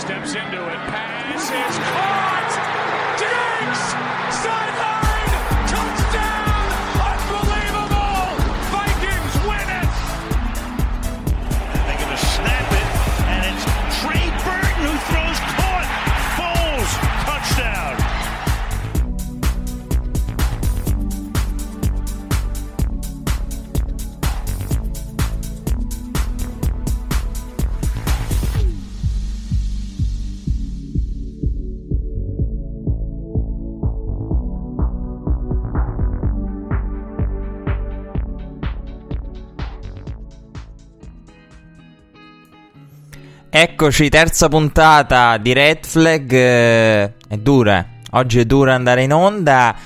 steps into it. Pass is caught. Diggs sideline touchdown. Unbelievable. Vikings win it. They're going to snap it, and it's Trey Burton who throws caught. Foles touchdown. Eccoci, terza puntata di Red Flag. È dura, oggi è dura andare in onda.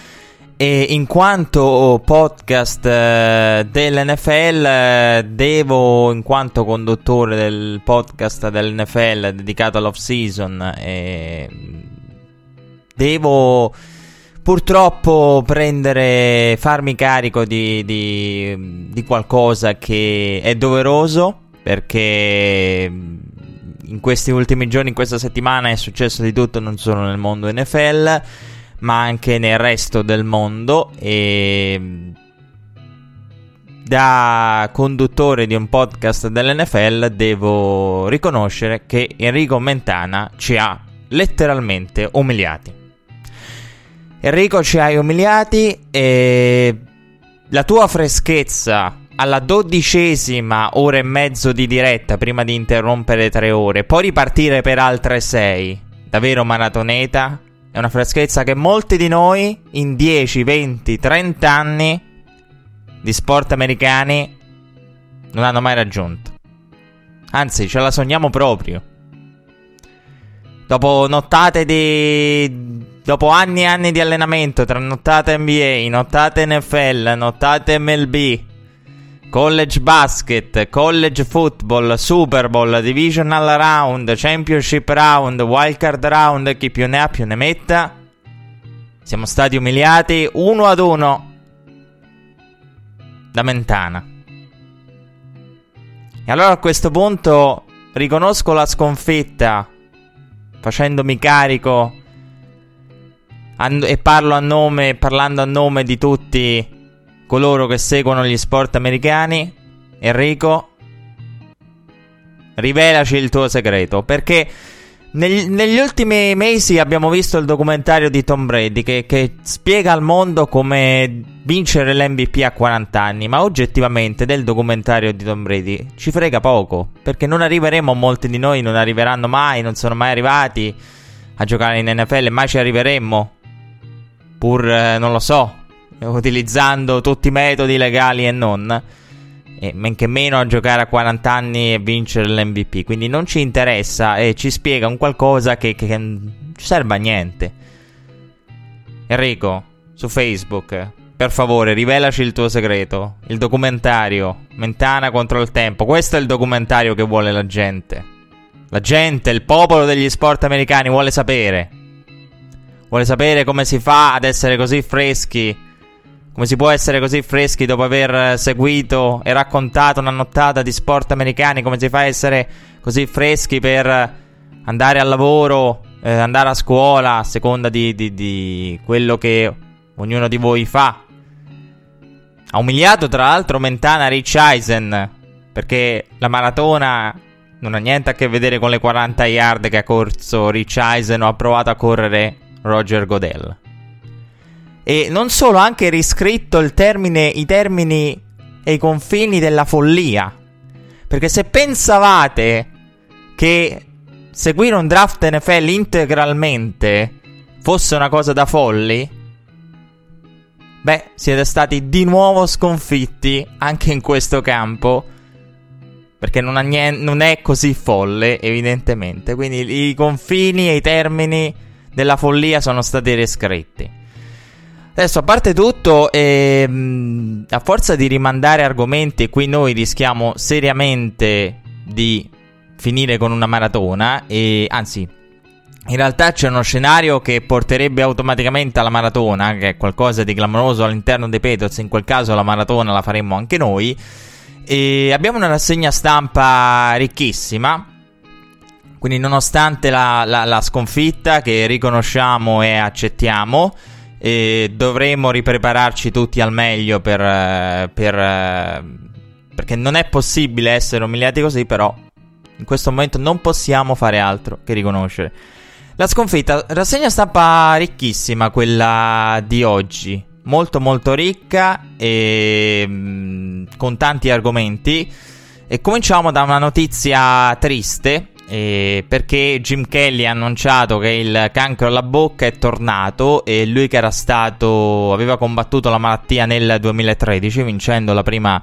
E in quanto podcast eh, dell'NFL, eh, devo, in quanto conduttore del podcast dell'NFL dedicato all'off season, eh, devo purtroppo prendere, farmi carico di, di, di qualcosa che è doveroso perché in questi ultimi giorni, in questa settimana è successo di tutto non solo nel mondo NFL, ma anche nel resto del mondo e da conduttore di un podcast dell'NFL devo riconoscere che Enrico Mentana ci ha letteralmente umiliati. Enrico ci hai umiliati e la tua freschezza alla dodicesima ora e mezzo di diretta prima di interrompere tre ore, poi ripartire per altre sei. Davvero maratoneta? È una freschezza che molti di noi in 10, 20, 30 anni di sport americani non hanno mai raggiunto. Anzi, ce la sogniamo proprio. Dopo nottate di. Dopo anni e anni di allenamento tra nottate NBA, nottate NFL, nottate MLB, college basket, college football, Super Bowl, divisional round, championship round, wildcard round, chi più ne ha più ne metta. Siamo stati umiliati uno ad uno da Mentana. E allora a questo punto riconosco la sconfitta facendomi carico a- e parlo a nome, parlando a nome di tutti coloro che seguono gli sport americani. Enrico, rivelaci il tuo segreto. Perché neg- negli ultimi mesi abbiamo visto il documentario di Tom Brady che, che spiega al mondo come vincere l'MVP a 40 anni. Ma oggettivamente del documentario di Tom Brady ci frega poco. Perché non arriveremo, molti di noi non arriveranno mai, non sono mai arrivati a giocare in NFL, mai ci arriveremmo. Pur, eh, non lo so, utilizzando tutti i metodi legali e non. E men che meno a giocare a 40 anni e vincere l'MVP. Quindi non ci interessa e ci spiega un qualcosa che, che, che non serve a niente. Enrico, su Facebook, per favore, rivelaci il tuo segreto. Il documentario. Mentana contro il tempo. Questo è il documentario che vuole la gente. La gente, il popolo degli sport americani vuole sapere. Vuole sapere come si fa ad essere così freschi. Come si può essere così freschi dopo aver seguito e raccontato una nottata di sport americani? Come si fa a essere così freschi per andare al lavoro, eh, andare a scuola, a seconda di, di, di quello che ognuno di voi fa? Ha umiliato tra l'altro Mentana Rich Eisen perché la maratona non ha niente a che vedere con le 40 yard che ha corso Rich Eisen o ha provato a correre Roger Godell. E non solo, ha anche riscritto termine, i termini e i confini della follia. Perché se pensavate che seguire un draft NFL integralmente fosse una cosa da folli, beh, siete stati di nuovo sconfitti anche in questo campo. Perché non, nien- non è così folle, evidentemente. Quindi i confini e i termini della follia sono stati riscritti. Adesso, a parte tutto, ehm, a forza di rimandare argomenti, qui noi rischiamo seriamente di finire con una maratona. E anzi, in realtà c'è uno scenario che porterebbe automaticamente alla maratona, che è qualcosa di clamoroso all'interno dei Patriots. In quel caso, la maratona la faremmo anche noi. E abbiamo una rassegna stampa ricchissima. Quindi nonostante la, la, la sconfitta che riconosciamo e accettiamo, eh, dovremo riprepararci tutti al meglio per, eh, per, eh, perché non è possibile essere umiliati così, però in questo momento non possiamo fare altro che riconoscere. La sconfitta, rassegna stampa ricchissima quella di oggi, molto molto ricca e mm, con tanti argomenti. E cominciamo da una notizia triste, eh, perché Jim Kelly ha annunciato che il cancro alla bocca è tornato e lui che era stato aveva combattuto la malattia nel 2013 vincendo la prima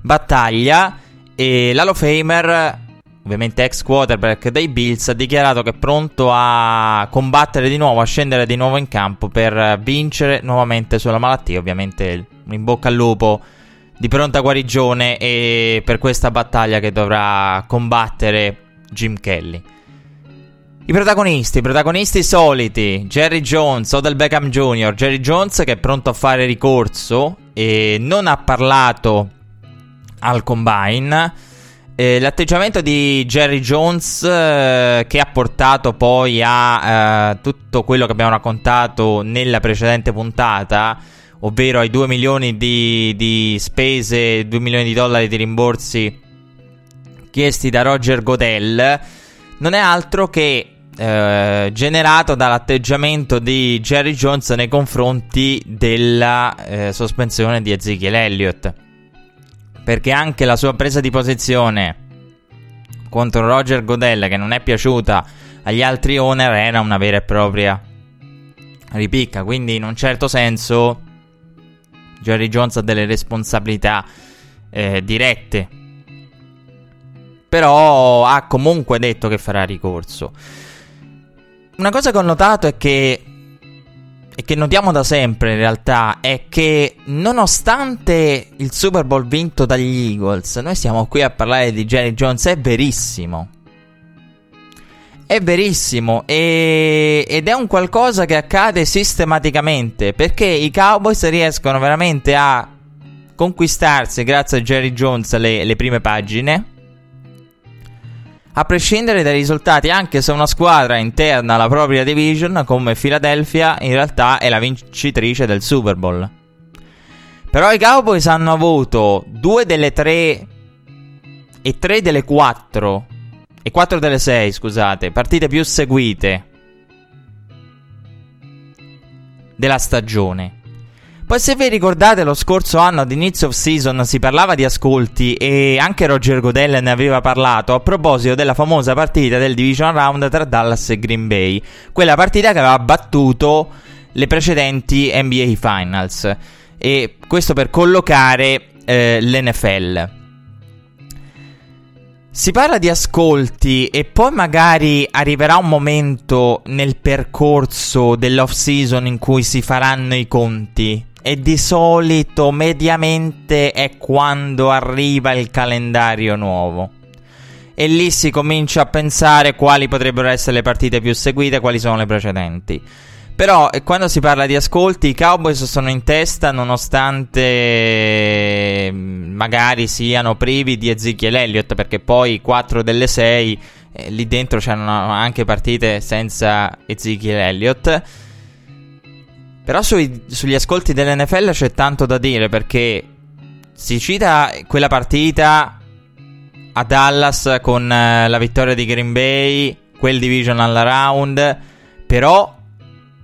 battaglia e l'Hall Famer ovviamente ex quarterback dei Bills, ha dichiarato che è pronto a combattere di nuovo, a scendere di nuovo in campo per vincere nuovamente sulla malattia. Ovviamente in bocca al lupo di pronta guarigione e per questa battaglia che dovrà combattere Jim Kelly. I protagonisti, i protagonisti soliti, Jerry Jones, Odell Beckham Jr., Jerry Jones che è pronto a fare ricorso e non ha parlato al combine. Eh, l'atteggiamento di Jerry Jones eh, che ha portato poi a eh, tutto quello che abbiamo raccontato nella precedente puntata, ovvero ai 2 milioni di, di spese, 2 milioni di dollari di rimborsi chiesti da Roger Godell, non è altro che eh, generato dall'atteggiamento di Jerry Jones nei confronti della eh, sospensione di Ezekiel Elliott perché anche la sua presa di posizione contro Roger Godella, che non è piaciuta agli altri owner, era una vera e propria ripicca. Quindi, in un certo senso, Jerry Jones ha delle responsabilità eh, dirette. Però ha comunque detto che farà ricorso. Una cosa che ho notato è che e che notiamo da sempre in realtà è che nonostante il Super Bowl vinto dagli Eagles, noi siamo qui a parlare di Jerry Jones, è verissimo. È verissimo e... ed è un qualcosa che accade sistematicamente perché i Cowboys riescono veramente a conquistarsi grazie a Jerry Jones le, le prime pagine a prescindere dai risultati, anche se una squadra interna alla propria division come Philadelphia in realtà è la vincitrice del Super Bowl. Però i Cowboys hanno avuto due delle tre e tre delle quattro e quattro delle sei, scusate, partite più seguite della stagione. Poi se vi ricordate lo scorso anno ad inizio season si parlava di ascolti e anche Roger Godell ne aveva parlato a proposito della famosa partita del division round tra Dallas e Green Bay, quella partita che aveva battuto le precedenti NBA Finals. E questo per collocare eh, l'NFL. Si parla di ascolti e poi magari arriverà un momento nel percorso dell'off season in cui si faranno i conti e di solito mediamente è quando arriva il calendario nuovo. E lì si comincia a pensare quali potrebbero essere le partite più seguite, quali sono le precedenti. Però eh, quando si parla di ascolti, i Cowboys sono in testa nonostante mm, magari siano privi di Ezekiel Elliott, perché poi 4 delle 6 eh, lì dentro c'erano anche partite senza Ezekiel Elliott. Però sui, sugli ascolti dell'NFL c'è tanto da dire perché si cita quella partita a Dallas con eh, la vittoria di Green Bay, quel divisional round, però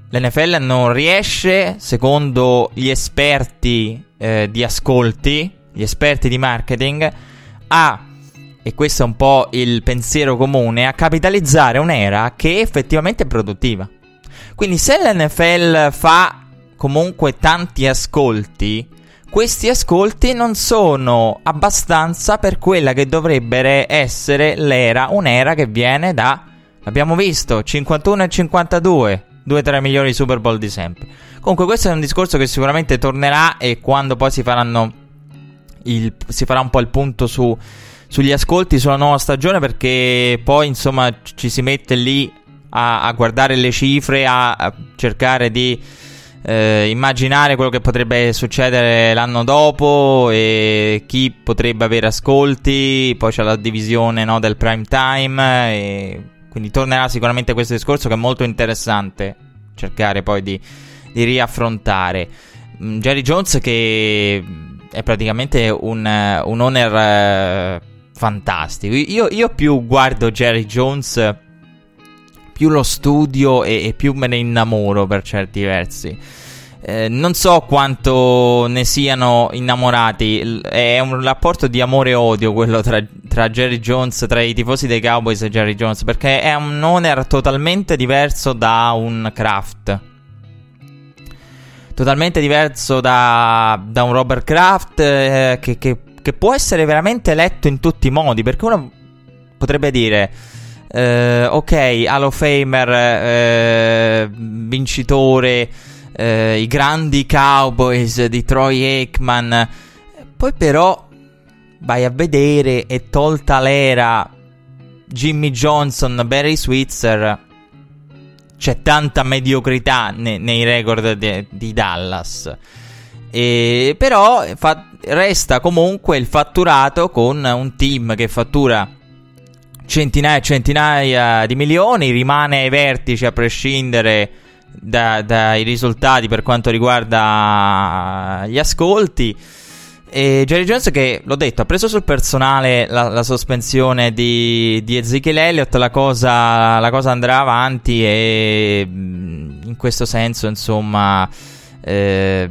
l'NFL non riesce, secondo gli esperti eh, di ascolti, gli esperti di marketing, a, e questo è un po' il pensiero comune, a capitalizzare un'era che effettivamente è produttiva. Quindi se l'NFL fa comunque tanti ascolti, questi ascolti non sono abbastanza per quella che dovrebbe essere l'era, un'era che viene da, abbiamo visto, 51 e 52, due tra i migliori Super Bowl di sempre. Comunque questo è un discorso che sicuramente tornerà e quando poi si il, si farà un po' il punto su, sugli ascolti sulla nuova stagione perché poi insomma ci si mette lì a, a guardare le cifre, a, a cercare di eh, immaginare quello che potrebbe succedere l'anno dopo e chi potrebbe avere ascolti. Poi c'è la divisione no, del prime time. Quindi tornerà sicuramente questo discorso che è molto interessante cercare poi di, di riaffrontare. Mm, Jerry Jones che è praticamente un, un owner uh, fantastico. Io, io, più guardo Jerry Jones, più lo studio e, e più me ne innamoro per certi versi. Eh, non so quanto ne siano innamorati. È un rapporto di amore e odio quello tra, tra, Jerry Jones, tra i tifosi dei Cowboys e Jerry Jones. Perché è un owner totalmente diverso da un Kraft. Totalmente diverso da, da un Robert Kraft. Eh, che, che, che, può essere veramente letto in tutti i modi. Perché uno potrebbe dire. Eh, ok, Hall of Famer, eh, vincitore eh, i grandi Cowboys di Troy Aikman. Poi però vai a vedere e tolta l'era Jimmy Johnson, Barry Switzer, c'è tanta mediocrità ne- nei record de- di Dallas. E però fa- resta comunque il fatturato con un team che fattura centinaia e centinaia di milioni, rimane ai vertici a prescindere da, dai risultati per quanto riguarda gli ascolti. E Jerry Jones che, l'ho detto, ha preso sul personale la, la sospensione di, di, Ezekiel Elliott, la cosa, la cosa, andrà avanti e mm, in questo senso, insomma, eh,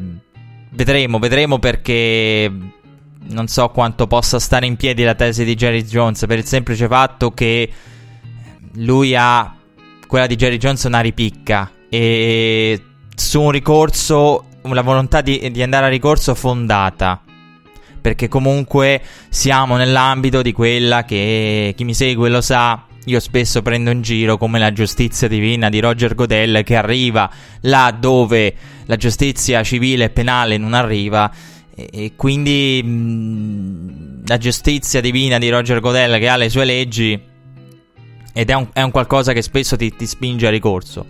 vedremo, vedremo perché non so quanto possa stare in piedi la tesi di Jerry Jones per il semplice fatto che lui ha quella di Jerry Jones una ripicca e su un ricorso, la volontà di, di andare a ricorso fondata perché comunque siamo nell'ambito di quella che chi mi segue lo sa. Io spesso prendo in giro come la giustizia divina di Roger Godel che arriva là dove la giustizia civile e penale non arriva. E, quindi mh, la giustizia divina di Roger Godel che ha le sue leggi ed è un, è un qualcosa che spesso ti, ti spinge a ricorso.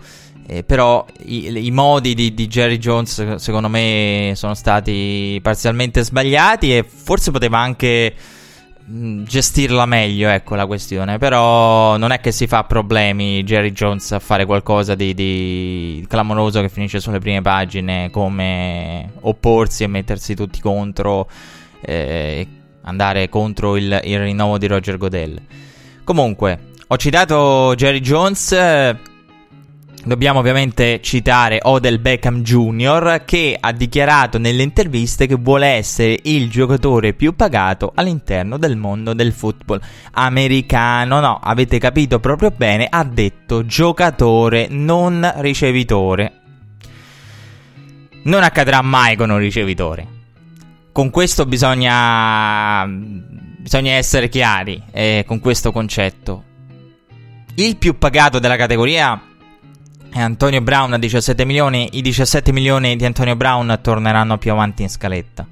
Eh, però i, i modi di, di, Jerry Jones secondo me sono stati parzialmente sbagliati e forse poteva anche gestirla meglio, ecco la questione. Però non è che si fa problemi Jerry Jones a fare qualcosa di, di clamoroso che finisce sulle prime pagine come opporsi e mettersi tutti contro, eh, andare contro il, il rinnovo di Roger Godel. Comunque, ho citato Jerry Jones Dobbiamo ovviamente citare Odell Beckham Jr. che ha dichiarato nelle interviste che vuole essere il giocatore più pagato all'interno del mondo del football americano. No, avete capito proprio bene, ha detto giocatore, non ricevitore. Non accadrà mai con un ricevitore. Con questo bisogna, bisogna essere chiari eh, con questo concetto. Il più pagato della categoria Antonio Brown a 17 milioni. I 17 milioni di Antonio Brown torneranno più avanti in scaletta.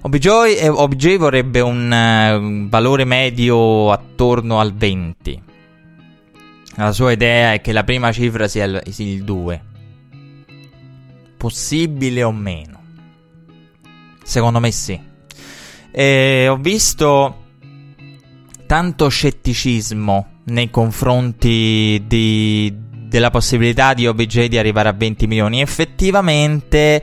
OBJ, eh, OBJ vorrebbe un uh, valore medio attorno al 20. La sua idea è che la prima cifra sia il, sia il 2. Possibile o meno? Secondo me sì. E ho visto tanto scetticismo nei confronti di, della possibilità di OBJ di arrivare a 20 milioni. Effettivamente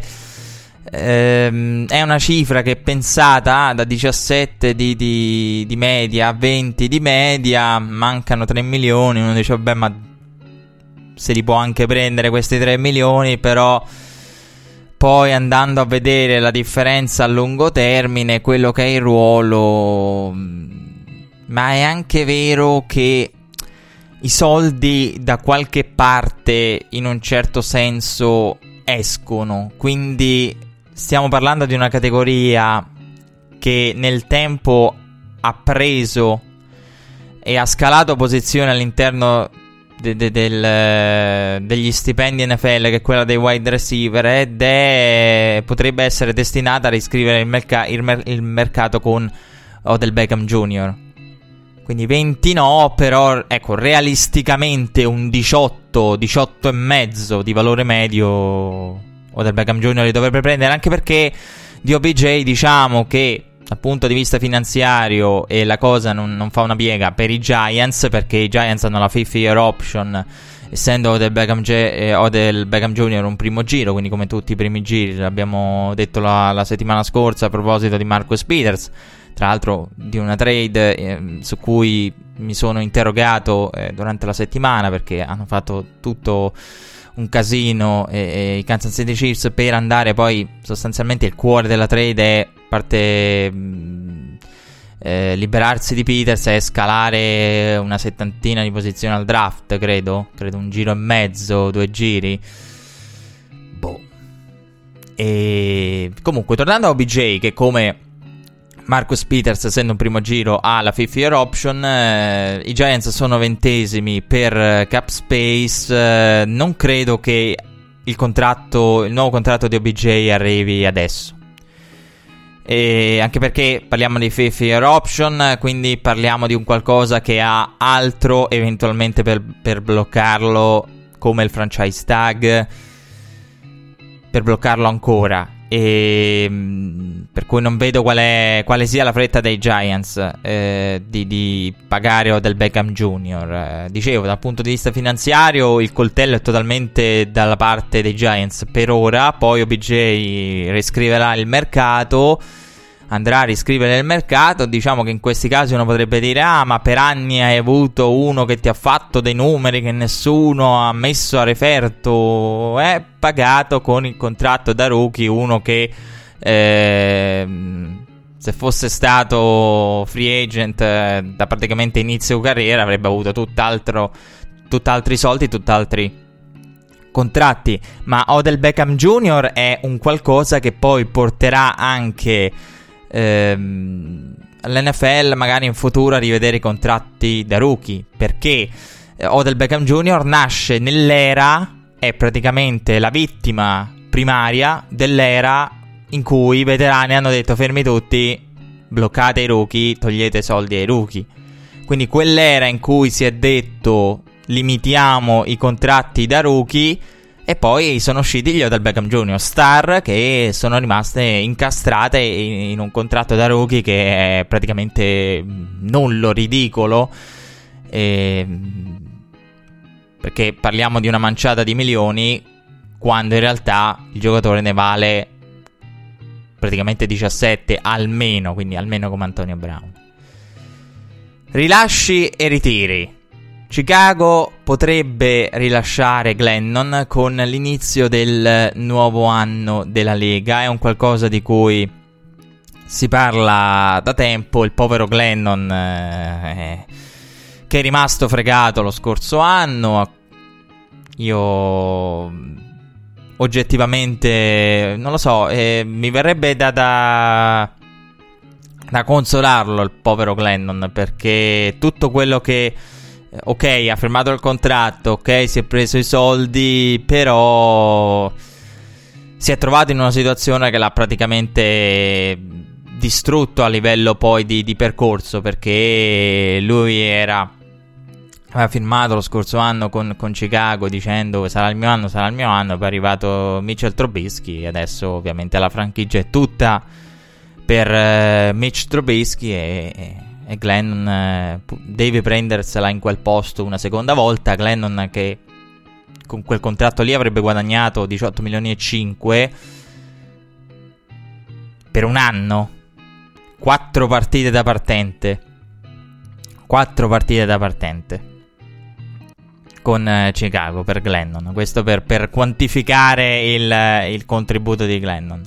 ehm, è una cifra che pensata ah, da 17 di, di, di, media a 20 di media, mancano 3 milioni. Uno dice, vabbè, ma se li può anche prendere questi 3 milioni, però poi andando a vedere la differenza a lungo termine, quello che è il ruolo ma è anche vero che i soldi da qualche parte in un certo senso escono, quindi stiamo parlando di una categoria che nel tempo ha preso e ha scalato posizione all'interno de- de- del, degli stipendi NFL, che è quella dei wide receiver, ed è, potrebbe essere destinata a riscrivere il, merc- il, mer- il mercato con Odell Beckham Jr. Quindi 20 no, però ecco, realisticamente un 18, 18 e mezzo di valore medio o del Beckham Junior li dovrebbe prendere, anche perché di OBJ diciamo che dal punto di vista finanziario e la cosa non, non fa una piega per i Giants perché i Giants hanno la fifth year option essendo del Beckham, J- eh, o Beckham Junior un primo giro, quindi come tutti i primi giri, l'abbiamo detto la, la settimana scorsa a proposito di Marcus Peters, tra l'altro di una trade eh, su cui mi sono interrogato eh, durante la settimana perché hanno fatto tutto un casino e, e i Kansas City Chiefs per andare poi sostanzialmente il cuore della trade è parte mh, eh, liberarsi di Peters e scalare una settantina di posizioni al draft, credo. Credo un giro e mezzo, due giri. Boh. E comunque, tornando a OBJ, che come Marcus Peters, essendo un primo giro, ha la fifth year option. Eh, I Giants sono ventesimi per cap space. Eh, non credo che il contratto, il nuovo contratto di OBJ arrivi adesso. E anche perché parliamo di fifth year option, quindi parliamo di un qualcosa che ha altro eventualmente per, per bloccarlo, come il franchise tag, per bloccarlo ancora. E, mm, per cui non vedo qual è, quale sia la fretta dei Giants eh, di, di, pagare del Beckham Jr. Eh, dicevo, dal punto di vista finanziario, il coltello è totalmente dalla parte dei Giants per ora. Poi OBJ riscriverà il mercato andrà a riscrivere il mercato. Diciamo che in questi casi uno potrebbe dire: Ah, ma per anni hai avuto uno che ti ha fatto dei numeri che nessuno ha messo a referto. È pagato con il contratto da rookie. Uno che. Eh, se fosse stato free agent eh, da praticamente inizio carriera avrebbe avuto tutt'altro, tutt'altri soldi, tutt'altri contratti. Ma Odell Beckham Jr. è un qualcosa che poi porterà anche ehm, l'NFL magari in futuro a rivedere i contratti da rookie. Perché eh, Odell Beckham Jr. nasce nell'era, è praticamente la vittima primaria dell'era in cui i veterani hanno detto fermi tutti, bloccate i rookie, togliete soldi ai rookie. Quindi quell'era in cui si è detto limitiamo i contratti da rookie e poi sono usciti gli Odell Beckham Jr. Star che sono rimaste incastrate in un contratto da rookie che è praticamente nullo, ridicolo. E... Perché parliamo di una manciata di milioni quando in realtà il giocatore ne vale praticamente 17 almeno, quindi almeno come Antonio Brown. Rilasci e ritiri. Chicago potrebbe rilasciare Glennon con l'inizio del nuovo anno della Lega, è un qualcosa di cui si parla da tempo, il povero Glennon eh, che è rimasto fregato lo scorso anno, io oggettivamente non lo so, eh, mi verrebbe da, da, da consolarlo il povero Glennon perché tutto quello che ok, ha firmato il contratto, ok, si è preso i soldi, però si è trovato in una situazione che l'ha praticamente distrutto a livello poi di, di percorso perché lui era aveva firmato lo scorso anno con, con, Chicago dicendo sarà il mio anno, sarà il mio anno, poi è arrivato Mitchell Trubisky e adesso ovviamente la franchigia è tutta per uh, Mitch Trubisky e, e Glennon eh, deve prendersela in quel posto una seconda volta. Glennon che con quel contratto lì avrebbe guadagnato 18 milioni e 5 per un anno. 4 partite da partente. 4 partite da partente con eh, Chicago per Glennon. Questo per, per quantificare il, il contributo di Glennon.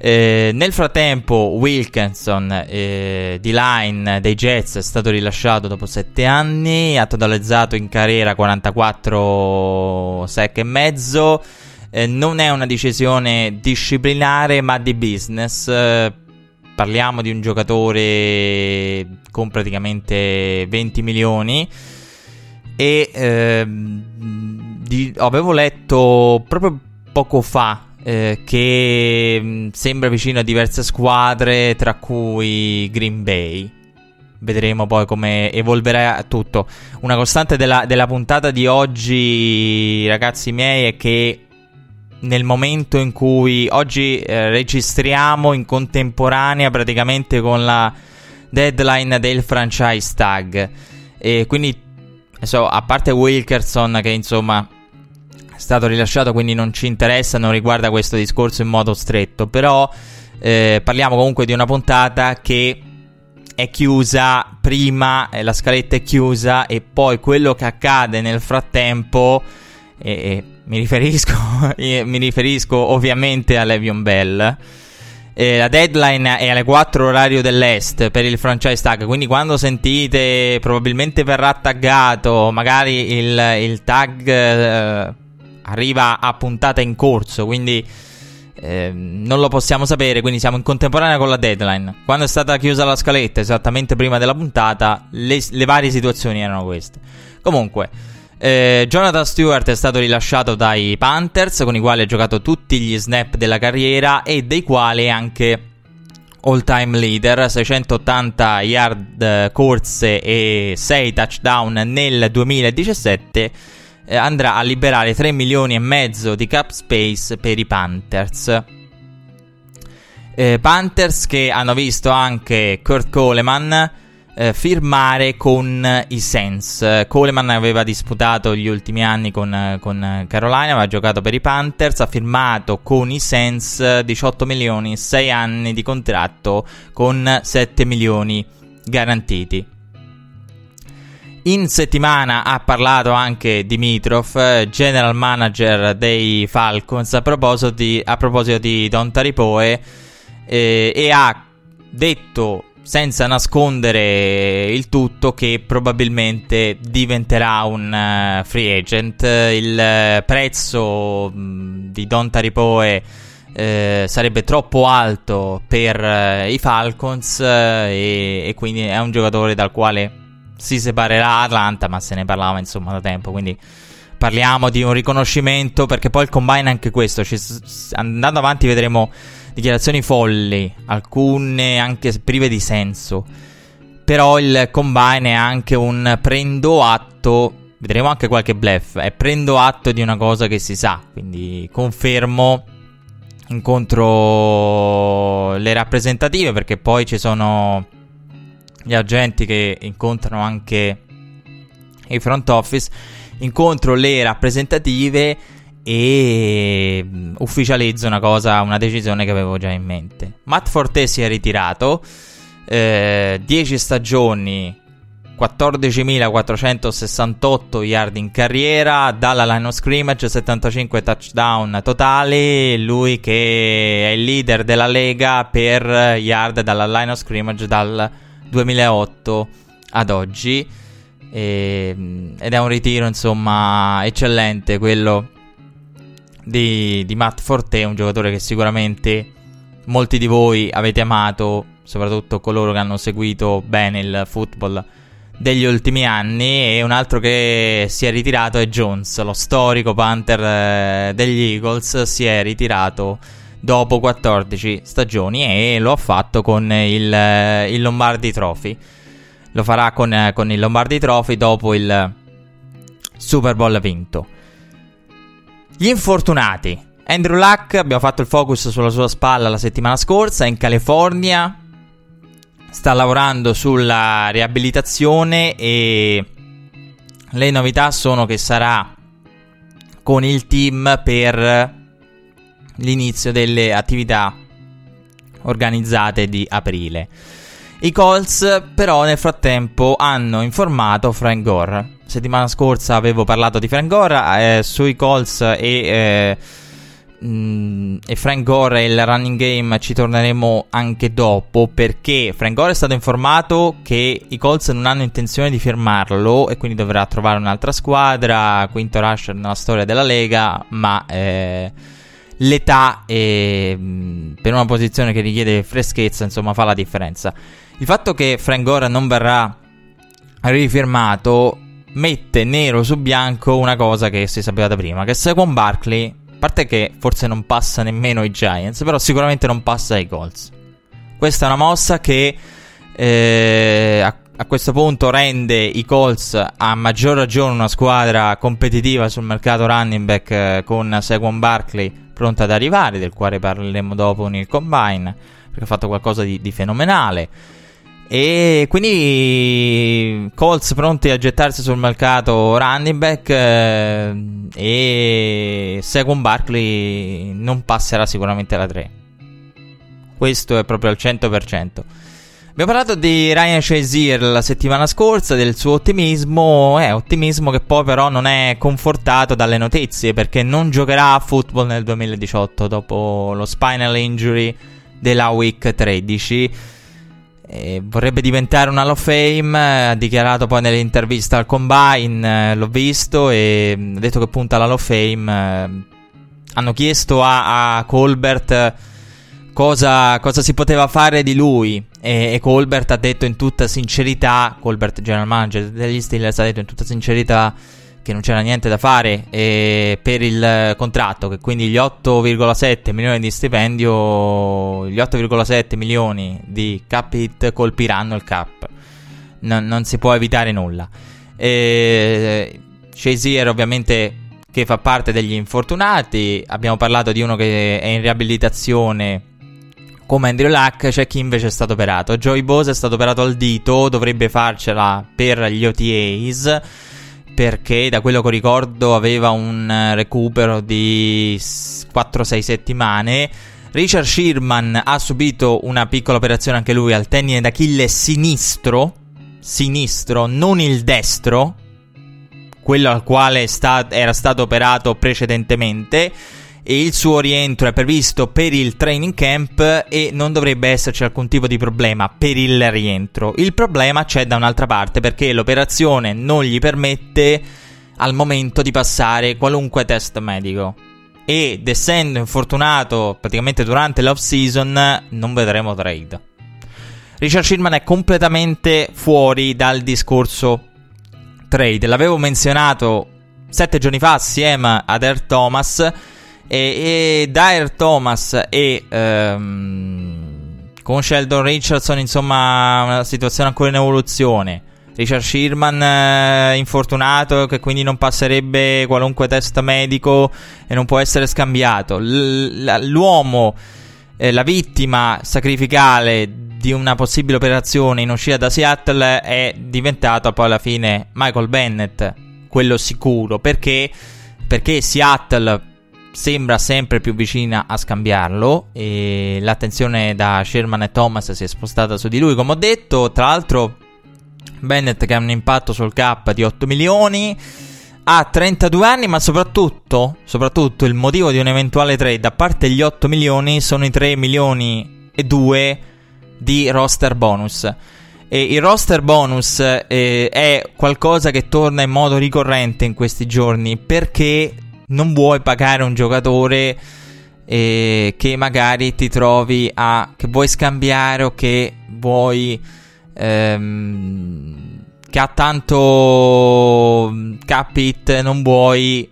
Eh, nel frattempo, Wilkinson eh, di line dei Jets è stato rilasciato dopo 7 anni. Ha totalizzato in carriera 44 sec e mezzo. Eh, non è una decisione disciplinare, ma di business. Parliamo di un giocatore con praticamente 20 milioni. E ehm, di, avevo letto proprio poco fa eh, che mm, sembra vicino a diverse squadre, tra cui Green Bay. Vedremo poi come evolverà tutto. Una costante della, della puntata di oggi, ragazzi miei, è che nel momento in cui oggi eh, registriamo in contemporanea praticamente con la deadline del franchise tag. E quindi, so, a parte Wilkerson che insomma stato rilasciato, quindi non ci interessa, non riguarda questo discorso in modo stretto, però eh, parliamo comunque di una puntata che è chiusa prima, eh, la scaletta è chiusa e poi quello che accade nel frattempo, eh, mi, riferisco, mi riferisco ovviamente a Levion Bell. Eh, la deadline è alle 4 orario dell'est per il franchise tag. Quindi, quando sentite, probabilmente verrà taggato. Magari il, il tag eh, arriva a puntata in corso. Quindi, Ehm, non lo possiamo sapere, quindi siamo in contemporanea con la deadline. Quando è stata chiusa la scaletta, esattamente prima della puntata, le, le varie situazioni erano queste. Comunque, eh, Jonathan Stewart è stato rilasciato dai Panthers, con i quali ha giocato tutti gli snap della carriera e dei quali è anche all-time leader, 680 yard eh, corse e 6 touchdown nel 2017 eh, andrà a liberare 3 milioni e mezzo di cap space per i Panthers. Eh, Panthers che hanno visto anche Kurt Coleman eh, firmare con i Saints. Coleman aveva disputato gli ultimi anni con, con, Carolina, aveva giocato per i Panthers, ha firmato con i Saints 18 milioni, 6 anni di contratto con 7 milioni garantiti. In settimana ha parlato anche Dimitrov, general manager dei Falcons, a proposito di, a proposito di Don Taripoe, eh, e ha detto senza nascondere il tutto che probabilmente diventerà un uh, free agent. Il prezzo mh, di Don Taripoe eh, sarebbe troppo alto per uh, i Falcons e, e quindi è un giocatore dal quale si separerà Atlanta, ma se ne parlava insomma da tempo, quindi parliamo di un riconoscimento perché poi il combine è anche questo, ci, andando avanti vedremo dichiarazioni folli, alcune anche prive di senso, però il combine è anche un prendo atto, vedremo anche qualche bluff, è prendo atto di una cosa che si sa, quindi confermo incontro le rappresentative perché poi ci sono gli agenti che incontrano anche i front office, incontro le rappresentative e mm, ufficializzo una cosa, una decisione che avevo già in mente. Matt Forte si è ritirato, eh, 10 stagioni, 14.468 yard in carriera, dalla line of scrimmage 75 touchdown totali, lui che è il leader della lega per yard dalla line of scrimmage dal 2008 ad oggi. E, ehm, ed è un ritiro, insomma, eccellente quello di, di Matt Forte, un giocatore che sicuramente molti di voi avete amato, soprattutto coloro che hanno seguito bene il football degli ultimi anni e un altro che si è ritirato è Jones, lo storico Panther eh, degli Eagles, si è ritirato dopo 14 stagioni e lo ha fatto con il, eh, il Lombardi Trophy. Lo farà con, eh, con, il Lombardi Trophy dopo il Super Bowl vinto. Gli infortunati. Andrew Luck, abbiamo fatto il focus sulla sua spalla la settimana scorsa, è in California, sta lavorando sulla riabilitazione e le novità sono che sarà con il team per l'inizio delle attività organizzate di aprile. I Colts però nel frattempo hanno informato Frank Gore. Settimana scorsa avevo parlato di Frank Gore eh, sui Colts e, eh, mh, mm, e Frank Gore e il running game ci torneremo anche dopo perché Frank Gore è stato informato che i Colts non hanno intenzione di firmarlo e quindi dovrà trovare un'altra squadra, quinto rusher nella storia della Lega, ma... Eh, l'età e, mm, per una posizione che richiede freschezza, insomma, fa la differenza. Il fatto che Frank Gore non verrà rifirmato mette nero su bianco una cosa che si sapeva da prima, che Saquon Barkley, a parte che forse non passa nemmeno ai Giants, però sicuramente non passa ai Colts. Questa è una mossa che eh, a, a, questo punto rende i Colts a maggior ragione una squadra competitiva sul mercato running back eh, con Saquon Barkley pronta ad arrivare, del quale parleremo dopo nel combine, perché ha fatto qualcosa di, di fenomenale. E quindi Colts pronti a gettarsi sul mercato running back eh, e Second Barkley non passerà sicuramente la 3. Questo è proprio al 100%. Abbiamo parlato di Ryan Shazier la settimana scorsa, del suo ottimismo, è ottimismo che poi però non è confortato dalle notizie perché non giocherà a football nel 2018 dopo lo spinal injury della week 13 eh, vorrebbe diventare un Hall of Fame, ha dichiarato poi nell'intervista al Combine, eh, l'ho visto e ha detto che punta all'Hall of Fame. Eh, hanno chiesto a, a Colbert cosa, cosa, si poteva fare di lui e, e, Colbert ha detto in tutta sincerità, Colbert general manager degli Steelers ha detto in tutta sincerità che non c'era niente da fare eh, per il contratto, che quindi gli 8,7 milioni di stipendio, gli 8,7 milioni di cap hit colpiranno il cap. Non, non si può evitare nulla. Eh, Shazier ovviamente che fa parte degli infortunati, abbiamo parlato di uno che è in riabilitazione come Andrew Luck, c'è chi invece è stato operato. Joey Bose è stato operato al dito, dovrebbe farcela per gli OTAs perché da quello che ricordo aveva un eh, recupero di 4-6 settimane. Richard Sherman ha subito una piccola operazione anche lui al tendine d'Achille sinistro, sinistro, non il destro, quello al quale sta- era stato operato precedentemente e il suo rientro è previsto per il training camp e non dovrebbe esserci alcun tipo di problema per il rientro. Il problema c'è da un'altra parte perché l'operazione non gli permette al momento di passare qualunque test medico. Ed essendo infortunato praticamente durante l'off season, non vedremo trade. Richard Sherman è completamente fuori dal discorso trade. L'avevo menzionato sette giorni fa assieme ad Air Thomas e, e Dyer Thomas e ehm, con Sheldon Richardson, insomma, una situazione ancora in evoluzione. Richard Sherman eh, infortunato che quindi non passerebbe qualunque test medico e non può essere scambiato. L- l'uomo, eh, la vittima sacrificale di una possibile operazione in uscita da Seattle è diventato poi alla fine Michael Bennett, quello sicuro, perché, perché Seattle sembra sempre più vicina a scambiarlo e l'attenzione da Sherman e Thomas si è spostata su di lui come ho detto. Tra l'altro Bennett che ha un impatto sul cap di 8 milioni ha 32 anni ma soprattutto, soprattutto il motivo di un eventuale trade a parte gli 8 milioni sono i 3 milioni e 2 di roster bonus. E il roster bonus eh, è qualcosa che torna in modo ricorrente in questi giorni perché non vuoi pagare un giocatore eh, che magari ti trovi a che vuoi scambiare o che vuoi ehm, che ha tanto cap hit non vuoi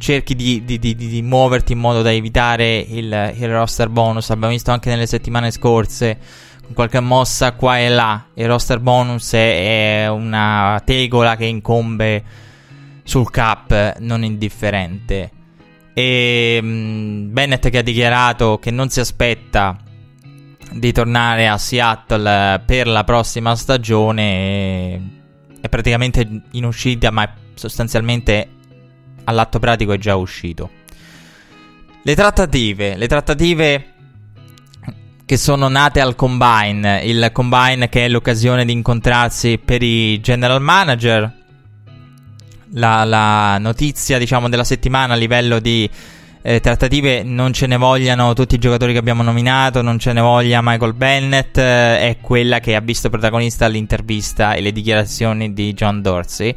cerchi di, di, di, di, muoverti in modo da evitare il, il roster bonus. Abbiamo visto anche nelle settimane scorse con qualche mossa qua e là. Il roster bonus è una tegola che incombe sul cap non indifferente. E mh, Bennett che ha dichiarato che non si aspetta di tornare a Seattle per la prossima stagione è praticamente in uscita, ma sostanzialmente all'atto pratico è già uscito. Le trattative, le trattative che sono nate al combine, il combine che è l'occasione di incontrarsi per i general manager la, la notizia, diciamo, della settimana a livello di eh, trattative non ce ne vogliano tutti i giocatori che abbiamo nominato, non ce ne voglia Michael Bennett, eh, è quella che ha visto protagonista l'intervista e le dichiarazioni di John Dorsey.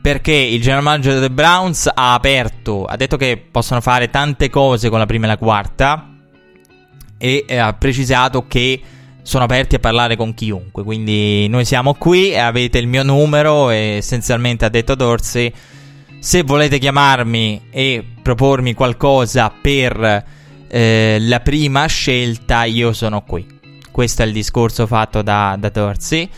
Perché il general manager dei Browns ha aperto, ha detto che possono fare tante cose con la prima e la quarta e eh, ha precisato che sono aperti a parlare con chiunque. Quindi noi siamo qui, avete il mio numero e essenzialmente ha detto Dorsey. Se volete chiamarmi e propormi qualcosa per eh, la prima scelta, io sono qui. Questo è il discorso fatto da, da Dorsey.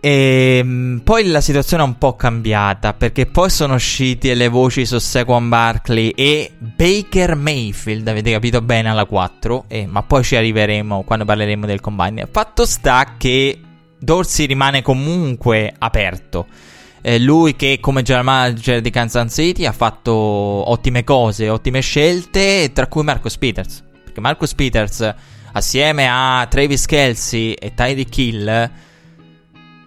E ehm, poi la situazione è un po' cambiata perché poi sono uscite le voci su Saquon Barkley e Baker Mayfield, avete capito bene alla 4, eh, ma poi ci arriveremo quando parleremo del combine. Fatto sta che Dorsey rimane comunque aperto. Eh, lui che come general manager di Kansas City ha fatto ottime cose, ottime scelte, tra cui Marcus Peters. Perché Marcus Peters assieme a Travis Kelsey e Tyreek Hill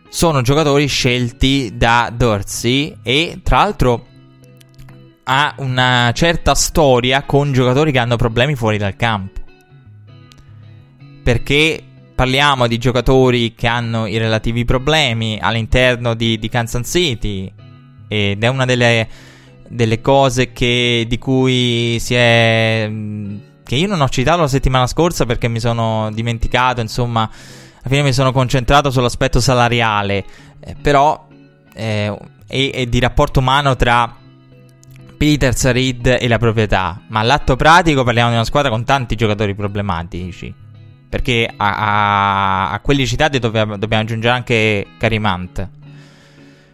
sono giocatori scelti da Dorsey e tra l'altro ha una certa storia con giocatori che hanno problemi fuori dal campo. Perché parliamo di giocatori che hanno i relativi problemi all'interno di, di Kansas City ed è una delle, delle cose che, di cui si è... che io non ho citato la settimana scorsa perché mi sono dimenticato, insomma alla fine mi sono concentrato sull'aspetto salariale, eh, però eh, e, e, di rapporto umano tra Peters, Reed e la proprietà. Ma all'atto pratico parliamo di una squadra con tanti giocatori problematici. Perché a, a, a quelli citati dobbiamo, dobbiamo, aggiungere anche Carimant.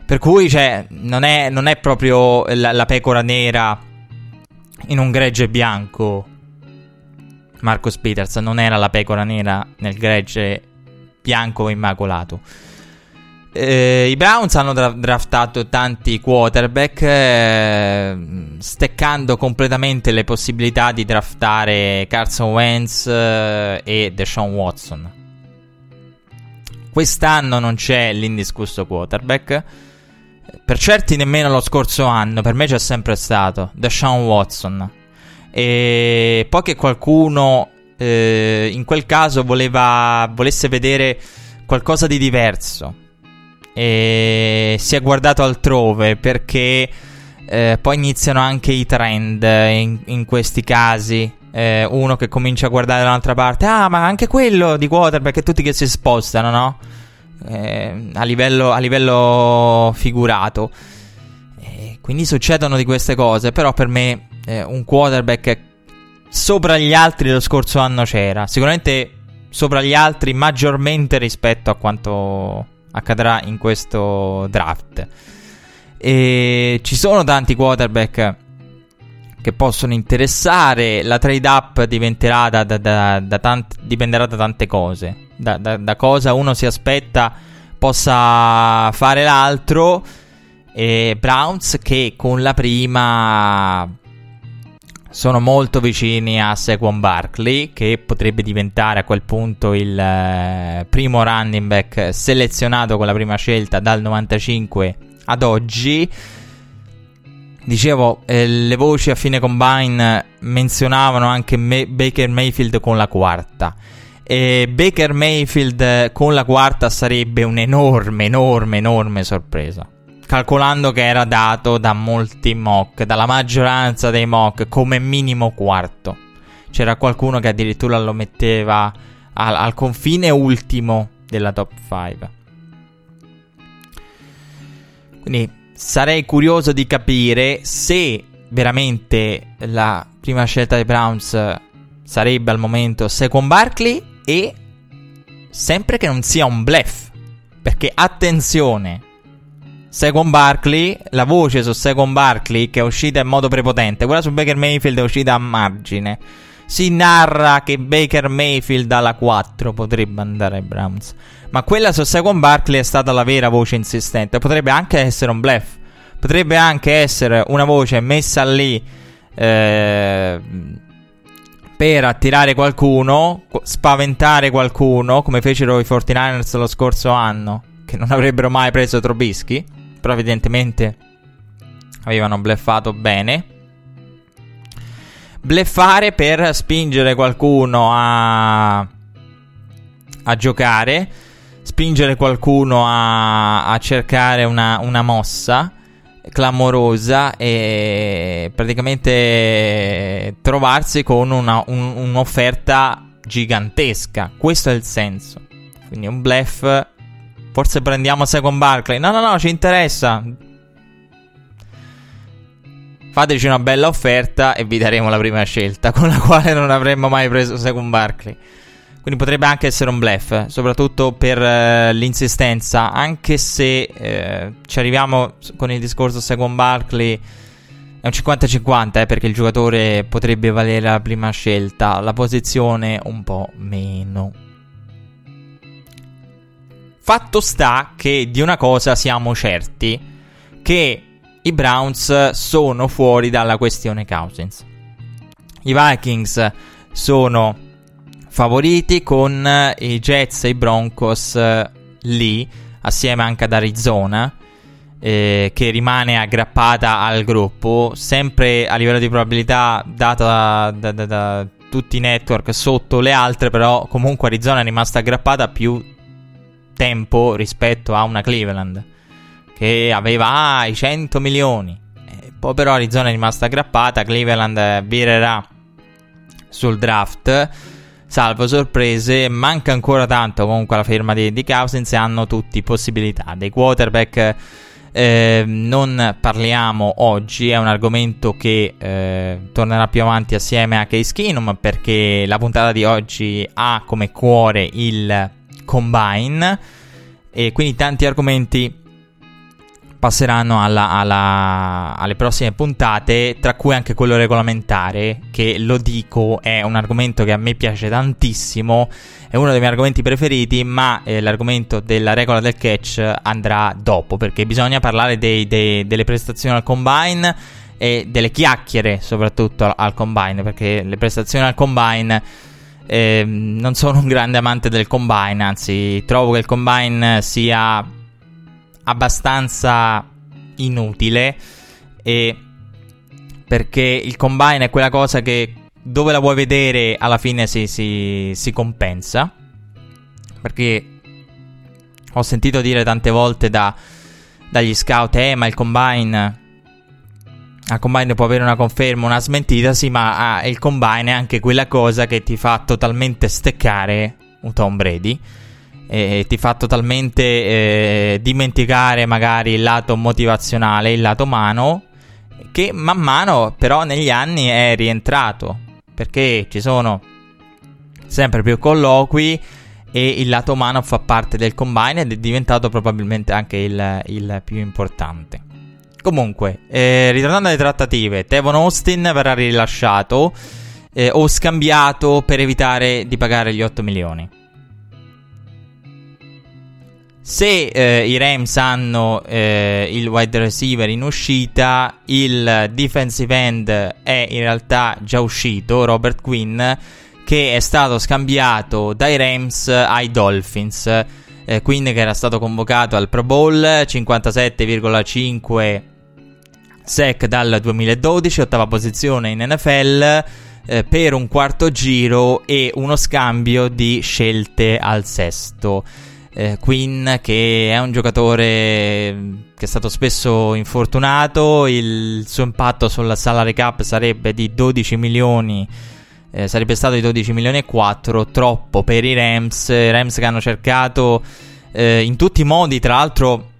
Per cui, cioè, non è, non è proprio la, la pecora nera in un gregge bianco. Marcus Peters non era la pecora nera nel gregge bianco immacolato. Eh, I Browns hanno dra- draftato tanti quarterback, eh, steccando completamente le possibilità di draftare Carson Wentz eh, e Deshaun Watson. Quest'anno non c'è l'indiscusso quarterback. Per certi nemmeno lo scorso anno, per me c'è sempre stato Deshaun Watson. E poi che qualcuno eh, in quel caso voleva, volesse vedere qualcosa di diverso e si è guardato altrove perché eh, poi iniziano anche i trend in, in questi casi. Eh, uno che comincia a guardare dall'altra parte, ah, ma anche quello di quarterback, tutti che si spostano, no? Eh, a, livello, a, livello, figurato. quindi succedono di queste cose, però per me eh, un quarterback sopra gli altri lo scorso anno c'era. Sicuramente sopra gli altri maggiormente rispetto a quanto accadrà in questo draft. E ci sono tanti quarterback che possono interessare. La trade up diventerà da, da, da, da tant- dipenderà da tante cose. Da, cosa uno si aspetta possa fare l'altro. E Browns che con la prima sono molto vicini a Saquon Barkley, che potrebbe diventare a quel punto il eh, primo running back selezionato con la prima scelta dal 95 ad oggi. Dicevo, eh, le voci a fine combine menzionavano anche May- Baker Mayfield con la quarta. E Baker Mayfield con la quarta sarebbe un'enorme, enorme, enorme sorpresa calcolando che era dato da molti mock, dalla maggioranza dei mock, come minimo quarto. C'era qualcuno che addirittura lo metteva al, al confine ultimo della top 5. Quindi sarei curioso di capire se veramente la prima scelta dei Browns sarebbe al momento Second Barkley e sempre che non sia un bluff. Perché attenzione, Second Barkley, la voce su Second Barkley che è uscita in modo prepotente, quella su Baker Mayfield è uscita a margine. Si narra che Baker Mayfield alla 4 potrebbe andare ai Browns. Ma quella su Second Barkley è stata la vera voce insistente. Potrebbe anche essere un bluff. Potrebbe anche essere una voce messa lì eh, per attirare qualcuno, spaventare qualcuno, come fecero i 49ers lo scorso anno, che non avrebbero mai preso Trobischi però evidentemente avevano bleffato bene. Bleffare per spingere qualcuno a, a giocare, spingere qualcuno a, a cercare una, una mossa clamorosa e praticamente trovarsi con una, un, un'offerta gigantesca. Questo è il senso. Quindi un bluff Forse prendiamo Second Barclay. No, no, no, ci interessa. Fateci una bella offerta e vi daremo la prima scelta, con la quale non avremmo mai preso Second Barclay. Quindi potrebbe anche essere un bluff, soprattutto per uh, l'insistenza, anche se uh, ci arriviamo con il discorso Second Barkley è un 50-50 eh, perché il giocatore potrebbe valere la prima scelta, la posizione un po' meno. Fatto sta che di una cosa siamo certi, che i Browns sono fuori dalla questione Cousins. I Vikings sono favoriti con i Jets e i Broncos eh, lì, assieme anche ad Arizona, eh, che rimane aggrappata al gruppo, sempre a livello di probabilità data da, da, da, tutti i network sotto le altre, però comunque Arizona è rimasta aggrappata più tempo rispetto a una Cleveland, che aveva ah, i 100 milioni. Eh, poi però Arizona è rimasta aggrappata, Cleveland virerà sul draft salvo sorprese, manca ancora tanto comunque la firma di, di Cousins e hanno tutti possibilità. Dei quarterback eh, non parliamo oggi, è un argomento che eh, tornerà più avanti assieme a Case Keenum perché la puntata di oggi ha come cuore il combine. E quindi tanti argomenti passeranno alla, alla, alle prossime puntate, tra cui anche quello regolamentare, che lo dico è un argomento che a me piace tantissimo, è uno dei miei argomenti preferiti, ma eh, l'argomento della regola del catch andrà dopo, perché bisogna parlare dei, dei, delle prestazioni al combine e delle chiacchiere soprattutto al, al combine, perché le prestazioni al combine... Eh, non sono un grande amante del combine, anzi trovo che il combine sia abbastanza inutile e perché il combine è quella cosa che dove la vuoi vedere alla fine si, si, si compensa. Perché ho sentito dire tante volte da, dagli scout eh ma il combine al combine può avere una conferma, una smentita, sì, ma ah, il combine è anche quella cosa che ti fa totalmente steccare un Tom Brady e ti fa totalmente eh, dimenticare magari il lato motivazionale, il lato umano, che man mano però negli anni è rientrato, perché ci sono sempre più colloqui e il lato umano fa parte del combine ed è diventato probabilmente anche il, il più importante. Comunque, eh, ritornando alle trattative, Tevon Austin verrà rilasciato eh, o scambiato per evitare di pagare gli 8 milioni. Se eh, i Rams hanno eh, il wide receiver in uscita, il defensive end è in realtà già uscito, Robert Quinn, che è stato scambiato dai Rams ai Dolphins. Eh, Quinn che era stato convocato al Pro Bowl, 57,5 sec dal 2012, ottava posizione in NFL eh, per un quarto giro e uno scambio di scelte al sesto. Eh, Quinn che è un giocatore che è stato spesso infortunato, il suo impatto sulla salary cap sarebbe di 12 milioni, eh, sarebbe stato di 12 milioni e 4, troppo per i Rams, Rams che hanno cercato eh, in tutti i modi tra l'altro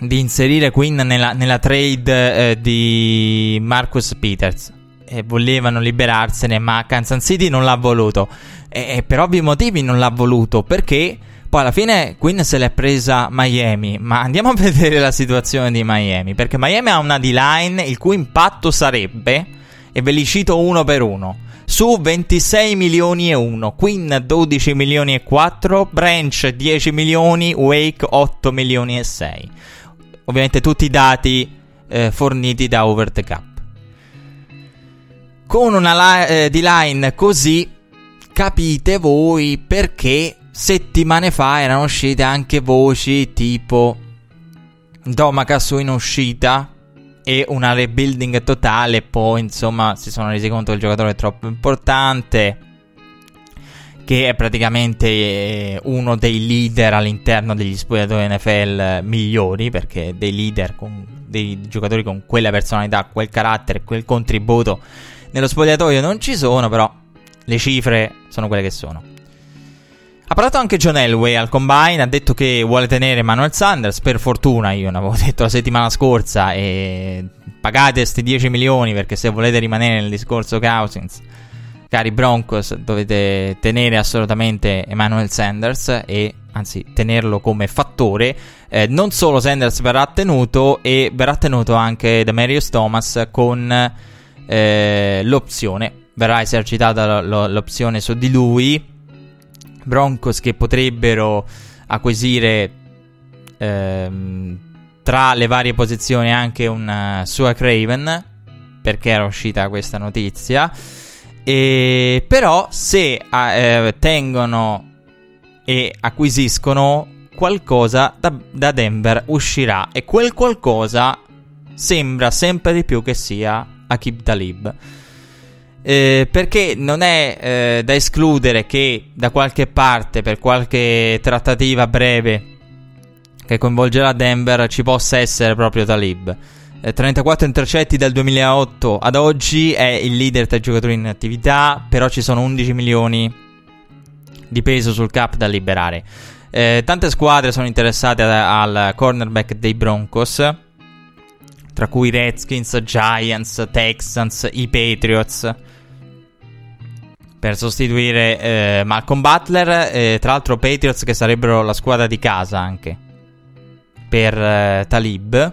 di inserire Quinn nella, nella trade eh, di Marcus Peters. E volevano liberarsene ma Kansas City non l'ha voluto. E, e per ovvi motivi non l'ha voluto perché poi alla fine Quinn se l'è presa Miami, ma andiamo a vedere la situazione di Miami, perché Miami ha una D-line il cui impatto sarebbe, e ve li cito uno per uno, su 26 milioni e 1, Quinn 12 milioni e 4, Branch 10 milioni, Wake 8 milioni e 6. Ovviamente tutti i dati eh, forniti da Over the Cap. Con una li- eh, D-line così capite voi perché settimane fa erano uscite anche voci tipo Domakasu in uscita e una rebuilding totale. Poi, insomma, si sono resi conto che il giocatore è troppo importante. Che è praticamente eh, uno dei leader all'interno degli spogliatori NFL migliori. Perché dei leader, con, dei giocatori con quella personalità, quel carattere, quel contributo nello spogliatoio non ci sono. Però le cifre sono quelle che sono. Ha parlato anche John Elway al combine, ha detto che vuole tenere Manuel Sanders, per fortuna io ne avevo detto la settimana scorsa e pagate questi 10 milioni perché se volete rimanere nel discorso Cousins cari Broncos, dovete tenere assolutamente Emmanuel Sanders e anzi tenerlo come fattore. Eh, non solo Sanders verrà tenuto e verrà tenuto anche Demarius Thomas con eh, l'opzione. Verrà esercitata l'opzione su di lui. Broncos che potrebbero acquisire ehm, tra le varie posizioni anche un uh, Sua Craven perché era uscita questa notizia. E però se eh, tengono e acquisiscono qualcosa da, da, Denver uscirà e quel qualcosa sembra sempre di più che sia Akib Talib. Eh, perché non è eh, da escludere che da qualche parte, per qualche trattativa breve che coinvolgerà Denver, ci possa essere proprio Talib. 34 eh, intercetti dal 2008 ad oggi, è il leader tra i giocatori in attività, però ci sono 11 milioni di peso sul cap da liberare. Eh, tante squadre sono interessate al cornerback dei Broncos, tra cui Redskins, Giants, Texans, i Patriots, per sostituire eh, Malcolm Butler, eh, tra l'altro Patriots che sarebbero la squadra di casa anche per eh, Talib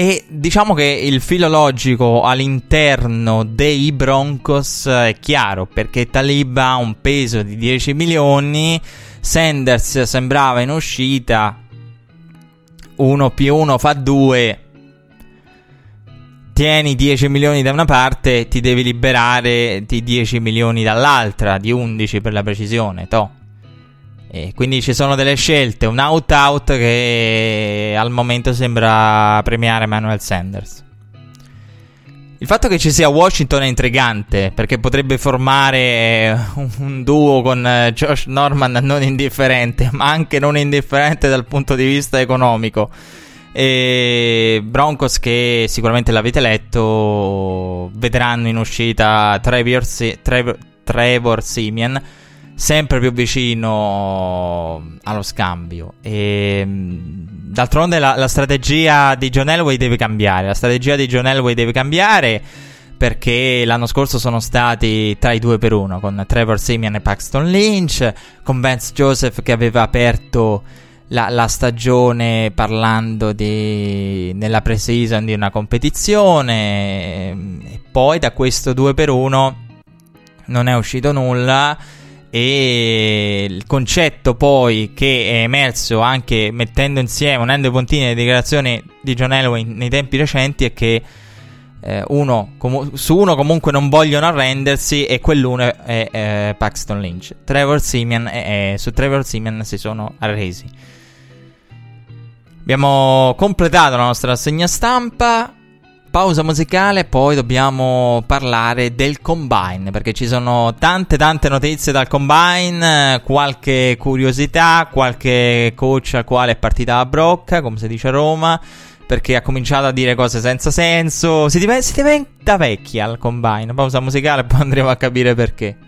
e diciamo che il filo logico all'interno dei Broncos è chiaro perché Talib ha un peso di 10 milioni, Sanders sembrava in uscita, 1 più 1 fa 2, tieni 10 milioni da una parte, ti devi liberare di 10 milioni dall'altra, di 11 per la precisione, to'. E quindi ci sono delle scelte, un out-out che al momento sembra premiare Manuel Sanders. Il fatto che ci sia Washington è intrigante perché potrebbe formare un duo con eh, Josh Norman non indifferente, ma anche non indifferente dal punto di vista economico. E Broncos, che sicuramente l'avete letto, vedranno in uscita Trevor, Trevor, Trevor Simeon sempre più vicino allo scambio. E, d'altronde la, la, strategia di John Elway deve cambiare. La strategia di John Elway deve cambiare perché l'anno scorso sono stati tra i due per uno con Trevor Simeon e Paxton Lynch, con Vance Joseph che aveva aperto la, la stagione parlando di, nella pre-season di una competizione e poi da questo 2 per 1 non è uscito nulla e il concetto poi che è emerso anche mettendo insieme, unendo i puntini le dichiarazioni di John Elway nei tempi recenti è che eh, uno, com- su uno comunque non vogliono arrendersi e quell'uno è, è Paxton Lynch. Trevor Simeon è, è, su Trevor Simeon si sono arresi. Abbiamo completato la nostra rassegna stampa pausa musicale, poi dobbiamo parlare del combine, perché ci sono tante tante notizie dal combine, qualche curiosità, qualche coach al quale è partita la brocca, come si dice a Roma, perché ha cominciato a dire cose senza senso, si diventa, si diventa vecchia al combine, pausa musicale, poi andremo a capire perché.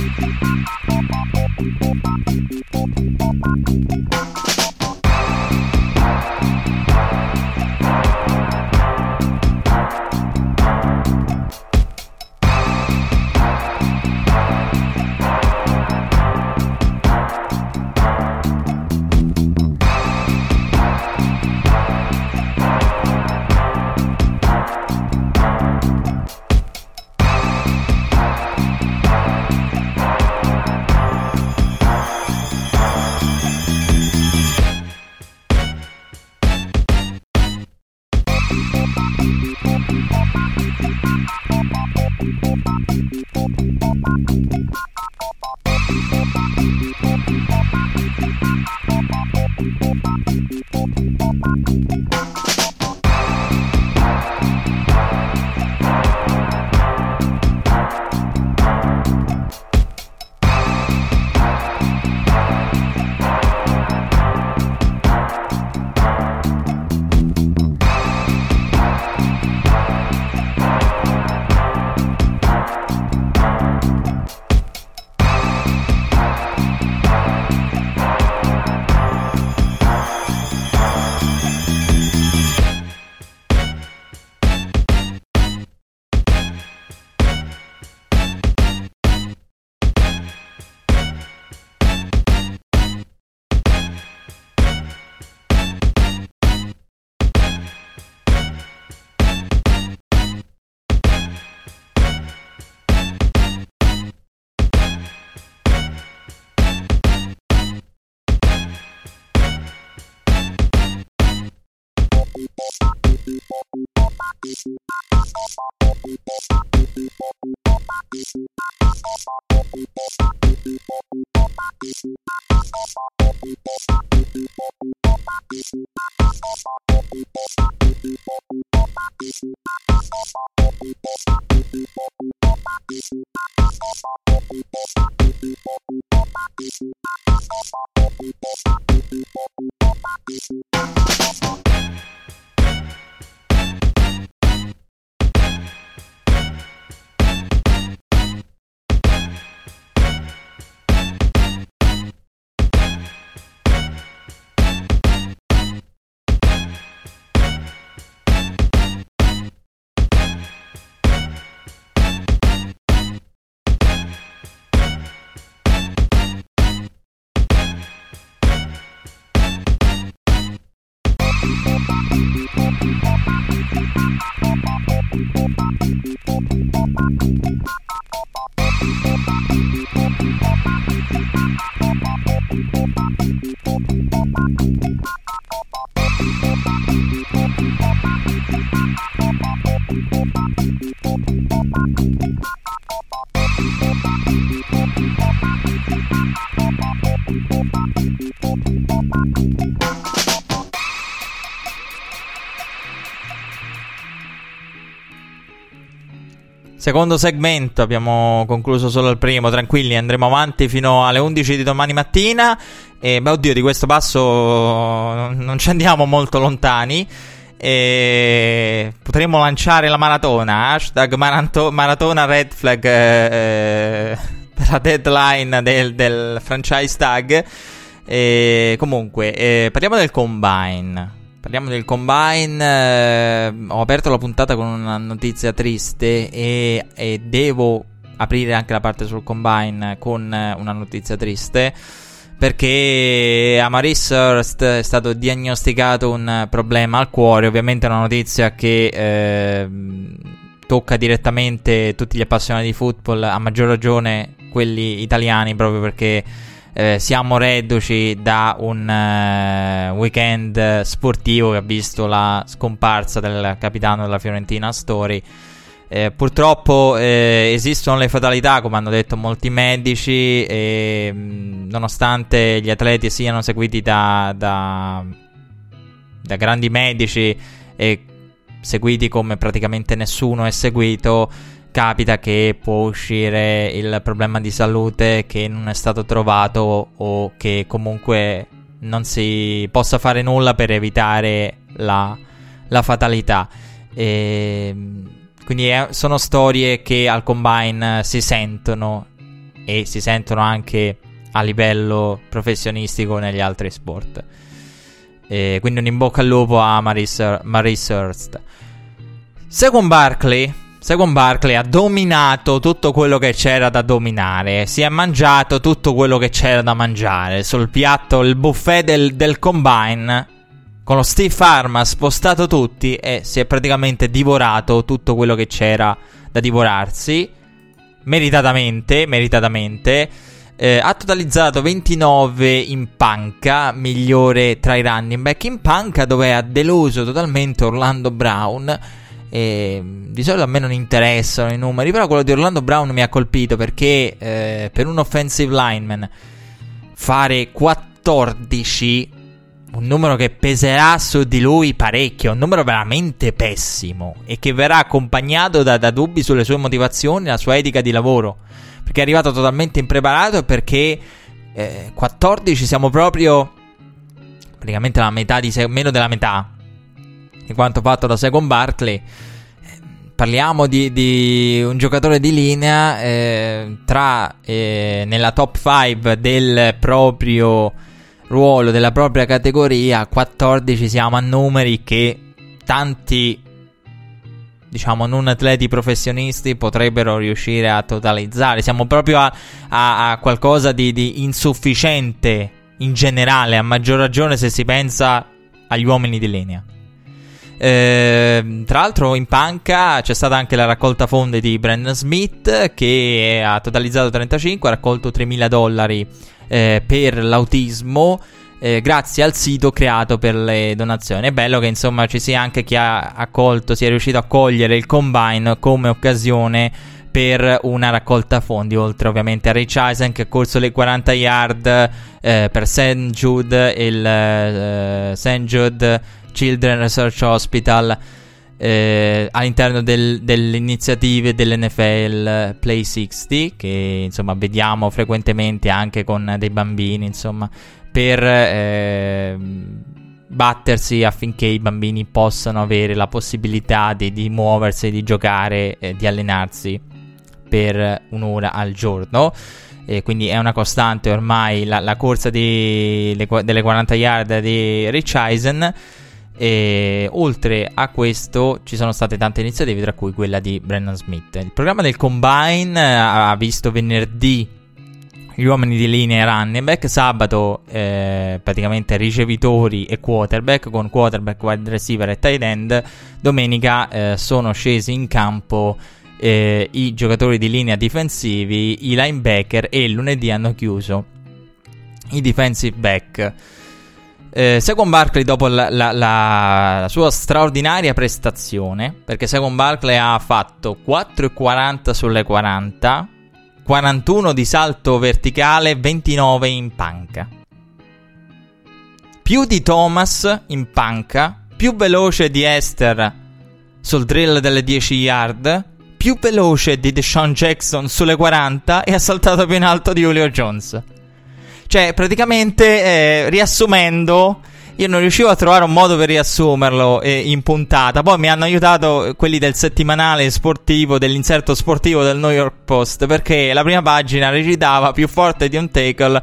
Secondo segmento, abbiamo concluso solo il primo, tranquilli, andremo avanti fino alle 11 di domani mattina. E beh, oddio, di questo passo non ci andiamo molto lontani. E potremmo lanciare la maratona, hashtag marato- maratona red flag eh, per la deadline del, del franchise tag. E comunque, eh, parliamo del combine. Parliamo del combine. Eh, ho aperto la puntata con una notizia triste e, e, devo aprire anche la parte sul combine con una notizia triste. Perché a Maris Hurst è stato diagnosticato un problema al cuore. Ovviamente è una notizia che eh, tocca direttamente tutti gli appassionati di football, a maggior ragione quelli italiani, proprio perché eh, siamo reduci da un uh, weekend sportivo che ha visto la scomparsa del capitano della Fiorentina Story. Eh, purtroppo eh, esistono le fatalità, come hanno detto molti medici, e mh, nonostante gli atleti siano seguiti da, da, da grandi medici e seguiti come praticamente nessuno è seguito, capita che può uscire il problema di salute che non è stato trovato o che comunque non si possa fare nulla per evitare la, la fatalità. E, quindi è, sono storie che al combine si sentono e si sentono anche a livello professionistico negli altri sport. E quindi un in bocca al lupo a Maris, Maris Hurst. Second Barkley Secondo Barkley ha dominato tutto quello che c'era da dominare, si è mangiato tutto quello che c'era da mangiare sul piatto, il buffet del, del combine, con lo Steve Farm ha spostato tutti e si è praticamente divorato tutto quello che c'era da divorarsi, meritatamente, meritatamente. Eh, ha totalizzato 29 in panca, migliore tra i running back in panca, dove ha deluso totalmente Orlando Brown e di solito a me non interessano i numeri, però quello di Orlando Brown mi ha colpito perché eh, per un offensive lineman fare 14, un numero che peserà su di lui parecchio, un numero veramente pessimo e che verrà accompagnato da, da dubbi sulle sue motivazioni, la sua etica di lavoro, perché è arrivato totalmente impreparato e perché eh, 14 siamo proprio praticamente la metà di se- meno della metà di quanto fatto da Second Barkley. Parliamo di, di un giocatore di linea eh, tra eh, nella top 5 del proprio ruolo, della propria categoria. 14 siamo a numeri che tanti diciamo non atleti professionisti potrebbero riuscire a totalizzare. Siamo proprio a, a, a qualcosa di, di, insufficiente in generale, a maggior ragione se si pensa agli uomini di linea. Eh, tra l'altro in panca c'è stata anche la raccolta fondi di Brandon Smith che ha totalizzato 35, ha raccolto 3.000 dollari eh, per l'autismo. Eh, grazie al sito creato per le donazioni. È bello che insomma ci sia anche chi ha accolto, sia riuscito a cogliere il combine come occasione per una raccolta fondi, oltre ovviamente a Rich Eisen che ha corso le 40 yard eh, per St. Jude, il eh, St. Jude Children Research Hospital. eh, all'interno del, delle iniziative dell'NFL Play 60, che insomma vediamo frequentemente anche con dei bambini, insomma, per eh, battersi affinché i bambini possano avere la possibilità di, di muoversi, di giocare, eh, di allenarsi per un'ora al giorno. E quindi è una costante ormai la, la corsa di, le, delle 40 yard di Rich Eisen. E oltre a questo ci sono state tante iniziative, tra cui quella di Brennan Smith. Il programma del Combine ha visto venerdì gli uomini di linea running back, sabato eh, praticamente ricevitori e quarterback, con quarterback, wide receiver e tight end, domenica eh, sono scesi in campo eh, i giocatori di linea difensivi, i linebacker e lunedì hanno chiuso i defensive back. Eh, Second Barkley dopo la, la, la, la, sua straordinaria prestazione, perché Second Barkley ha fatto 4,40 sulle 40, 41 di salto verticale, 29 in panca. Più di Thomas in panca, più veloce di Esther sul drill delle 10 yard, più veloce di Deshaun Jackson sulle 40 e ha saltato più in alto di Julio Jones. Cioè, praticamente, eh, riassumendo, io non riuscivo a trovare un modo per riassumerlo eh, in puntata. Poi mi hanno aiutato quelli del settimanale sportivo, dell'inserto sportivo del New York Post, perché la prima pagina recitava più forte di un tackle,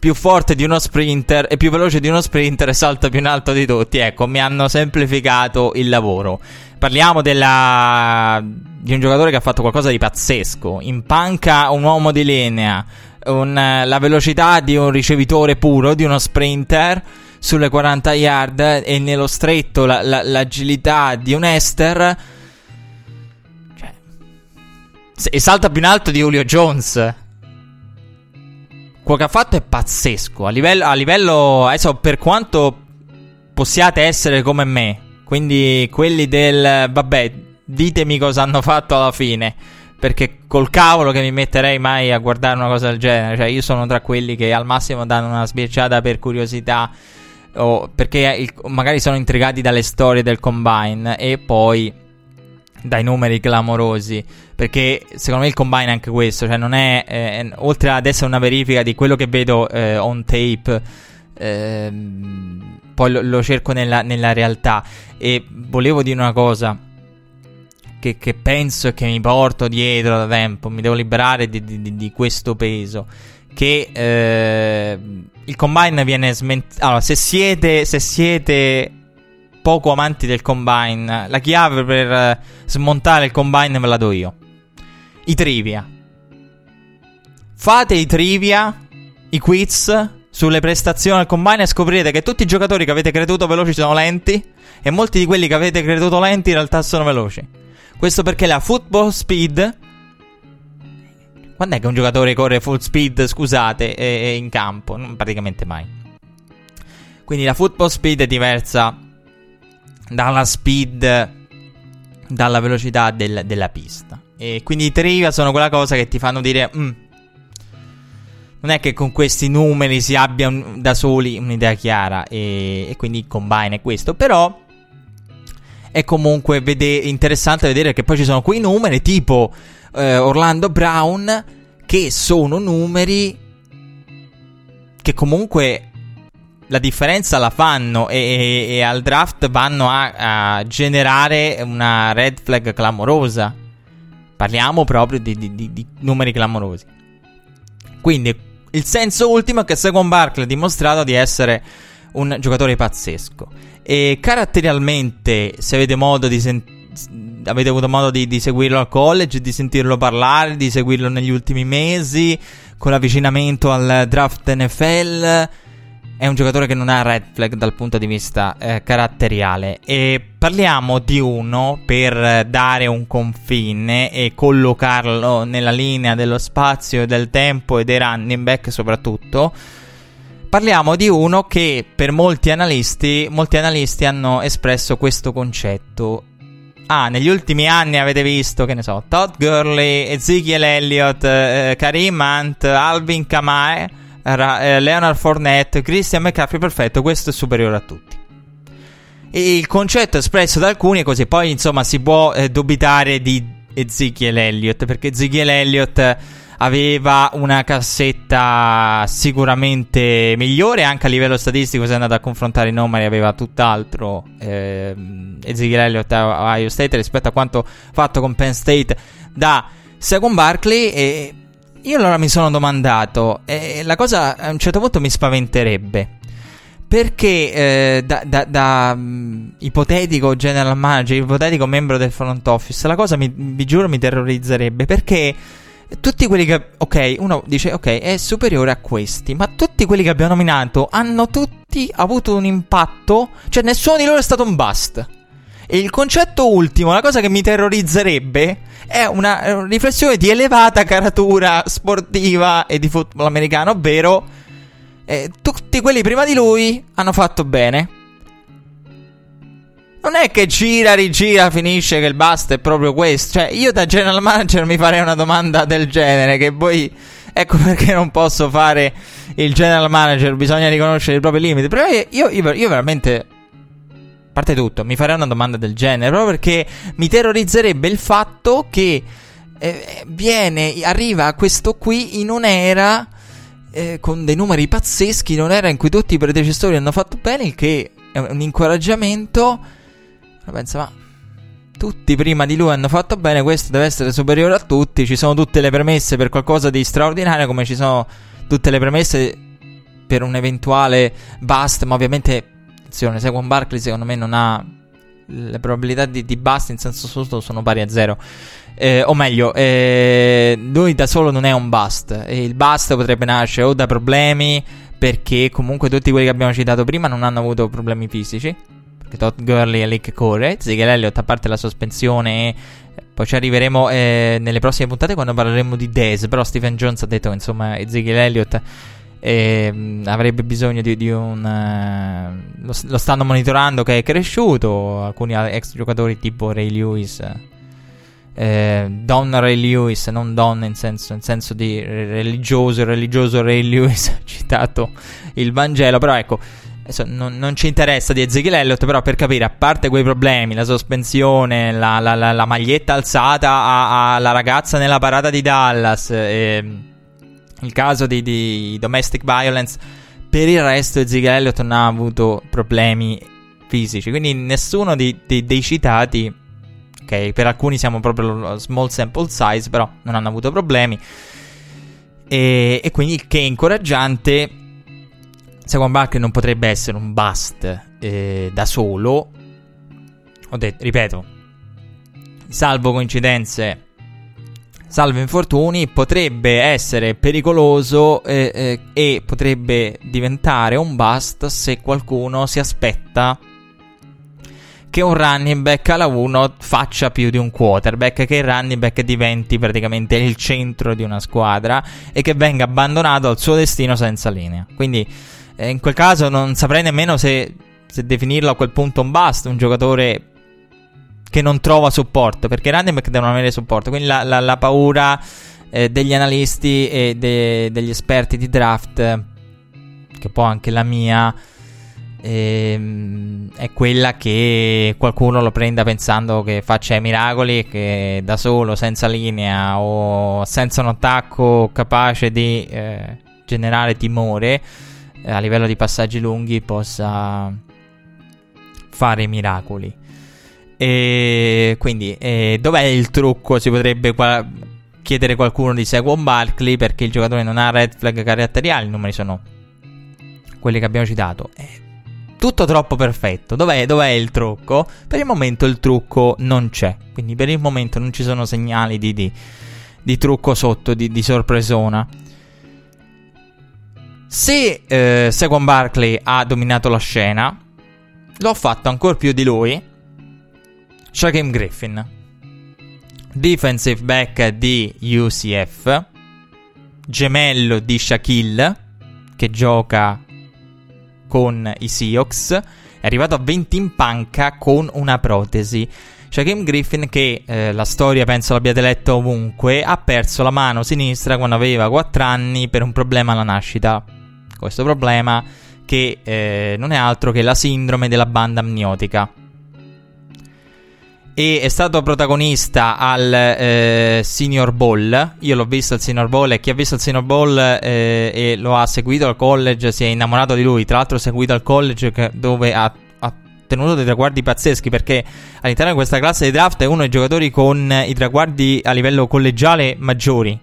più forte di uno sprinter e più veloce di uno sprinter e salta più in alto di tutti. Ecco, mi hanno semplificato il lavoro. Parliamo della... di un giocatore che ha fatto qualcosa di pazzesco. In panca un uomo di linea, un... la velocità di un ricevitore puro, di uno sprinter sulle 40 yard e nello stretto la, la, l'agilità di un Esther. Cioè, e salta più in alto di Julio Jones. Quello che ha fatto è pazzesco. A livello, a livello. Adesso, per quanto possiate essere come me, quindi quelli del. Vabbè, ditemi cosa hanno fatto alla fine. Perché col cavolo che mi metterei mai a guardare una cosa del genere. Cioè, io sono tra quelli che al massimo danno una sbirciata per curiosità o perché il, magari sono intrigati dalle storie del combine e poi dai numeri clamorosi. Perché secondo me il combine è anche questo, cioè non è, eh, oltre ad essere una verifica di quello che vedo eh, on tape, eh, poi lo, lo cerco nella, nella, realtà. E volevo dire una cosa. Che, che, penso e che mi porto dietro da tempo, mi devo liberare di, di, di questo peso. Che eh, il combine viene smentito. Allora, se siete, se siete poco amanti del combine, la chiave per eh, smontare il combine ve la do io. I trivia. Fate i trivia, i quiz sulle prestazioni al combine e scoprirete che tutti i giocatori che avete creduto veloci sono lenti e molti di quelli che avete creduto lenti in realtà sono veloci. Questo perché la football speed quando è che un giocatore corre full speed, scusate, è, in campo? praticamente mai. Quindi la football speed è diversa dalla speed, dalla velocità del, della pista. E quindi i trivia sono quella cosa che ti fanno dire... Mm, non è che con questi numeri si abbia un, da soli un'idea chiara e, e quindi combine questo. Però è comunque vede- interessante vedere che poi ci sono quei numeri tipo eh, Orlando Brown, che sono numeri che comunque la differenza la fanno e, e, e al draft vanno a, a, generare una red flag clamorosa. Parliamo proprio di, di, di, di numeri clamorosi. Quindi il senso ultimo è che Second Barkley ha dimostrato di essere un giocatore pazzesco. E caratterialmente, se avete modo di sentire avete avuto modo di, di, seguirlo al college, di sentirlo parlare, di seguirlo negli ultimi mesi, con l'avvicinamento al draft NFL. È un giocatore che non ha red flag dal punto di vista eh, caratteriale. E parliamo di uno per dare un confine e collocarlo nella linea dello spazio, del tempo e dei running back soprattutto. Parliamo di uno che per molti analisti, molti analisti hanno espresso questo concetto Ah, negli ultimi anni avete visto, che ne so, Todd Gurley, Ezekiel Elliott, eh, Karim Hunt, Alvin Kamae, Ra- eh, Leonard Fournette, Christian McCaffrey, perfetto, questo è superiore a tutti. E il concetto espresso da alcuni è così. Poi, insomma, si può eh, dubitare di Ezekiel Elliott, perché Ezekiel Elliott aveva una cassetta sicuramente migliore anche a livello statistico se è andato a confrontare i numeri aveva tutt'altro eh, Ezekiel Elliott a Ohio State rispetto a quanto fatto con Penn State da Second Barkley e io allora mi sono domandato e la cosa a un certo punto mi spaventerebbe. Perché eh, da, da, da um, ipotetico general manager, ipotetico membro del front office, la cosa mi, vi giuro mi terrorizzerebbe. Perché tutti quelli che. Ok, uno dice, ok, è superiore a questi, ma tutti quelli che abbiamo nominato hanno tutti avuto un impatto, cioè nessuno di loro è stato un bust. E il concetto ultimo, la cosa che mi terrorizzerebbe, è una, riflessione di elevata caratura sportiva e di football americano, ovvero eh, tutti quelli prima di lui hanno fatto bene. Non è che gira, rigira, finisce che il basta è proprio questo. Cioè, io da general manager mi farei una domanda del genere. Che poi. Ecco perché non posso fare il general manager. Bisogna riconoscere i propri limiti. Però io, io, io veramente. A parte tutto, mi farei una domanda del genere. Proprio perché mi terrorizzerebbe il fatto che. Eh, viene, arriva questo qui in un'era. Eh, con dei numeri pazzeschi. In un'era in cui tutti i predecessori hanno fatto bene. Il che è un incoraggiamento pensa, ma tutti prima di lui hanno fatto bene, questo deve essere superiore a tutti, ci sono tutte le premesse per qualcosa di straordinario, come ci sono tutte le premesse per un eventuale bust, ma ovviamente, attenzione, Saquon Barkley secondo me non ha le probabilità di, di bust in senso assoluto sono pari a zero. Eh, o meglio, eh, lui da solo non è un bust. E il bust potrebbe nascere o da problemi, perché comunque tutti quelli che abbiamo citato prima non hanno avuto problemi fisici Todd Gurley e Lick Core. Ezekiel Elliott, a parte la sospensione, poi ci arriveremo eh, nelle prossime puntate quando parleremo di Dez. Però Stephen Jones ha detto che insomma Ezekiel Elliott eh, avrebbe bisogno di, di un. Uh, lo, lo, stanno monitorando che è cresciuto. Alcuni ex giocatori tipo Ray Lewis. Eh, Don Ray Lewis, non Don in senso, in senso di religioso, religioso Ray Lewis, citato il Vangelo, però ecco, Adesso non, non, ci interessa di Ezekiel Elliott, però per capire, a parte quei problemi, la sospensione, la, la, la, la maglietta alzata alla ragazza nella parata di Dallas, eh, il caso di, di, domestic violence, per il resto Ezekiel Elliott non ha avuto problemi fisici, quindi nessuno di, di, dei citati, ok, per alcuni siamo proprio small sample size, però non hanno avuto problemi. E, e quindi che è incoraggiante Saquon Barkley non potrebbe essere un bust eh, da solo. Ho detto, ripeto, salvo coincidenze, salvo infortuni, potrebbe essere pericoloso eh, eh, e potrebbe diventare un bust se qualcuno si aspetta che un running back alla 1 faccia più di un quarterback, che il running back diventi praticamente il centro di una squadra e che venga abbandonato al suo destino senza linea. Quindi eh, in quel caso non saprei nemmeno se, se definirlo a quel punto un bust, un giocatore che non trova supporto, perché i running back devono avere supporto, quindi la, la, la paura eh, degli analisti e de, degli esperti di draft, che poi anche la mia, ehm, è quella che qualcuno lo prenda pensando che faccia i miracoli, che da solo, senza linea o senza un attacco capace di eh, generare timore a livello di passaggi lunghi possa fare miracoli. E quindi, eh, dov'è il trucco? Si potrebbe qua- chiedere qualcuno di Saquon Barkley perché il giocatore non ha red flag caratteriali. I numeri sono quelli che abbiamo citato. È tutto troppo perfetto. Dov'è, dov'è, il trucco? Per il momento il trucco non c'è. Quindi per il momento non ci sono segnali di, di, di trucco sotto, di, di sorpresona. Se eh, Saquon Barkley ha dominato la scena, lo ha fatto ancora più di lui Shaquem Griffin, defensive back di UCF, gemello di Shaquille, che gioca con i Seahawks, è arrivato a 20 in panca con una protesi. Shaquem Griffin, che eh, la storia penso l'abbiate letto ovunque, ha perso la mano sinistra quando aveva 4 anni per un problema alla nascita questo problema che eh, non è altro che la sindrome della banda amniotica e è stato protagonista al eh, Senior Bowl. Io l'ho visto al Senior Bowl e chi ha visto il Senior Bowl eh, e lo ha seguito al college si è innamorato di lui. Tra l'altro, seguito al college dove ha, ha, tenuto dei traguardi pazzeschi perché all'interno di questa classe di draft è uno dei giocatori con i traguardi a livello collegiale maggiori,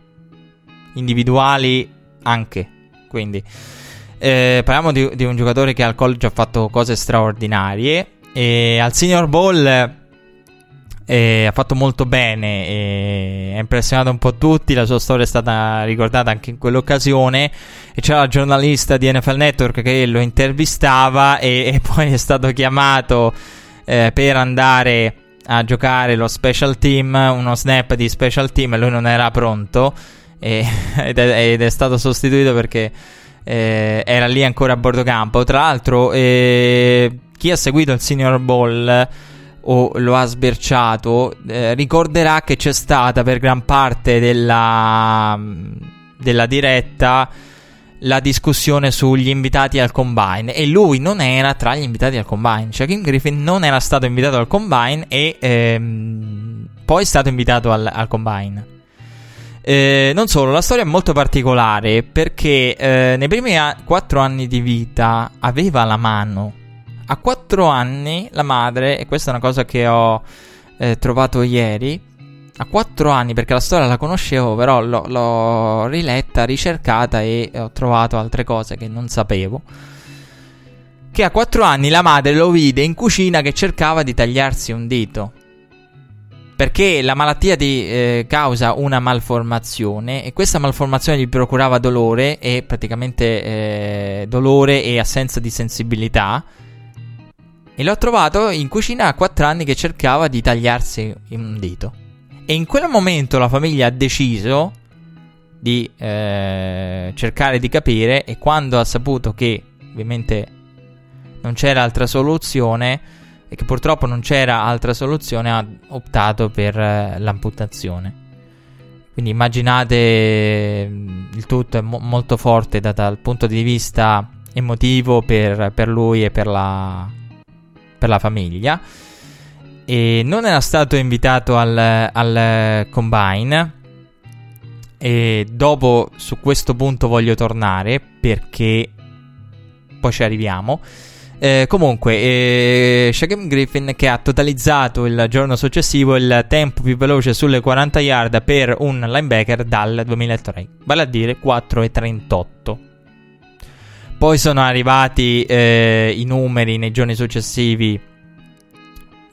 individuali anche. Quindi, eh, parliamo di, di un giocatore che al college ha fatto cose straordinarie. E al Senior Bowl e ha fatto molto bene e ha impressionato un po' tutti. La sua storia è stata ricordata anche in quell'occasione. E c'era la giornalista di NFL Network che lo intervistava e, e poi è stato chiamato eh, per andare a giocare lo special team, uno snap di special team e lui non era pronto e, ed, è, ed, è, stato sostituito perché eh, era lì ancora a bordo campo. Tra l'altro eh, chi ha seguito il Senior Bowl o lo ha sberciato, eh, ricorderà che c'è stata per gran parte della, della diretta la discussione sugli invitati al combine e lui non era tra gli invitati al combine. Cioè Kim Griffin non era stato invitato al combine e ehm, poi è stato invitato al, al combine. Eh, non solo, la storia è molto particolare perché eh, nei primi a- quattro anni di vita aveva la mano a 4 anni la madre, e questa è una cosa che ho eh, trovato ieri, a 4 anni, perché la storia la conoscevo, però l'ho, l'ho riletta, ricercata e ho trovato altre cose che non sapevo. Che a 4 anni la madre lo vide in cucina che cercava di tagliarsi un dito. Perché la malattia ti eh, causa una malformazione e questa malformazione gli procurava dolore e praticamente eh, dolore e assenza di sensibilità e l'ho trovato in cucina a 4 anni che cercava di tagliarsi un dito. E in quel momento la famiglia ha deciso di eh, cercare di capire e quando ha saputo che ovviamente non c'era altra soluzione e che purtroppo non c'era altra soluzione ha optato per eh, l'amputazione. Quindi immaginate mm, il tutto è mo- molto forte da, dal punto di vista emotivo per, per lui e per la, per la famiglia. E non era stato invitato al, al Combine. E dopo su questo punto voglio tornare perché poi ci arriviamo. Eh, comunque, eh, Shaquem Griffin che ha totalizzato il giorno successivo il tempo più veloce sulle 40 yard per un linebacker dal 2003, vale a dire 4,38. Poi sono arrivati eh, i numeri nei giorni successivi,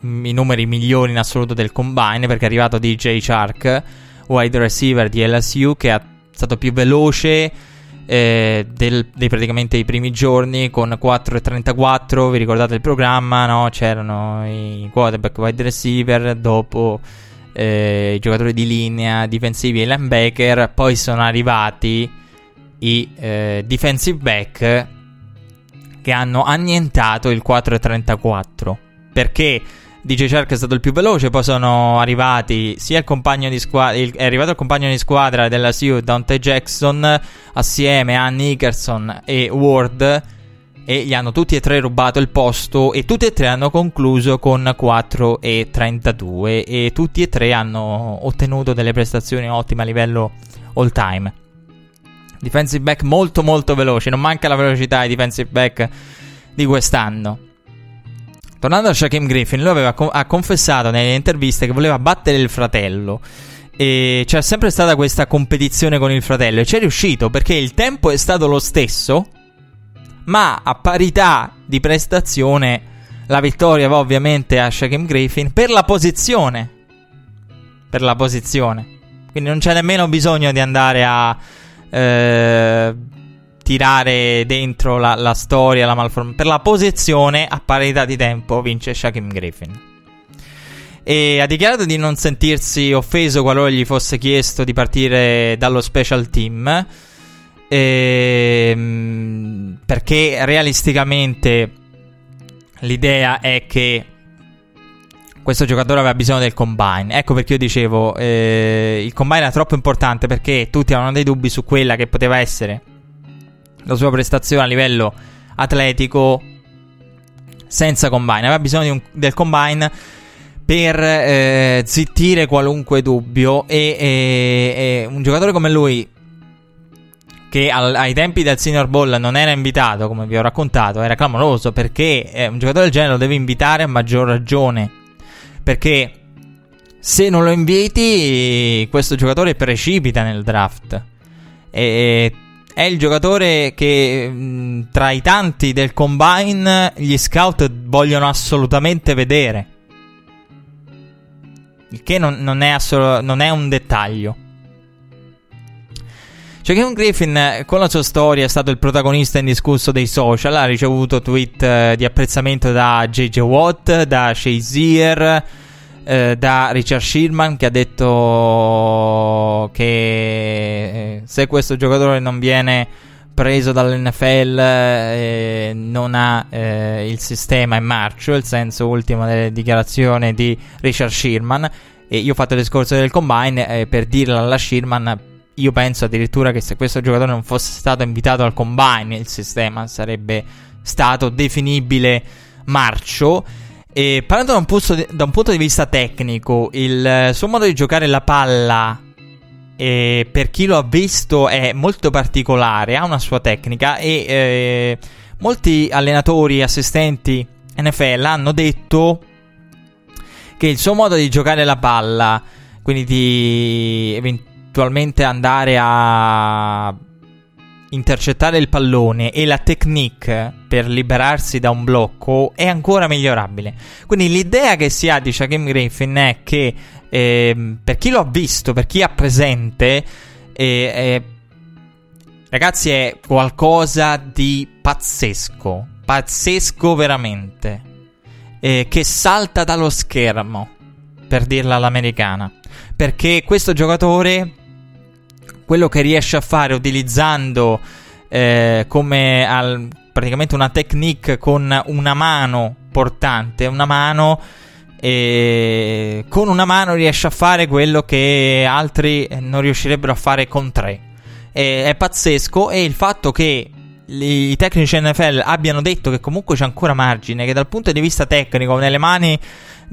mm, i numeri migliori in assoluto del combine, perché è arrivato DJ Shark, wide receiver di LSU, che è stato più veloce eh, del, dei praticamente i primi giorni con 4.34. Vi ricordate il programma? No? C'erano i quarterback wide receiver, dopo eh, i giocatori di linea, difensivi e linebacker. Poi sono arrivati i eh, defensive back che hanno annientato il 4.34 perché DJ Shark è stato il più veloce, poi sono arrivati sia il compagno di squadra, è arrivato il compagno di squadra della SU Dante Jackson assieme a Nickerson e Ward e gli hanno tutti e tre rubato il posto e tutti e tre hanno concluso con 4 e 32 e tutti e tre hanno ottenuto delle prestazioni ottime a livello all time. Defensive back molto molto veloce, non manca la velocità ai defensive back di quest'anno. Tornando a Shaquem Griffin, lui aveva ha confessato nelle interviste che voleva battere il fratello. E c'è sempre stata questa competizione con il fratello e ci è riuscito perché il tempo è stato lo stesso, ma a parità di prestazione la vittoria va ovviamente a Shaquem Griffin per la posizione. Per la posizione. Quindi non c'è nemmeno bisogno di andare a eh, tirare dentro la, la storia, la malformazione. Per la posizione, a parità di tempo, vince Shaquem Griffin. E ha dichiarato di non sentirsi offeso qualora gli fosse chiesto di partire dallo special team. Ehm, perché realisticamente l'idea è che questo giocatore aveva bisogno del combine. Ecco perché io dicevo, eh, il combine era troppo importante perché tutti avevano dei dubbi su quella che poteva essere la sua prestazione a livello atletico senza combine. Aveva bisogno un, del combine per eh, zittire qualunque dubbio. E, e, e, un giocatore come lui, che al, ai tempi del Senior Bowl non era invitato, come vi ho raccontato, era clamoroso perché eh, un giocatore del genere lo devi invitare a maggior ragione. Perché se non lo inviti, questo giocatore precipita nel draft. E è il giocatore che mh, tra i tanti del combine gli scout vogliono assolutamente vedere. Il che non, non, è, assolo- non è, un dettaglio. Cioè, Kevin Griffin, con la sua storia, è stato il protagonista indiscusso dei social. Ha ricevuto tweet eh, di apprezzamento da JJ Watt, da Shazier, eh, da Richard Shillman, che ha detto che eh, se questo giocatore non viene preso dall'NFL eh, non ha eh, il sistema in marcio, il senso ultimo delle dichiarazioni di Richard Sherman. E io ho fatto il discorso del combine eh, per dirlo alla Sherman. Io penso addirittura che se questo giocatore non fosse stato invitato al combine, il sistema sarebbe stato definibile marcio. E parlando da un, di, da un punto di vista tecnico, il eh, suo modo di giocare la palla e per chi lo ha visto è molto particolare, ha una sua tecnica e eh, molti allenatori, assistenti NFL hanno detto che il suo modo di giocare la palla, quindi di eventualmente andare a intercettare il pallone e la technique per liberarsi da un blocco è ancora migliorabile. Quindi l'idea che si ha di Shaquem Griffin è che eh, per chi lo ha visto, per chi ha presente, eh, eh, ragazzi, è qualcosa di pazzesco. Pazzesco veramente. Eh, che salta dallo schermo, per dirla all'americana. Perché questo giocatore, quello che riesce a fare utilizzando eh, come al, praticamente una technique con una mano portante, una mano e con una mano riesce a fare quello che altri non riuscirebbero a fare con tre. E è pazzesco e il fatto che i tecnici NFL abbiano detto che comunque c'è ancora margine, che dal punto di vista tecnico, nelle mani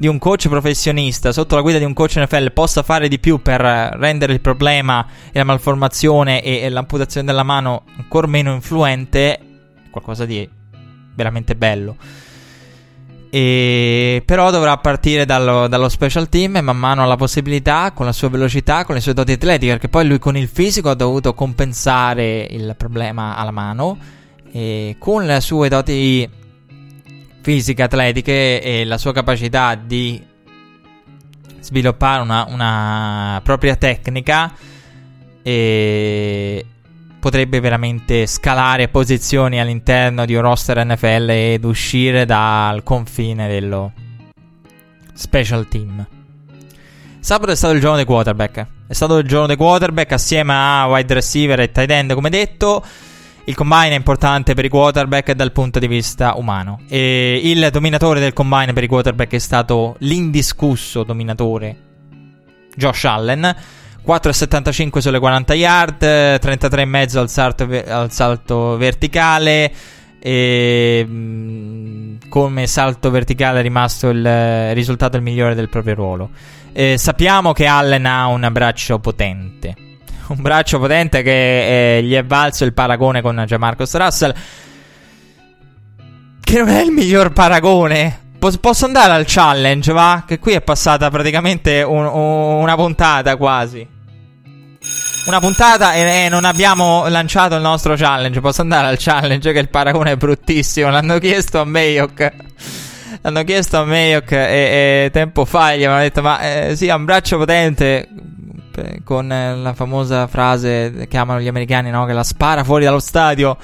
di un coach professionista, sotto la guida di un coach NFL, possa fare di più per rendere il problema e la malformazione e, e l'amputazione della mano ancora meno influente, qualcosa di veramente bello. E però dovrà partire dallo, dallo, special team e man mano alla possibilità, con la sua velocità, con le sue doti atletiche, perché poi lui con il fisico ha dovuto compensare il problema alla mano. E con le sue doti fisiche, atletiche e la sua capacità di sviluppare una, una propria tecnica. E potrebbe veramente scalare posizioni all'interno di un roster NFL ed uscire dal confine dello special team. Sabato è stato il giorno dei quarterback. È stato il giorno dei quarterback assieme a wide receiver e tight end, come detto. Il combine è importante per i quarterback dal punto di vista umano. E il dominatore del combine per i quarterback è stato l'indiscusso dominatore Josh Allen 4,75 sulle 40 yard, 33,5 al salto, al salto verticale. E come salto verticale è rimasto il risultato il migliore del proprio ruolo. E sappiamo che Allen ha un braccio potente. Un braccio potente che eh, gli è valso il paragone con Jamarcus Russell. Che non è il miglior paragone. Posso andare al challenge, va? Che qui è passata praticamente un, un, una puntata quasi. Una puntata e, e, non abbiamo lanciato il nostro challenge. Posso andare al challenge che il paragone è bruttissimo. L'hanno chiesto a Mayok. L'hanno chiesto a Mayok e, e tempo fa gli avevano detto ma eh, sì, ha un braccio potente con eh, la famosa frase che chiamano gli americani, no? Che la spara fuori dallo stadio.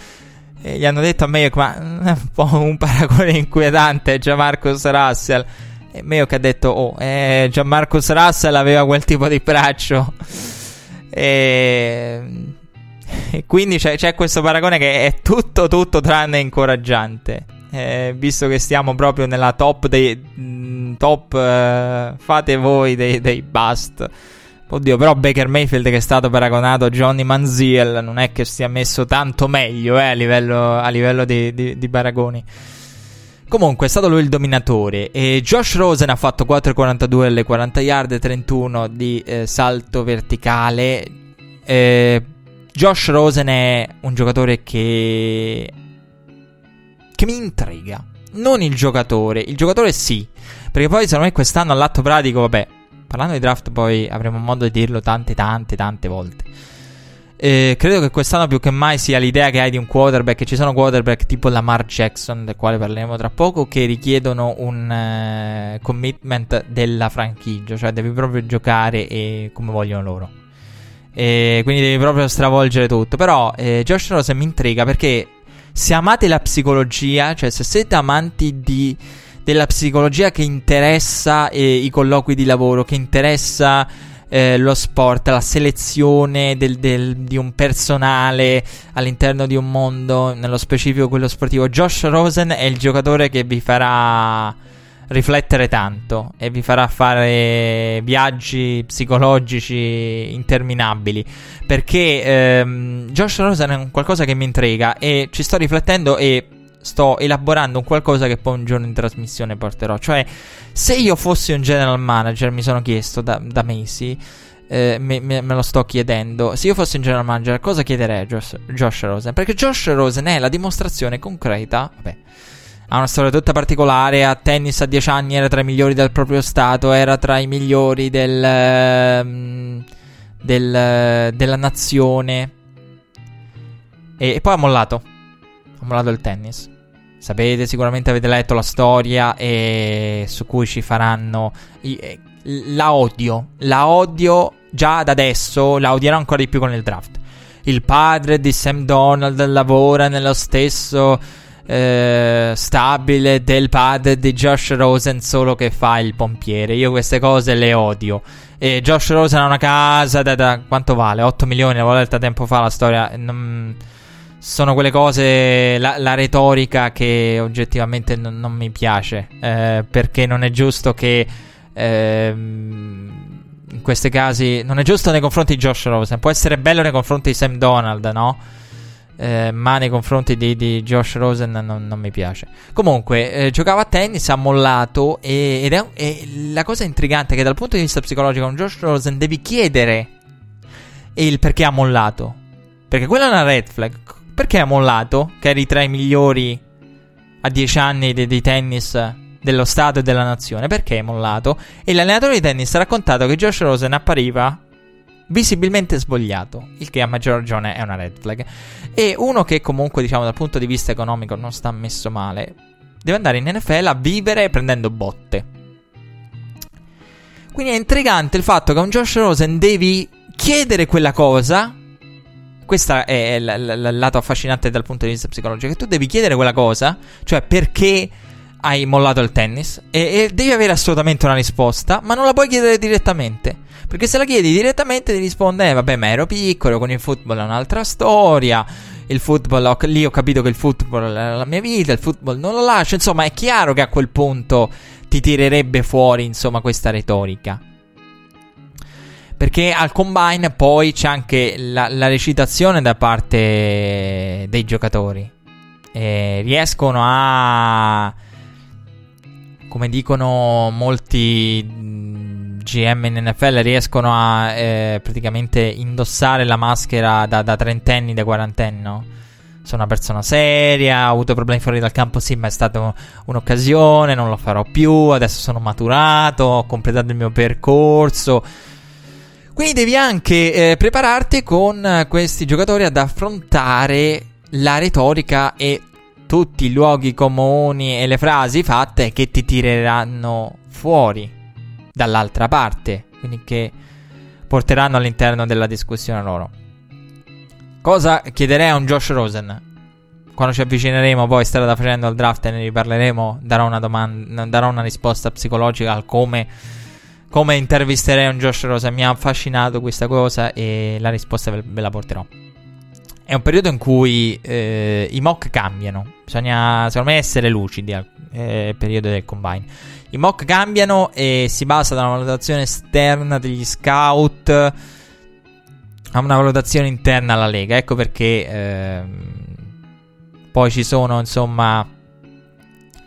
E gli hanno detto a Mayok ma è un po' un paragone inquietante Gianmarcos Russell. E Mayok ha detto oh, eh, Gianmarcos Russell aveva quel tipo di braccio. E, e quindi c'è, c'è, questo paragone che è tutto, tutto tranne incoraggiante. Eh, visto che stiamo proprio nella top dei mm, top, uh, fate voi dei, dei bust Oddio, però Baker Mayfield che è stato paragonato a Johnny Manziel non è che sia messo tanto meglio eh, a livello, a livello di, di, di, paragoni. Comunque è stato lui il dominatore e Josh Rosen ha fatto 4,42 alle 40 yard, 31 di eh, salto verticale. Eh, Josh Rosen è un giocatore che che mi intriga. Non il giocatore, il giocatore sì, perché poi secondo me quest'anno all'atto pratico, vabbè, parlando di draft poi avremo modo di dirlo tante tante tante volte. Eh, credo che quest'anno più che mai sia l'idea che hai di un quarterback. Ci sono quarterback tipo Lamar Jackson, del quale parleremo tra poco, che richiedono un uh, commitment della franchigia, cioè devi proprio giocare e come vogliono loro. E quindi devi proprio stravolgere tutto. Però eh, Josh Rosen mi intriga perché se amate la psicologia, cioè se siete amanti di della psicologia che interessa eh, i colloqui di lavoro, che interessa eh, lo sport, la selezione del, del, di un personale all'interno di un mondo, nello specifico quello sportivo. Josh Rosen è il giocatore che vi farà riflettere tanto e vi farà fare viaggi psicologici interminabili perché ehm, Josh Rosen è qualcosa che mi intriga e ci sto riflettendo e sto elaborando un qualcosa che poi un giorno in trasmissione porterò. Cioè, se io fossi un general manager, mi sono chiesto da, da mesi, eh, me, me, me, lo sto chiedendo. Se io fossi un general manager, cosa chiederei a Josh, Josh Rosen? Perché Josh Rosen è la dimostrazione concreta. Vabbè. Ha una storia tutta particolare. A tennis a 10 anni era tra i migliori del proprio stato. Era tra i migliori del, um, del, della nazione. E, e poi ha mollato. Ha mollato il tennis. Sapete, sicuramente avete letto la storia e su cui ci faranno. Eh, la odio. La odio già da adesso. La odierò ancora di più con il draft. Il padre di Sam Donald lavora nello stesso eh, stabile del padre di Josh Rosen, solo che fa il pompiere. Io queste cose le odio. E Josh Rosen ha una casa da, da quanto vale? 8 milioni. L'avevo letta tempo fa la storia. Non sono quelle cose, la, la retorica che oggettivamente non, non mi piace, eh, perché non è giusto che eh, in questi casi, non è giusto nei confronti di Josh Rosen, può essere bello nei confronti di Sam Donald, no? Eh, ma nei confronti di, di Josh Rosen non, non, mi piace. Comunque, eh, giocava a tennis, ha mollato. E, ed è, e la cosa intrigante è che dal punto di vista psicologico, con Josh Rosen devi chiedere il perché ha mollato. Perché quella è una red flag. Perché ha mollato? Che eri tra i migliori a 10 anni di, di tennis dello Stato e della nazione. Perché è mollato? E l'allenatore di tennis ha raccontato che Josh Rosen appariva visibilmente svogliato, il che a maggior ragione è una red flag. E uno che comunque, diciamo, dal punto di vista economico non sta messo male, deve andare in NFL a vivere prendendo botte. Quindi è intrigante il fatto che a un Josh Rosen devi chiedere quella cosa questo è l- l- il lato affascinante dal punto di vista psicologico. Che tu devi chiedere quella cosa, cioè perché hai mollato il tennis, e, e devi avere assolutamente una risposta, ma non la puoi chiedere direttamente. Perché se la chiedi direttamente ti risponde: eh, vabbè, ma ero piccolo, con il football è un'altra storia. Il football, ho, lì ho capito che il football è la mia vita, il football non lo lascio. Insomma, è chiaro che a quel punto ti tirerebbe fuori, insomma, questa retorica. Perché al combine poi c'è anche la, la recitazione da parte dei giocatori. E riescono a. Come dicono molti GM in NFL, riescono a eh, praticamente indossare la maschera da, da trentenni, da quarantenni, no? sono una persona seria, ho avuto problemi fuori dal campo, sì, ma è stata un'occasione, non lo farò più, adesso sono maturato, ho completato il mio percorso. Quindi devi anche eh, prepararti con eh, questi giocatori ad affrontare la retorica e tutti i luoghi comuni e le frasi fatte che ti tireranno fuori dall'altra parte, quindi che porteranno all'interno della discussione loro. Cosa chiederei a un Josh Rosen? Quando ci avvicineremo poi strada facendo al draft e ne riparleremo, darò una, domanda, darò una risposta psicologica al come come intervisterei un Josh Rosa. Mi ha affascinato questa cosa e la risposta ve, la porterò. È un periodo in cui eh, i mock cambiano. Bisogna, secondo me, essere lucidi al eh, periodo del combine. I mock cambiano e si basa da una valutazione esterna degli scout a una valutazione interna alla Lega. Ecco perché ehm, poi ci sono, insomma,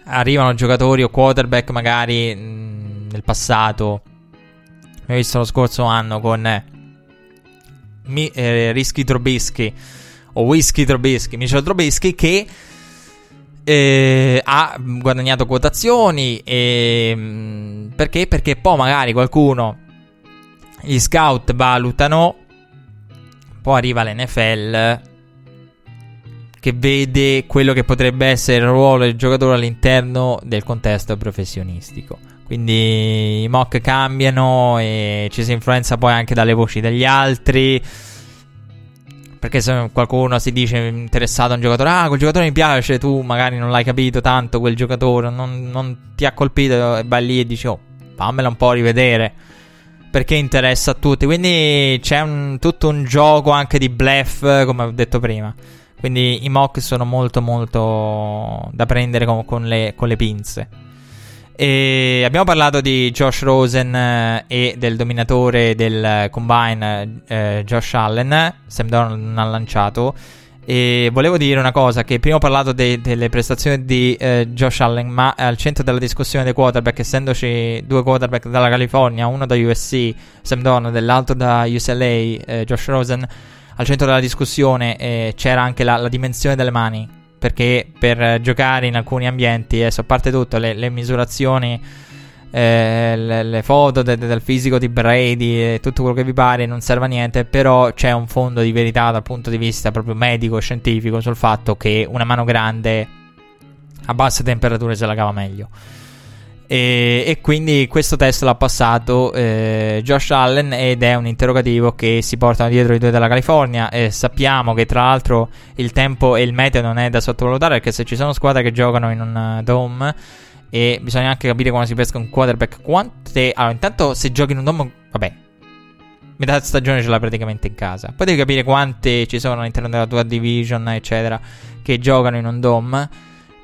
arrivano giocatori o quarterback magari mh, nel passato. Abbiamo visto lo scorso anno con eh, mi, eh, Risky Trubisky o Whisky Trubisky, Mitchell Trubisky che eh, ha guadagnato quotazioni e, mh, perché? Perché poi magari qualcuno gli scout valutano poi arriva l'NFL che vede quello che potrebbe essere il ruolo del giocatore all'interno del contesto professionistico. Quindi i mock cambiano e ci si influenza poi anche dalle voci degli altri. Perché se qualcuno si dice interessato a un giocatore, ah, quel giocatore mi piace, tu magari non l'hai capito tanto, quel giocatore non, non ti ha colpito, e vai lì e dici, oh, fammela un po' rivedere. Perché interessa a tutti. Quindi c'è un, tutto un gioco anche di bluff, come ho detto prima. Quindi i mock sono molto molto da prendere con, con, le, con le, pinze. E abbiamo parlato di Josh Rosen eh, e del dominatore del combine eh, Josh Allen. Sam Donald non ha lanciato. E volevo dire una cosa: che prima ho parlato de- delle prestazioni di eh, Josh Allen, ma al centro della discussione dei quarterback, essendoci due quarterback dalla California, uno da USC, Sam Donald, e l'altro da UCLA, eh, Josh Rosen al centro della discussione eh, c'era anche la, la, dimensione delle mani. Perché per giocare in alcuni ambienti, adesso a parte tutto, le, le misurazioni, eh, le, le, foto de, de, del fisico di Brady e tutto quello che vi pare non serve a niente. Però c'è un fondo di verità dal punto di vista proprio medico scientifico sul fatto che una mano grande a basse temperature se la cava meglio. E, e, quindi questo test l'ha passato eh, Josh Allen ed è un interrogativo che si portano dietro i due della California e sappiamo che tra l'altro il tempo e il meteo non è da sottovalutare perché se ci sono squadre che giocano in un uh, dome e bisogna anche capire quando si pesca un quarterback quante... Allora intanto se giochi in un dome, vabbè, metà stagione ce l'hai praticamente in casa. Poi devi capire quante ci sono all'interno della tua division, eccetera, che giocano in un dome.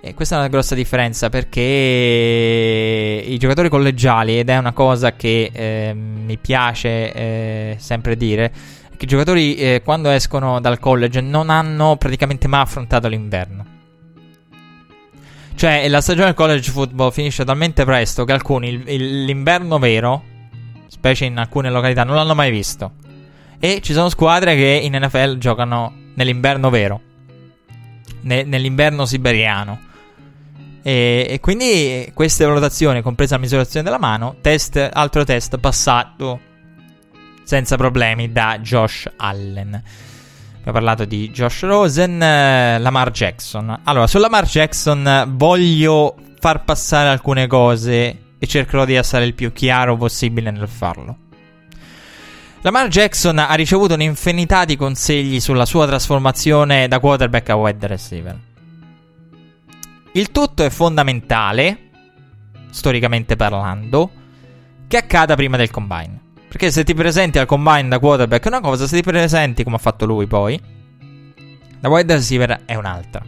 E questa è una grossa differenza perché i giocatori collegiali, ed è una cosa che eh, mi piace eh, sempre dire, che i giocatori eh, quando escono dal college non hanno praticamente mai affrontato l'inverno. Cioè la stagione del college football finisce talmente presto che alcuni il, il, l'inverno vero, specie in alcune località, non l'hanno mai visto. E ci sono squadre che in NFL giocano nell'inverno vero, ne, nell'inverno siberiano. E, e, quindi queste valutazioni, compresa la misurazione della mano, test, altro test passato senza problemi da Josh Allen. Abbiamo parlato di Josh Rosen, eh, Lamar Jackson. Allora, su Lamar Jackson voglio far passare alcune cose e cercherò di essere il più chiaro possibile nel farlo. Lamar Jackson ha ricevuto un'infinità di consigli sulla sua trasformazione da quarterback a wide receiver. Il tutto è fondamentale, storicamente parlando, che accada prima del combine. Perché se ti presenti al combine da quarterback è una cosa, se ti presenti come ha fatto lui poi, da wide receiver è un'altra.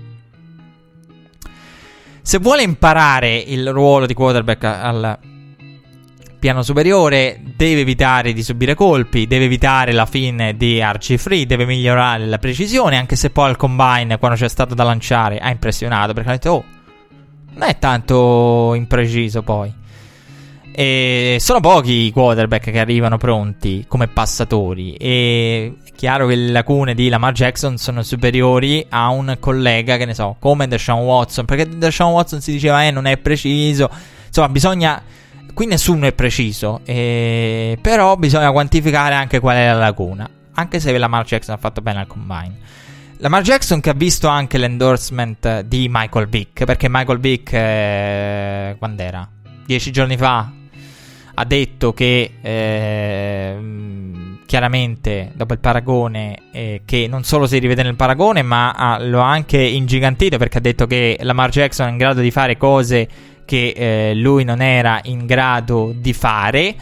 Se vuole imparare il ruolo di quarterback al piano superiore, deve evitare di subire colpi, deve evitare la fine di RG Free, deve migliorare la precisione, anche se poi al combine, quando c'è stato da lanciare, ha impressionato perché ha detto, oh, non è tanto impreciso poi. E sono pochi i quarterback che arrivano pronti come passatori. E è chiaro che le lacune di Lamar Jackson sono superiori a un collega, che ne so, come Deshaun Watson. Perché Deshaun Watson si diceva, eh, non è preciso. Insomma, bisogna. Qui nessuno è preciso. Eh, però bisogna quantificare anche qual è la lacuna. Anche se Lamar Jackson ha fatto bene al combine. Lamar Jackson che ha visto anche l'endorsement di Michael Vick, perché Michael Vick, eh, quando era? Dieci giorni fa, ha detto che eh, chiaramente dopo il paragone, eh, che non solo si rivede nel paragone, ma ha, lo ha anche ingigantito perché ha detto che Lamar Jackson è in grado di fare cose che eh, lui non era in grado di fare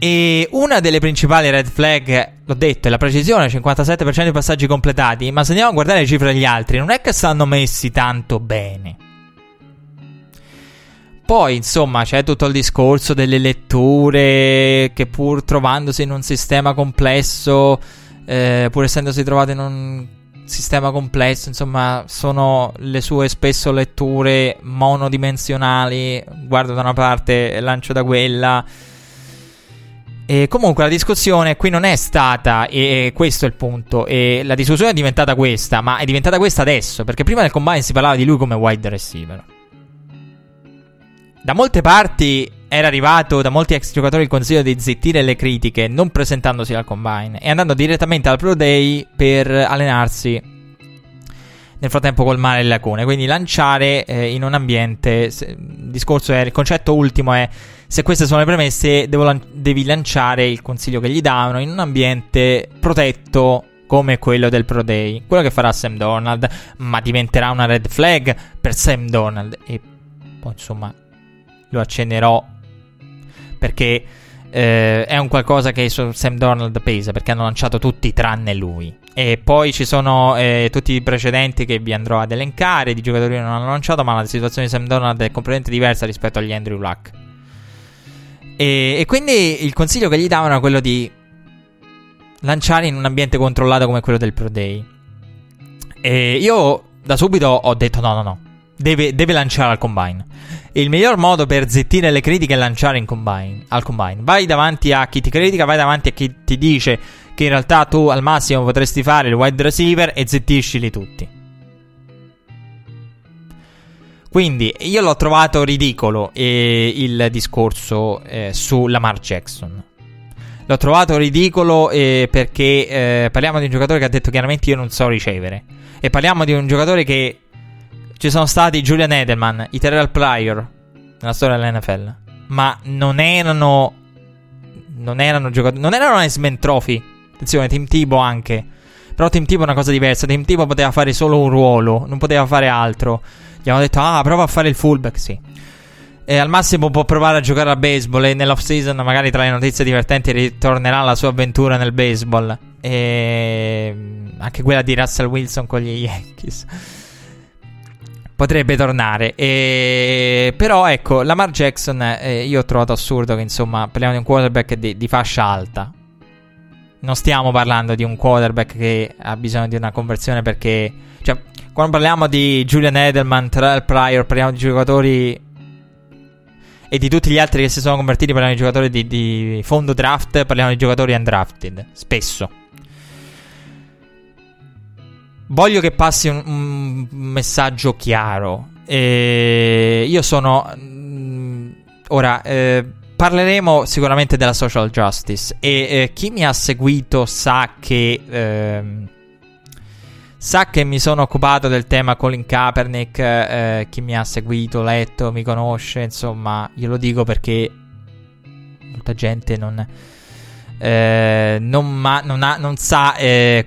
E una delle principali red flag, l'ho detto, è la precisione, 57% di passaggi completati, ma se andiamo a guardare le cifre degli altri, non è che stanno messi tanto bene. Poi, insomma, c'è tutto il discorso delle letture che pur trovandosi in un sistema complesso, eh, pur essendosi trovato in un sistema complesso, insomma, sono le sue spesso letture monodimensionali, guardo da una parte lancio da quella. E comunque la discussione qui non è stata, e questo è il punto, la discussione è diventata questa, ma è diventata questa adesso, perché prima del combine si parlava di lui come wide receiver. Da molte parti era arrivato da molti ex giocatori il consiglio di zittire le critiche non presentandosi al combine e andando direttamente al Pro Day per allenarsi nel frattempo colmare le lacune. Quindi lanciare eh, in un ambiente. Se, è. Il concetto ultimo è. Se queste sono le premesse, lan- devi lanciare il consiglio che gli davano in un ambiente protetto come quello del Pro Day. Quello che farà Sam Donald. Ma diventerà una red flag per Sam Donald. E poi insomma. Lo accennerò perché eh, è un qualcosa che Sam Donald pesa perché hanno lanciato tutti tranne lui. E poi ci sono eh, tutti i precedenti che vi andrò ad elencare di giocatori che non hanno lanciato, ma la situazione di Sam Donald è completamente diversa rispetto agli Andrew Luck. E, e quindi il consiglio che gli davano era quello di lanciare in un ambiente controllato come quello del Pro Day. E io da subito ho detto no, no, no. Deve, deve lanciare al combine. Il miglior modo per zittire le critiche è lanciare combine, al combine. Vai davanti a chi ti critica, vai davanti a chi ti dice che in realtà tu al massimo potresti fare il wide receiver e zittiscili tutti. Quindi io l'ho trovato ridicolo eh, il discorso eh, su Lamar Jackson. L'ho trovato ridicolo eh, perché eh, parliamo di un giocatore che ha detto chiaramente io non so ricevere. E parliamo di un giocatore che ci sono stati Julian Edelman, i Terrell Pryor nella storia dell'NFL. Ma non erano. Non erano giocatori. Non erano Iceman Trophy. Attenzione, Team Tibo anche. Però Team Tibo è una cosa diversa. Team Tibo poteva fare solo un ruolo, non poteva fare altro. Gli hanno detto, ah, prova a fare il fullback, sì. E al massimo può provare a giocare a baseball. E nell'off season, magari tra le notizie divertenti, ritornerà la sua avventura nel baseball. E anche quella di Russell Wilson con gli Yankees potrebbe tornare. E... Però ecco, Lamar Jackson eh, io ho trovato assurdo che insomma parliamo di un quarterback di, di, fascia alta. Non stiamo parlando di un quarterback che ha bisogno di una conversione perché... Cioè, quando parliamo di Julian Edelman, Terrell Pryor, parliamo di giocatori... E di tutti gli altri che si sono convertiti, parliamo di giocatori di, di fondo draft, parliamo di giocatori undrafted, spesso. Voglio che passi un, un messaggio chiaro. E io sono. Mh, mm, ora, eh, parleremo sicuramente della social justice. E eh, chi mi ha seguito sa che. Eh, sa che mi sono occupato del tema Colin Kaepernick. Eh, chi mi ha seguito, letto, mi conosce. Insomma, glielo dico perché molta gente non. Eh, non, ma, non, ha, non sa eh,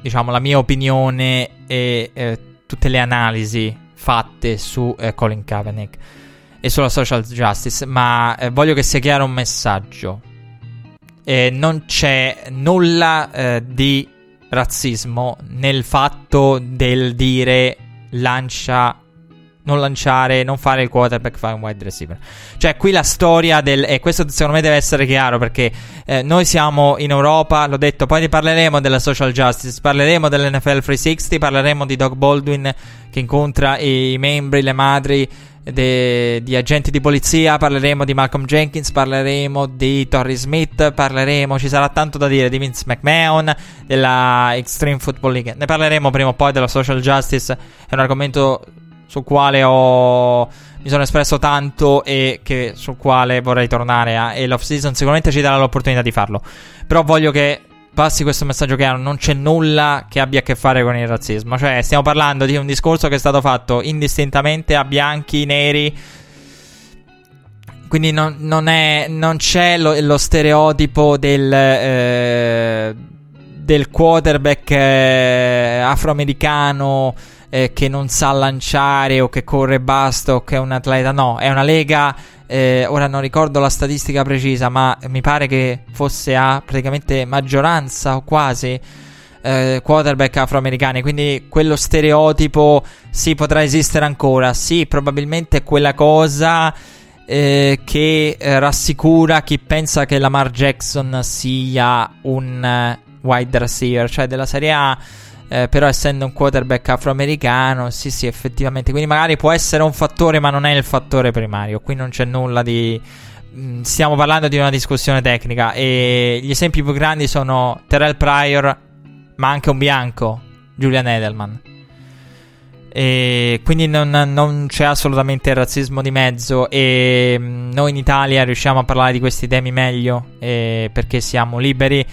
diciamo, la mia opinione e eh, tutte le analisi fatte su eh, Colin Kaepernick e sulla social justice, ma eh, voglio che sia chiaro un messaggio. non c'è nulla eh, di razzismo nel fatto del dire lancia non lanciare, non fare il quarterback, fare un wide receiver. Cioè, qui la storia del. E questo secondo me deve essere chiaro perché eh, noi siamo in Europa, l'ho detto, poi ne parleremo della social justice, parleremo dell'NFL 360, parleremo di Doug Baldwin che incontra i membri, le madri. De, di agenti di polizia, parleremo di Malcolm Jenkins, parleremo di Torrey Smith, parleremo, ci sarà tanto da dire di Vince McMahon, della Extreme Football League. Ne parleremo prima o poi della social justice, è un argomento sul quale ho, mi sono espresso tanto e che, sul quale vorrei tornare a, e l'off season sicuramente ci darà l'opportunità di farlo. Però voglio che passi questo messaggio chiaro, non c'è nulla che abbia a che fare con il razzismo, cioè stiamo parlando di un discorso che è stato fatto indistintamente a bianchi, neri, quindi non, non, è, non c'è lo, lo stereotipo del, eh, del quarterback eh, afroamericano eh, che non sa lanciare o che corre basta o che è un atleta. No, è una lega. Eh, ora non ricordo la statistica precisa, ma mi pare che fosse a praticamente maggioranza o quasi eh, quarterback afroamericani. Quindi quello stereotipo sì potrà esistere ancora. Sì, probabilmente quella cosa eh, che eh, rassicura chi pensa che Lamar Jackson sia un eh, wide receiver, cioè della Serie A. Eh, però essendo un quarterback afroamericano, sì, sì, effettivamente. Quindi magari può essere un fattore, ma non è il fattore primario. Qui non c'è nulla di. Mm, stiamo parlando di una discussione tecnica. E gli esempi più grandi sono Terrell Pryor, ma anche un bianco, Julian Edelman. E quindi non, non, c'è assolutamente razzismo di mezzo e mm, noi in Italia riusciamo a parlare di questi temi meglio eh, perché siamo liberi.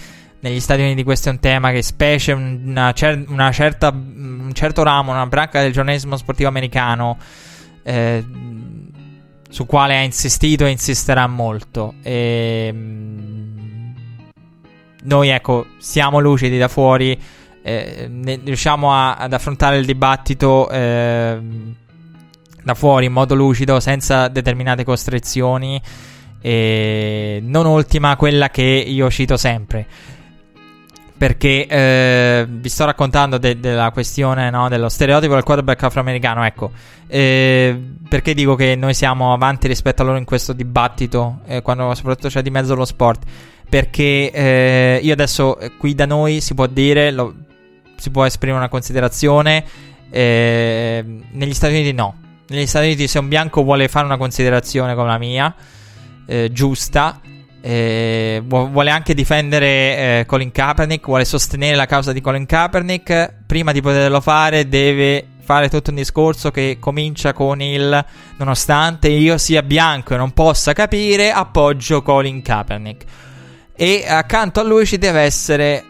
Negli Stati Uniti questo è un tema che specie una, cer- una certa, un certo ramo, una branca del giornalismo sportivo americano eh, su quale ha insistito e insisterà molto. E, mm, noi ecco, siamo lucidi da fuori eh, ne, riusciamo a, ad affrontare il dibattito eh, da fuori in modo lucido, senza determinate costrizioni. E non ultima quella che io cito sempre. Perché eh, vi sto raccontando de- della questione no, dello stereotipo del quarterback afroamericano. Ecco, eh, perché dico che noi siamo avanti rispetto a loro in questo dibattito, eh, quando soprattutto c'è di mezzo lo sport. Perché eh, io adesso eh, qui da noi si può dire, lo, si può esprimere una considerazione. Eh, negli Stati Uniti no. Negli Stati Uniti se un bianco vuole fare una considerazione come la mia, giusta, eh, vuole anche difendere eh, Colin Kaepernick, vuole sostenere la causa di Colin Kaepernick, prima di poterlo fare deve fare tutto un discorso che comincia con il nonostante io sia bianco e non possa capire, appoggio Colin Kaepernick. E accanto a lui ci deve essere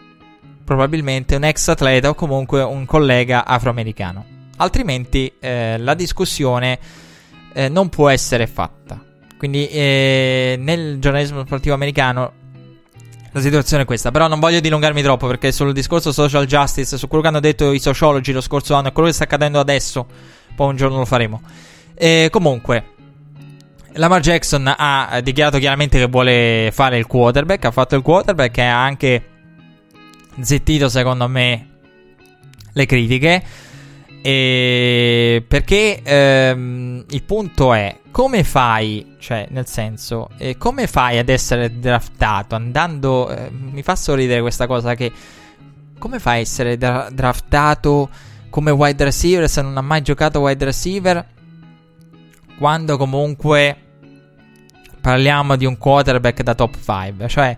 probabilmente un ex atleta o comunque un collega afroamericano. Altrimenti eh, la discussione eh, non può essere fatta. Quindi eh, nel giornalismo sportivo americano la situazione è questa. Però non voglio dilungarmi troppo perché sul discorso social justice, su quello che hanno detto i sociologi lo scorso anno e quello che sta accadendo adesso, poi un giorno lo faremo. E comunque, Lamar Jackson ha dichiarato chiaramente che vuole fare il quarterback, ha fatto il quarterback e ha anche zittito secondo me le critiche. E perché ehm, il punto è come fai, cioè nel senso, eh, come fai ad essere draftato andando... Eh, mi fa sorridere questa cosa che... Come fai a essere dra- draftato come wide receiver se non ha mai giocato wide receiver? Quando comunque parliamo di un quarterback da top 5, cioè...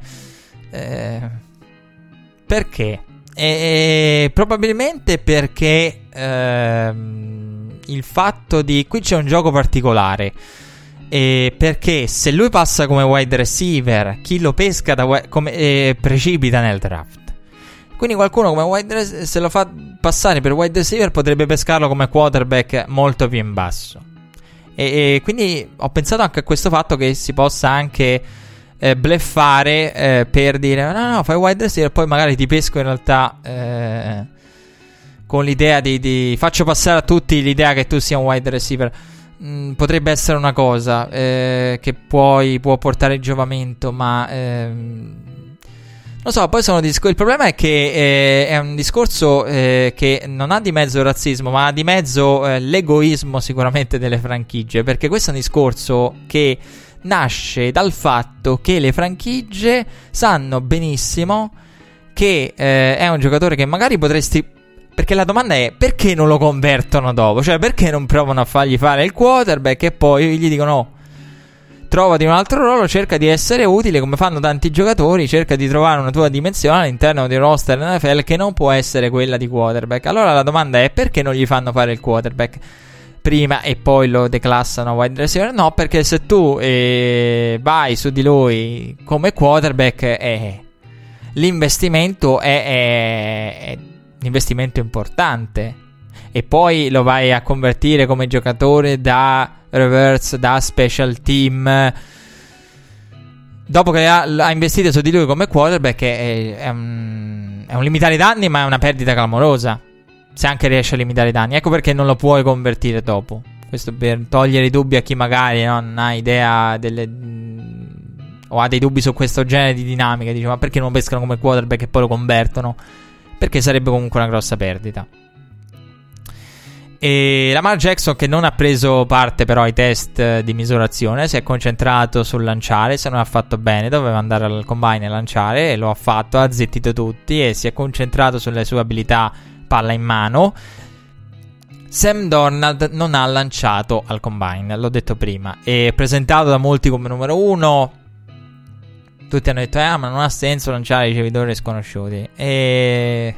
Eh, perché? E, probabilmente perché ehm, il fatto di... Qui c'è un gioco particolare. E perché se lui passa come wide receiver, chi lo pesca da, come, eh, precipita nel draft. Quindi qualcuno come wide receiver, se lo fa passare per wide receiver, potrebbe pescarlo come quarterback molto più in basso. E, e quindi ho pensato anche a questo fatto che si possa anche eh, bleffare eh, per dire no, no, fai wide receiver, poi magari ti pesco in realtà eh, con l'idea di, di, faccio passare a tutti l'idea che tu sia un wide receiver. Mm, potrebbe essere una cosa eh, che poi può portare giovamento, ma ehm, non so, poi sono discor- il problema è che eh, è un discorso eh, che non ha di mezzo il razzismo, ma ha di mezzo eh, l'egoismo sicuramente delle franchigie, perché questo è un discorso che nasce dal fatto che le franchigie sanno benissimo che eh, è un giocatore che magari potresti. Perché la domanda è perché non lo convertono dopo? Cioè, perché non provano a fargli fare il quarterback e poi gli dicono: oh, trovati un altro ruolo, cerca di essere utile come fanno tanti giocatori, cerca di trovare una tua dimensione all'interno di un roster NFL che non può essere quella di quarterback. Allora la domanda è perché non gli fanno fare il quarterback? Prima e poi lo declassano wide receiver. No, perché se tu eh, vai su di lui come quarterback, eh, l'investimento è, è, è un investimento importante. E poi lo vai a convertire come giocatore da reverse, da special team. Dopo che ha, ha investito su di lui come quarterback, è, è un, è un limitare i danni, ma è una perdita clamorosa se anche riesci a limitare i danni. Ecco perché non lo puoi convertire dopo. Questo per togliere i dubbi a chi magari no, non ha idea delle. Mh, o ha dei dubbi su questo genere di dinamiche. Dice, ma perché non pescano come quarterback e poi lo convertono? Perché sarebbe comunque una grossa perdita. E Lamar Jackson che non ha preso parte però ai test di misurazione, si è concentrato sul lanciare, se non ha fatto bene, doveva andare al combine e lanciare e lo ha fatto, ha zittito tutti e si è concentrato sulle sue abilità palla in mano. Sam Donald non ha lanciato al combine, l'ho detto prima, è presentato da molti come numero uno. Tutti hanno detto, eh, ma non ha senso lanciare ricevitori sconosciuti. E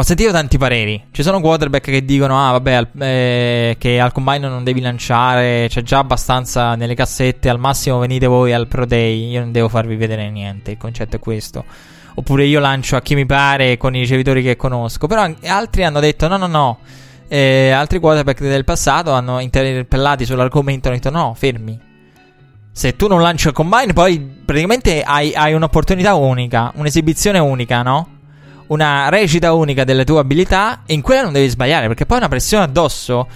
ho sentito tanti pareri. Ci sono quarterback che dicono: Ah, vabbè, al, eh, che al combine non devi lanciare. C'è già abbastanza nelle cassette. Al massimo venite voi al Pro Day. Io non devo farvi vedere niente. Il concetto è questo. Oppure io lancio a chi mi pare con i ricevitori che conosco. Però altri hanno detto: No, no, no. Eh, altri quarterback del passato hanno interpellati sull'argomento. Hanno detto: No, fermi. Se tu non lanci al combine, poi praticamente hai, hai un'opportunità unica. Un'esibizione unica, no? una recita unica delle tue abilità e in quella non devi sbagliare perché poi è una pressione addosso.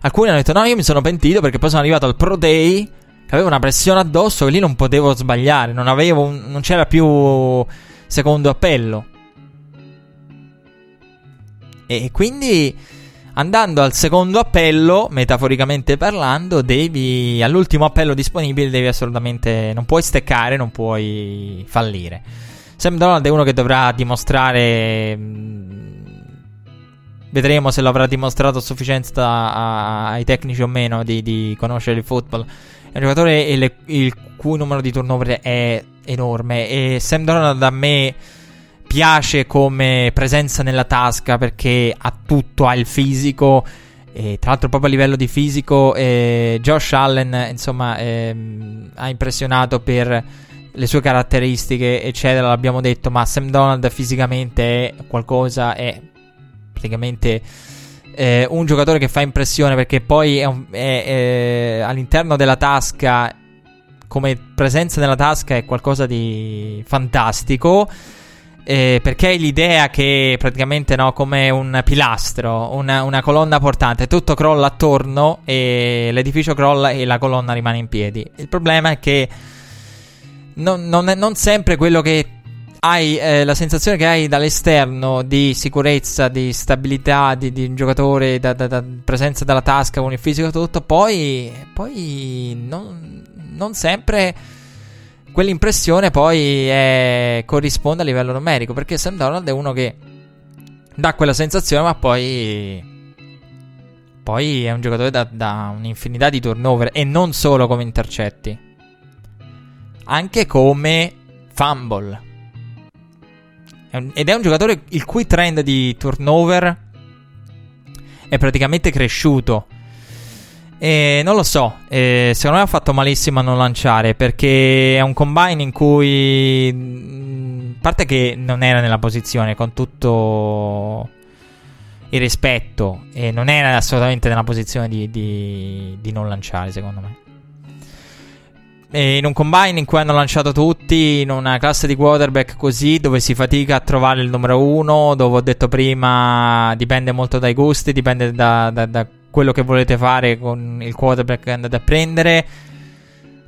Alcuni hanno detto no, io mi sono pentito perché poi sono arrivato al Pro Day avevo una pressione addosso che lì non potevo sbagliare, non, avevo, non c'era più secondo appello. E quindi andando al secondo appello, metaforicamente parlando, devi all'ultimo appello disponibile devi assolutamente non puoi steccare, non puoi fallire. Sam Donald è uno che dovrà dimostrare. Mm, vedremo se l'avrà dimostrato a sufficienza ai tecnici o meno di, di conoscere il football. È un giocatore il, il, cui numero di turnover è enorme. E Sam Donald a me piace come presenza nella tasca perché ha tutto, ha il fisico. E tra l'altro, proprio a livello di fisico, eh, Josh Allen insomma eh, ha impressionato per le sue caratteristiche, eccetera, l'abbiamo detto, ma Sam Donald fisicamente è qualcosa, è praticamente eh, un giocatore che fa impressione perché poi è, un, è, è, all'interno della tasca, come presenza nella tasca, è qualcosa di fantastico. Eh, perché l'idea che praticamente no, come un pilastro, una, una, colonna portante, tutto crolla attorno e l'edificio crolla e la colonna rimane in piedi. Il problema è che non, non, non sempre quello che hai eh, la sensazione che hai dall'esterno di sicurezza, di stabilità di, di un giocatore, da, da, da, presenza dalla tasca con il fisico tutto, poi, poi non, non, sempre quell'impressione poi è, corrisponde a livello numerico, perché Sam Donald è uno che dà quella sensazione, ma poi poi è un giocatore da, da un'infinità di turnover e non solo come intercetti anche come fumble. Ed è un giocatore il cui trend di turnover è praticamente cresciuto. E non lo so, eh, secondo me ha fatto malissimo a non lanciare perché è un combine in cui... A parte che non era nella posizione con tutto il rispetto e non era assolutamente nella posizione di, di, di non lanciare secondo me in un combine in cui hanno lanciato tutti, in una classe di quarterback così, dove si fatica a trovare il numero uno, dove ho detto prima dipende molto dai gusti, dipende da, da, da quello che volete fare con il quarterback che andate a prendere.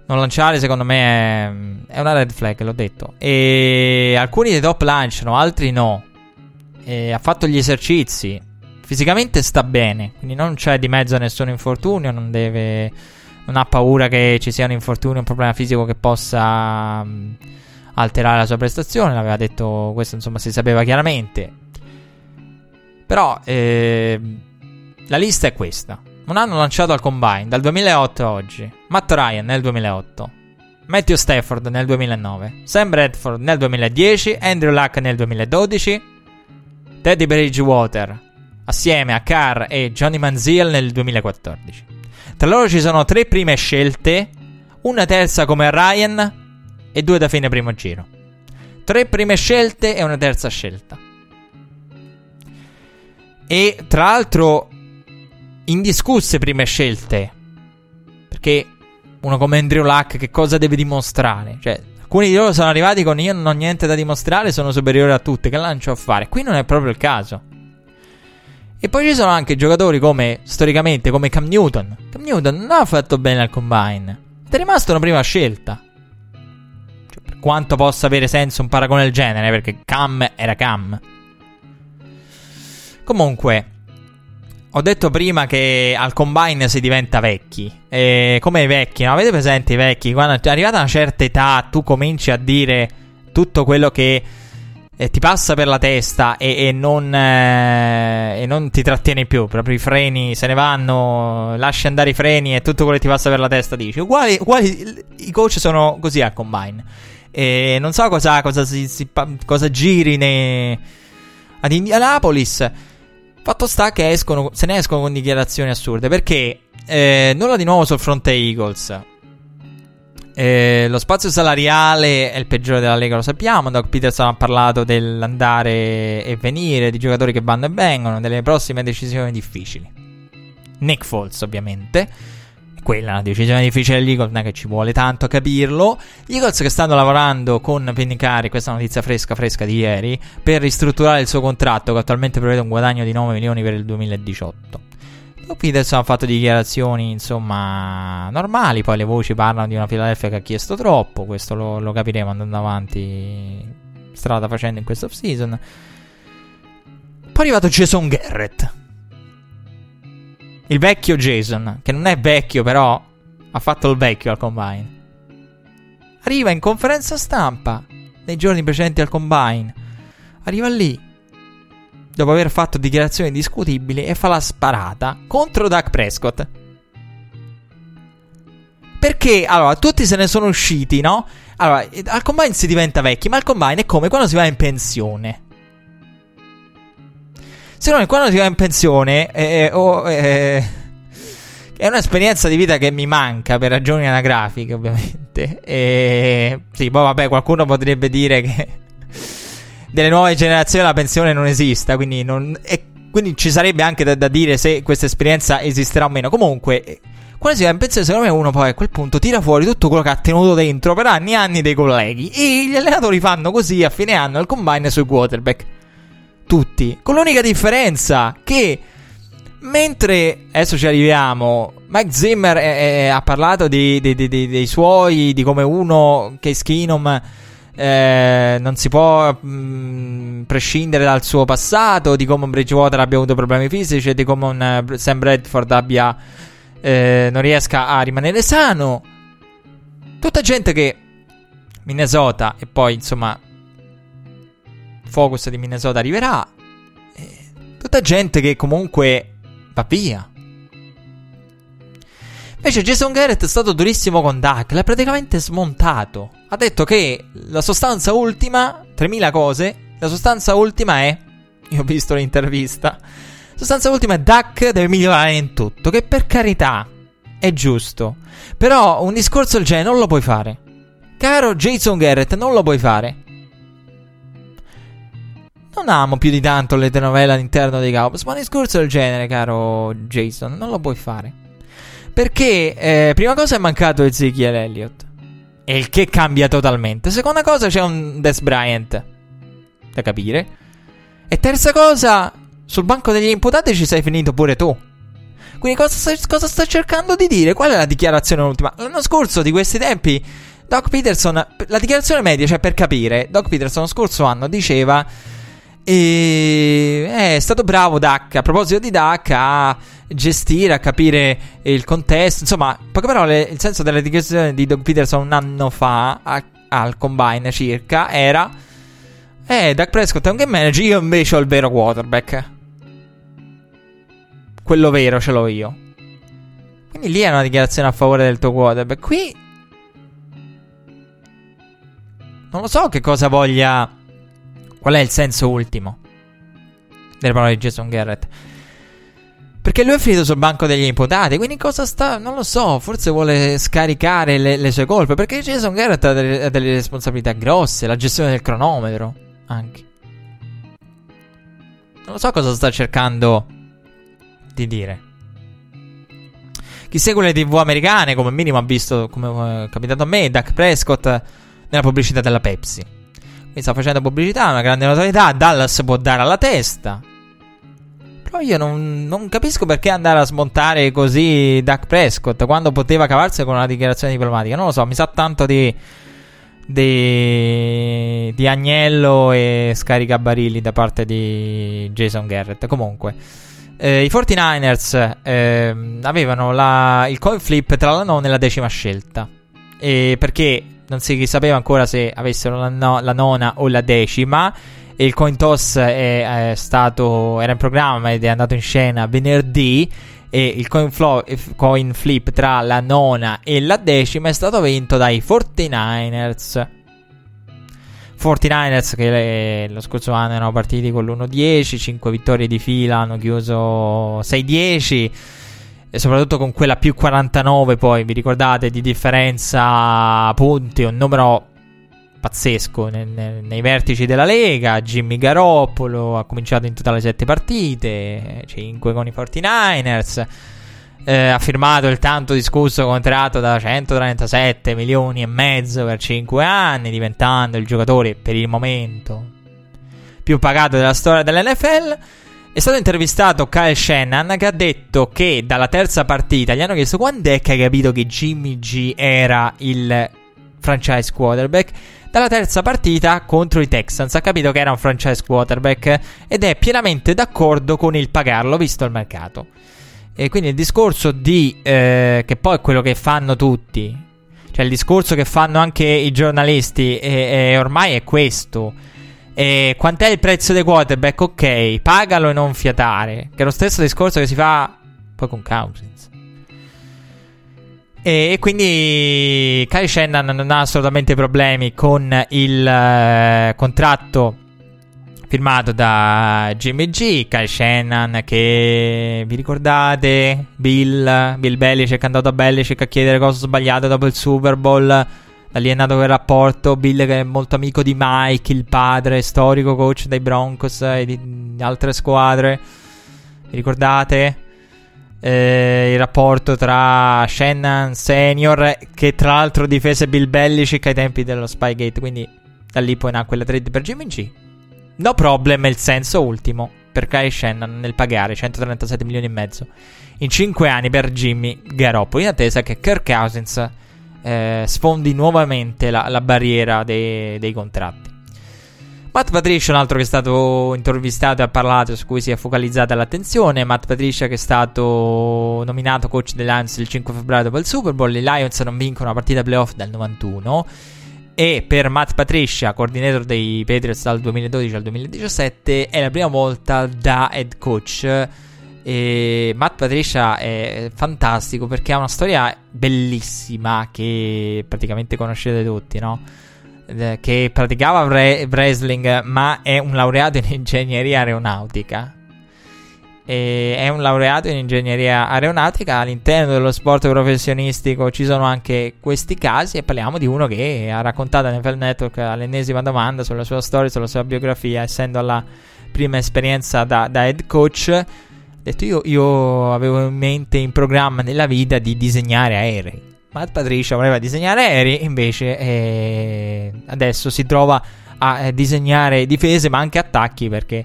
Non lanciare, secondo me, è, è una red flag, l'ho detto. E alcuni dei top lanciano, altri no. E ha fatto gli esercizi. Fisicamente sta bene, quindi non c'è di mezzo nessun infortunio, non deve non ha paura che ci sia un infortunio, un problema fisico che possa um, alterare la sua prestazione. L'aveva detto questo, insomma, si sapeva chiaramente. Però eh, la lista è questa. Non hanno lanciato al combine dal 2008 a oggi. Matt Ryan nel 2008. Matthew Stafford nel 2009. Sam Bradford nel 2010. Andrew Luck nel 2012. Teddy Bridgewater assieme a Carr e Johnny Manziel nel 2014. Tra loro ci sono tre prime scelte, una terza come Ryan e due da fine primo giro. Tre prime scelte e una terza scelta. E tra l'altro indiscusse prime scelte. Perché uno come Andrew Luck che cosa deve dimostrare? Cioè, Alcuni di loro sono arrivati con io non ho niente da dimostrare, sono superiore a tutti, che lancio a fare? Qui non è proprio il caso. E poi ci sono anche giocatori come, storicamente, come Cam Newton. Cam Newton non ha fatto bene al combine. È rimasto una prima scelta. Cioè, per quanto possa avere senso un paragone del genere, perché Cam era Cam. Comunque, ho detto prima che al combine si diventa vecchi. E come i vecchi, no? Avete presente i vecchi? Quando è arrivata una certa età, tu cominci a dire tutto quello che eh, ti passa per la testa e, e, non, eh, e, non, ti trattieni più. Proprio i freni se ne vanno, lasci andare i freni e tutto quello che ti passa per la testa dici. Uguali, uguali i coach sono così al combine. E non so cosa, cosa, si, si, cosa giri nei, ad Indianapolis. Fatto sta che escono, se ne escono con dichiarazioni assurde. Perché eh, nulla di nuovo sul fronte Eagles. Eh, lo spazio salariale è il peggiore della Lega, lo sappiamo. Doc Peterson ha parlato dell'andare e venire, di giocatori che vanno e vengono, delle prossime decisioni difficili. Nick Foles, ovviamente quella è una decisione difficile degli non è che ci vuole tanto a capirlo. Gli Eagles che stanno lavorando con Pennicari, questa notizia fresca fresca di ieri, per ristrutturare il suo contratto che attualmente prevede un guadagno di 9 milioni per il 2018. Peterson ha fatto dichiarazioni, insomma, normali, poi le voci parlano di una Philadelphia che ha chiesto troppo, questo lo, lo capiremo andando avanti strada facendo in questa off-season. Poi è arrivato Jason Garrett il vecchio Jason, che non è vecchio però, ha fatto il vecchio al combine. Arriva in conferenza stampa nei giorni precedenti al combine. Arriva lì, dopo aver fatto dichiarazioni discutibili, e fa la sparata contro Doug Prescott. Perché, allora, tutti se ne sono usciti, no? Allora, al combine si diventa vecchi, ma al combine è come quando si va in pensione. Secondo me, quando si va in pensione, eh, oh, eh, è un'esperienza di vita che mi manca per ragioni anagrafiche, ovviamente. E sì, poi vabbè, qualcuno potrebbe dire che delle nuove generazioni la pensione non esista, quindi, non, e, quindi ci sarebbe anche da, da, dire se questa esperienza esisterà o meno. Comunque, quando si va in pensione, secondo me uno poi a quel punto tira fuori tutto quello che ha tenuto dentro per anni e anni dei colleghi. E gli allenatori fanno così a fine anno il combine sui quarterback tutti. Con l'unica differenza che mentre adesso ci arriviamo, Mike Zimmer è, è, ha parlato di, di, di, dei suoi, di come uno che Skinom eh, non si può mh, mm, prescindere dal suo passato, di come Bridgewater abbia avuto problemi fisici e di come un uh, Sam Bradford abbia, eh, non riesca a rimanere sano. Tutta gente che Minnesota e poi insomma Focus di Minnesota arriverà. E tutta gente che comunque va via. Invece Jason Garrett è stato durissimo con Duck, l'ha praticamente smontato. Ha detto che la sostanza ultima, 3000 cose, la sostanza ultima è, io ho visto l'intervista, la sostanza ultima è Duck deve migliorare in tutto, che per carità è giusto. Però un discorso del genere non lo puoi fare. Caro Jason Garrett, non lo puoi fare. Non amo più di tanto le telenovelle all'interno dei Cowboys, ma un discorso del genere, caro Jason, non lo puoi fare. Perché, eh, prima cosa è mancato Ezekiel Elliott. E il che cambia totalmente. Seconda cosa c'è un Des Bryant. Da capire. E terza cosa, sul banco degli imputati ci sei finito pure tu. Quindi cosa cosa sta cercando di dire? Qual è la dichiarazione ultima? L'anno scorso, di questi tempi, Doc Peterson... La dichiarazione media, cioè per capire, Doc Peterson lo scorso anno diceva e è stato bravo Duck. A proposito di Duck, a gestire, a capire il contesto. Insomma, in poche parole, il senso della dichiarazione di Doug Peterson un anno fa a, al combine circa era: Eh, Duck Prescott è un game manager. Io invece ho il vero quarterback. Quello vero ce l'ho io. Quindi lì è una dichiarazione a favore del tuo quarterback. Qui. Non lo so che cosa voglia Qual è il senso ultimo delle parole di Jason Garrett? Perché lui è finito sul banco degli imputati, quindi cosa sta... Non lo so, forse vuole scaricare le, le sue colpe, perché Jason Garrett ha delle, ha delle, responsabilità grosse, la gestione del cronometro, anche. Non lo so cosa sta cercando di dire. Chi segue le tv americane, come minimo ha visto, come è capitato a me, Dak Prescott nella pubblicità della Pepsi. Quindi sta facendo pubblicità, una grande notorietà. Dallas può dare alla testa. Però io non, non, capisco perché andare a smontare così Duck Prescott quando poteva cavarsi con una dichiarazione diplomatica. Non lo so, mi sa tanto di, di, di Agnello e scaricabarili da parte di Jason Garrett. Comunque, eh, i 49ers eh, avevano la, il coin flip tra la nona e la decima scelta. E perché non si sapeva ancora se avessero la, no, la nona o la decima. Il coin toss è, è stato, era in programma ed è andato in scena venerdì. E il coin, flo- coin, flip tra la nona e la decima è stato vinto dai 49ers. 49ers che lo scorso anno erano partiti con l'1-10, 5 vittorie di fila, hanno chiuso 6-10 e soprattutto con quella più 49 poi, vi ricordate, di differenza punti, un numero pazzesco nei, nei, vertici della Lega. Jimmy Garoppolo ha cominciato in totale 7 partite, 5 con i 49ers. Eh, ha firmato il tanto discusso contratto da 137 milioni e mezzo per 5 anni, diventando il giocatore per il momento più pagato della storia dell'NFL. È stato intervistato Kyle Shannon che ha detto che dalla terza partita gli hanno chiesto quando è che hai capito che Jimmy G era il franchise quarterback dalla terza partita contro i Texans. Ha capito che era un franchise quarterback ed è pienamente d'accordo con il pagarlo visto il mercato. E quindi il discorso di eh, che poi è quello che fanno tutti, cioè il discorso che fanno anche i giornalisti, e, e ormai è questo. E quant'è il prezzo dei quarterback? Ok, pagalo e non fiatare. Che è lo stesso discorso che si fa poi con Cousins. E quindi Kai Shannon non ha assolutamente problemi con il uh, contratto firmato da Jimmy G. Kai Shannon che vi ricordate? Bill, Bill Belichick è andato a Belichick a chiedere cosa sbagliate dopo il Super Bowl. Lì è nato quel rapporto. Bill che è molto amico di Mike, il padre, storico coach dei Broncos e di altre squadre. Vi ricordate? eh, il rapporto tra Shannon Senior, che tra l'altro difese Bill Belichick ai tempi dello Spygate, quindi da lì poi nacque la trade per Jimmy G. No problem il senso ultimo per Kai Shannon nel pagare 137 milioni e mezzo in 5 anni per Jimmy Garoppolo, in attesa che Kirk Cousins eh, sfondi nuovamente la, la barriera dei, dei contratti. Matt Patricia, un altro che è stato intervistato e ha parlato, su cui si è focalizzata l'attenzione. Matt Patricia, che è stato nominato coach dei Lions il 5 febbraio dopo il Super Bowl. I Lions non vincono una partita playoff dal 91. E per Matt Patricia, coordinator dei Patriots dal 2012 al 2017, è la prima volta da head coach. E Matt Patricia è fantastico perché ha una storia bellissima che praticamente conoscete tutti, no? Che praticava wre- wrestling ma è un laureato in ingegneria aeronautica. E è un laureato in ingegneria aeronautica. All'interno dello sport professionistico ci sono anche questi casi. E parliamo di uno che ha raccontato NFL Network all'ennesima domanda sulla sua storia, sulla sua biografia, essendo la prima esperienza da, da head coach. Detto io, io avevo in mente in programma nella vita di disegnare aerei Matt Patricia voleva disegnare aerei, invece eh, adesso si trova a eh, disegnare difese ma anche attacchi perché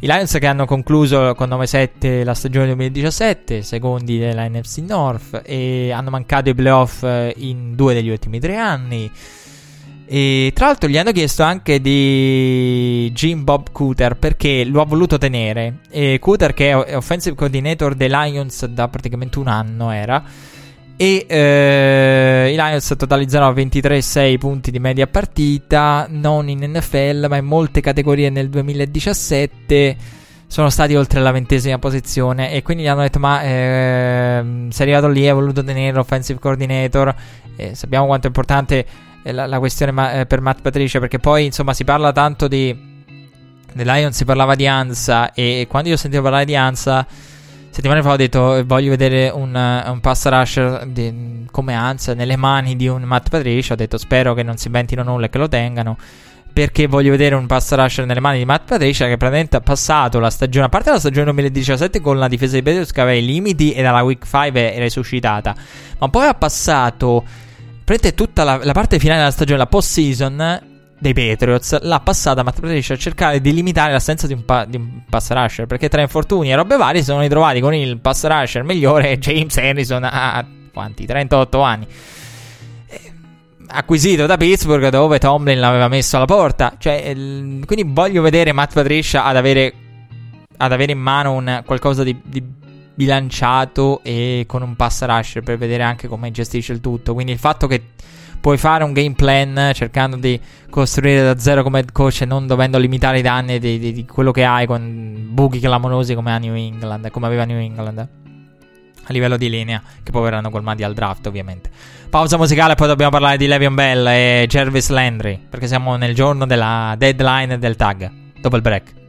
i Lions che hanno concluso con 9-7 la stagione 2017, secondi della NFC North e hanno mancato i playoff eh, in due degli ultimi tre anni. E tra l'altro gli hanno chiesto anche di Jim Bob Cooter perché lo ha voluto tenere. E Cooter, che è offensive coordinator dei Lions da praticamente un anno, era e eh, i Lions totalizzano 23,6 punti di media partita, non in NFL ma in molte categorie nel 2017 sono stati oltre la ventesima posizione e quindi gli hanno detto ma eh, sei arrivato lì hai voluto tenere l'offensive coordinator eh, sappiamo quanto è importante la, la, questione ma, eh, per Matt Patricia perché poi insomma si parla tanto di The Lions si parlava di Ansa e quando io sentivo parlare di Ansa settimane fa ho detto voglio vedere un, un pass rusher di, come Hans nelle mani di un Matt Patricia. Ho detto spero che non si inventino nulla e che lo tengano. Perché voglio vedere un pass rusher nelle mani di Matt Patricia che praticamente ha passato la stagione, a parte la stagione 2017 con la difesa di Patriots che aveva i limiti e dalla week 5 è resuscitata, ma poi ha passato Prende tutta la, la, parte finale della stagione, la post-season dei Patriots, l'ha passata Matt Patricia a cercare di limitare l'assenza di un, pa- di un pass rusher. Perché tra infortuni e robe varie si sono ritrovati con il pass rusher migliore James Harrison a quanti? 38 anni. Acquisito da Pittsburgh dove Tomlin l'aveva messo alla porta. Cioè, quindi voglio vedere Matt Patricia ad avere, ad avere in mano un, qualcosa di, di bilanciato e con un pass rusher per vedere anche come gestisce il tutto. Quindi il fatto che puoi fare un game plan cercando di costruire da zero come head coach e non dovendo limitare i danni di, di, di quello che hai con buchi clamorosi come England, come aveva New England. A livello di linea, che poi verranno colmati al draft, ovviamente. Pausa musicale, poi dobbiamo parlare di Levion Bell e Jervis Landry. Perché siamo nel giorno della deadline del tag. Dopo il break.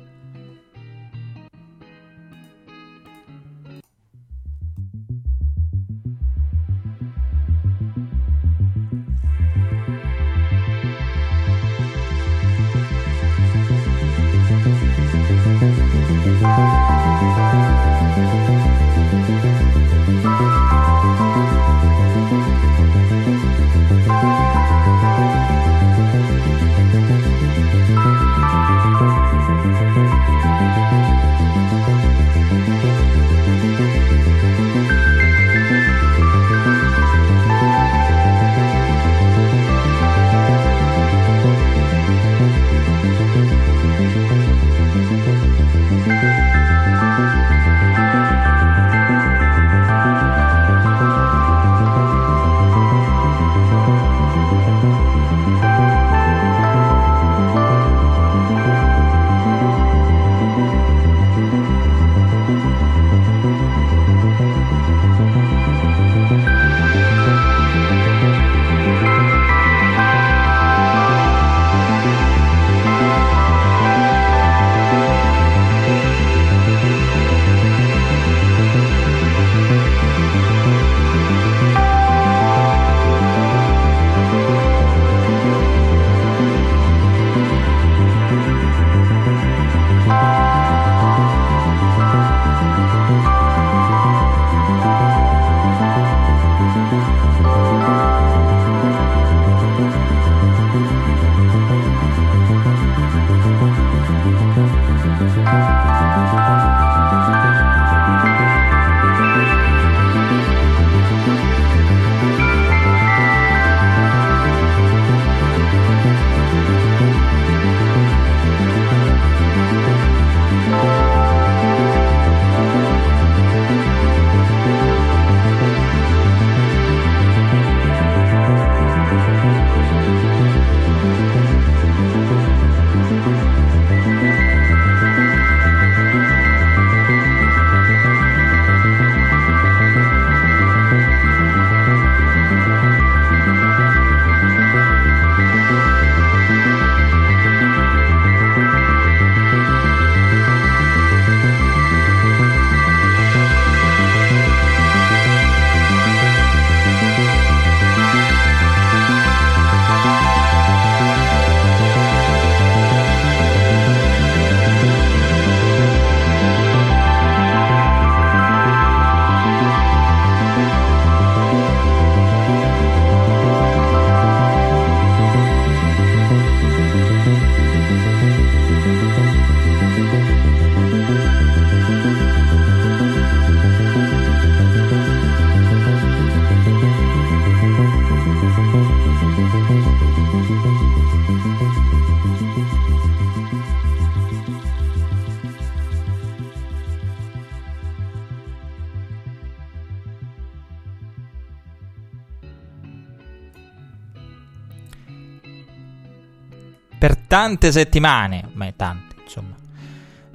Tante settimane, ma tante, insomma.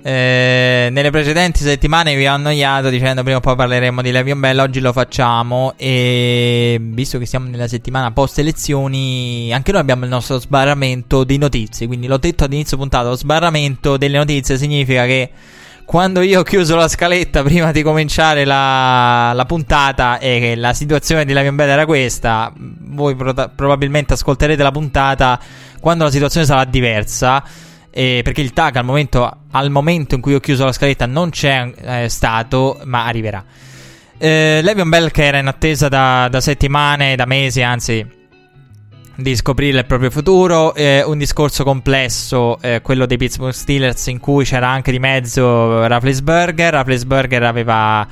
Eh, nelle precedenti settimane vi ho annoiato dicendo prima o poi parleremo di Levion Bell, oggi lo facciamo e visto che siamo nella settimana post elezioni, anche noi abbiamo il nostro sbarramento di notizie, quindi l'ho detto ad inizio puntata, lo sbarramento delle notizie significa che quando io ho chiuso la scaletta prima di cominciare la, la puntata e la situazione di Levion Bell era questa, voi pro- probabilmente ascolterete la puntata quando la situazione sarà diversa. Eh, perché il tag al momento, al momento, in cui ho chiuso la scaletta non c'è eh, stato, ma arriverà. Eh, Levion Bell che era in attesa da, da settimane, da mesi, anzi di scoprire il proprio futuro. Eh, un discorso complesso, eh, quello dei Pittsburgh Steelers, in cui c'era anche di mezzo Rafflesberger. Rafflesberger aveva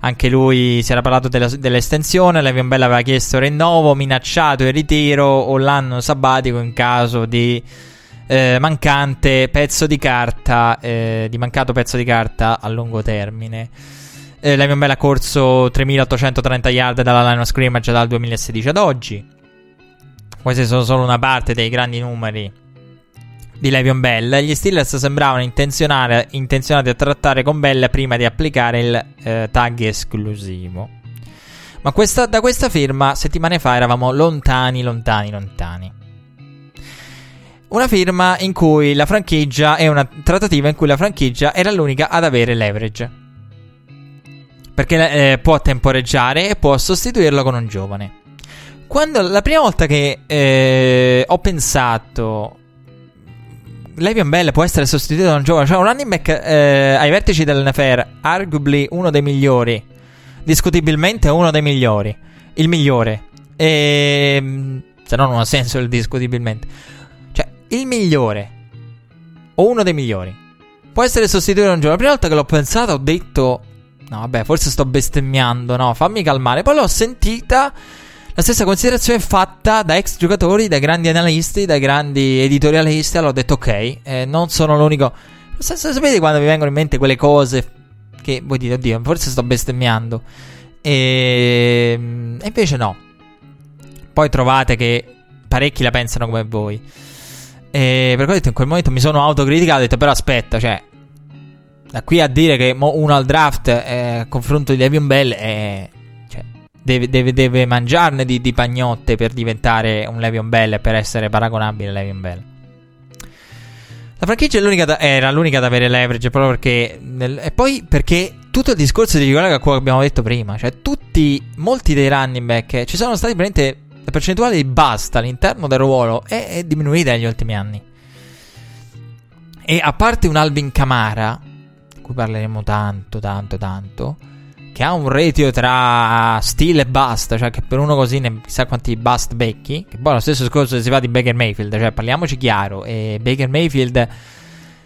anche lui si era parlato della, dell'estensione. Levion Bell aveva chiesto rinnovo, minacciato il ritiro o l'anno sabbatico in caso di eh, mancante pezzo di carta, eh, di mancato pezzo di carta a lungo termine. Eh, Levion Bell ha corso 3830 yard dalla line of scrimmage dal 2016 ad oggi. Questi sono solo una parte dei grandi numeri di Levion Bell. Gli Steelers sembravano intenzionati a trattare con Bell prima di applicare il eh, tag esclusivo. Ma questa, da questa firma settimane fa eravamo lontani, lontani, lontani. Una firma in cui la franchigia è una trattativa in cui la franchigia era l'unica ad avere leverage. Perché eh, può temporeggiare e può sostituirlo con un giovane. Quando la prima volta che eh, ho pensato Le'Veon Bell può essere sostituito da un giovane, cioè un running back eh, ai vertici dell'NFR, arguably uno dei migliori, discutibilmente uno dei migliori, il migliore. E ehm, se no non ha senso il discutibilmente. Cioè, il migliore o uno dei migliori può essere sostituito da un giovane. La prima volta che l'ho pensato ho detto no, vabbè, forse sto bestemmiando, no, fammi calmare. Poi l'ho sentita la stessa considerazione fatta da ex giocatori, dai grandi analisti, dai grandi editorialisti. Allora ho detto ok, eh, non sono l'unico. Sapete quando vi vengono in mente quelle cose che voi dite, oddio, forse sto bestemmiando. E, ehm, e invece no. Poi trovate che parecchi la pensano come voi. E per questo in quel momento mi sono autocriticato ho detto, però aspetta, cioè, da qui a dire che uno al draft eh, a confronto di Devion Bell è deve, deve, deve mangiarne di, di, pagnotte per diventare un Levion Bell e per essere paragonabile a Levion Bell. La franchigia l'unica da, era l'unica ad avere leverage proprio perché. Nel, e poi perché tutto il discorso di ricollega a che abbiamo detto prima. Cioè, tutti, molti dei running back ci sono stati praticamente. La percentuale di basta all'interno del ruolo è, è diminuita negli ultimi anni. E a parte un Alvin Camara, di cui parleremo tanto, tanto, tanto che ha un ratio tra stile e bust, cioè che per uno così ne chissà quanti bust becchi, che poi lo stesso discorso si fa di Baker Mayfield, cioè parliamoci chiaro, e Baker Mayfield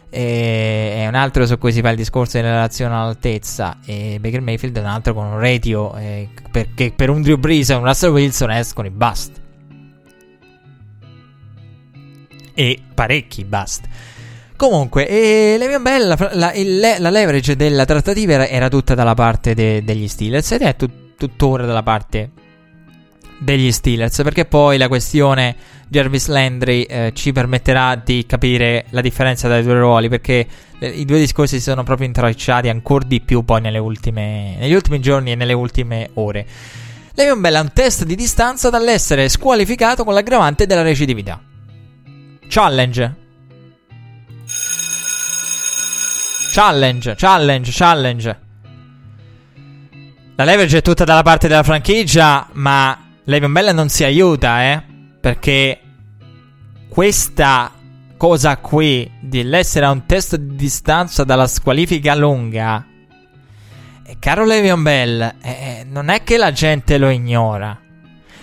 è un altro su cui si fa il discorso in relazione all'altezza e Baker Mayfield è un altro con un ratio eh, perché per un Drew Brees e un Russell Wilson escono i bust. E parecchi bust Comunque, eh, Le'Veon Bell, la, la, il, la, leverage della trattativa era, era tutta dalla parte de, degli Steelers ed è tut, tuttora dalla parte degli Steelers perché poi la questione Jarvis Landry eh, ci permetterà di capire la differenza tra i due ruoli perché eh, i due discorsi si sono proprio intralciati ancora di più poi ultime, negli ultimi giorni e nelle ultime ore. Le'Veon Bell ha un test di distanza dall'essere squalificato con l'aggravante della recidività. Challenge Challenge, challenge, challenge. La leverage è tutta dalla parte della franchigia, ma Levion Bell non si aiuta, eh? Perché questa cosa qui dell'essere a un test di distanza dalla squalifica lunga, eh, caro Levion Bell, eh, eh, non è che la gente lo ignora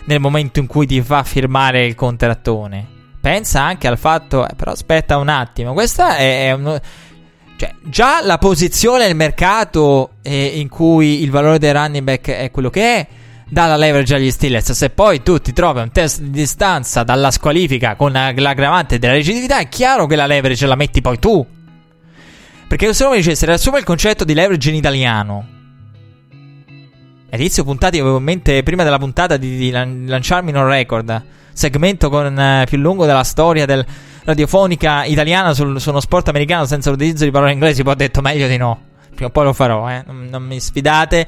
nel momento in cui ti fa firmare il contrattone. Pensa anche al fatto, eh, però aspetta un attimo, questa è, è un cioè, già la posizione nel mercato eh, in cui il valore dei running back è quello che è, dà la leverage agli Steelers. Se poi tu ti trovi un test di distanza dalla squalifica con l'aggravante della recidività, è chiaro che la leverage la metti poi tu. Perché se uno mi dicesse, riassume il concetto di leverage in italiano. All'inizio puntati avevo in mente, prima della puntata, di, di lanciarmi un record. Segmento con, eh, più lungo della storia del radiofonica italiana sul, su uno sport americano senza l'utilizzo di parole inglesi, poi ho detto meglio di no. Prima o poi lo farò, eh. non, non mi sfidate.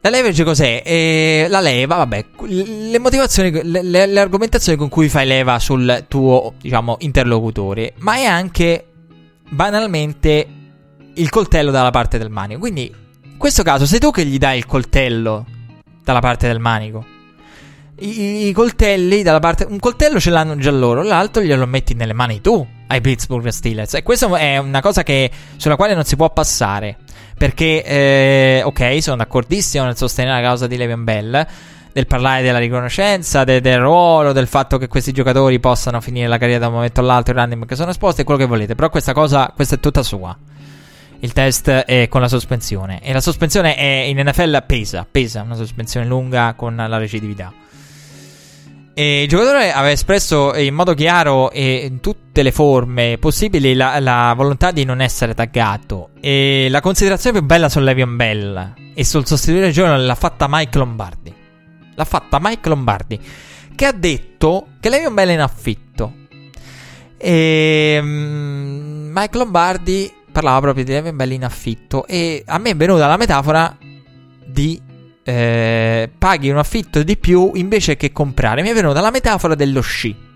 La leverage cos'è? Eh, la leva, vabbè, le motivazioni, le, le, le, argomentazioni con cui fai leva sul tuo, diciamo, interlocutore, ma è anche banalmente il coltello dalla parte del manico. Quindi, in questo caso, sei tu che gli dai il coltello dalla parte del manico i, i, coltelli dalla parte. Un coltello ce l'hanno già loro, l'altro glielo metti nelle mani tu ai Pittsburgh Steelers. E questa è una cosa che, sulla quale non si può passare. Perché, eh, ok, sono d'accordissimo nel sostenere la causa di Levian Bell. del parlare della riconoscenza, de- del ruolo, del fatto che questi giocatori possano finire la carriera da un momento all'altro, i running back sono esposti, quello che volete. Però questa cosa, questa è tutta sua. Il test è con la sospensione. E la sospensione è in NFL pesa, pesa, una sospensione lunga con la recidività. E il giocatore aveva espresso in modo chiaro e in tutte le forme possibili la, la, volontà di non essere taggato. E la considerazione più bella su Levion Bell e sul sostituire Jordan l'ha fatta Mike Lombardi. L'ha fatta Mike Lombardi, che ha detto che Levion Bell è in affitto. E um, Mike Lombardi parlava proprio di Levion Bell in affitto. E a me è venuta la metafora di eh, paghi un affitto di più invece che comprare. Mi è venuta la metafora dello sci.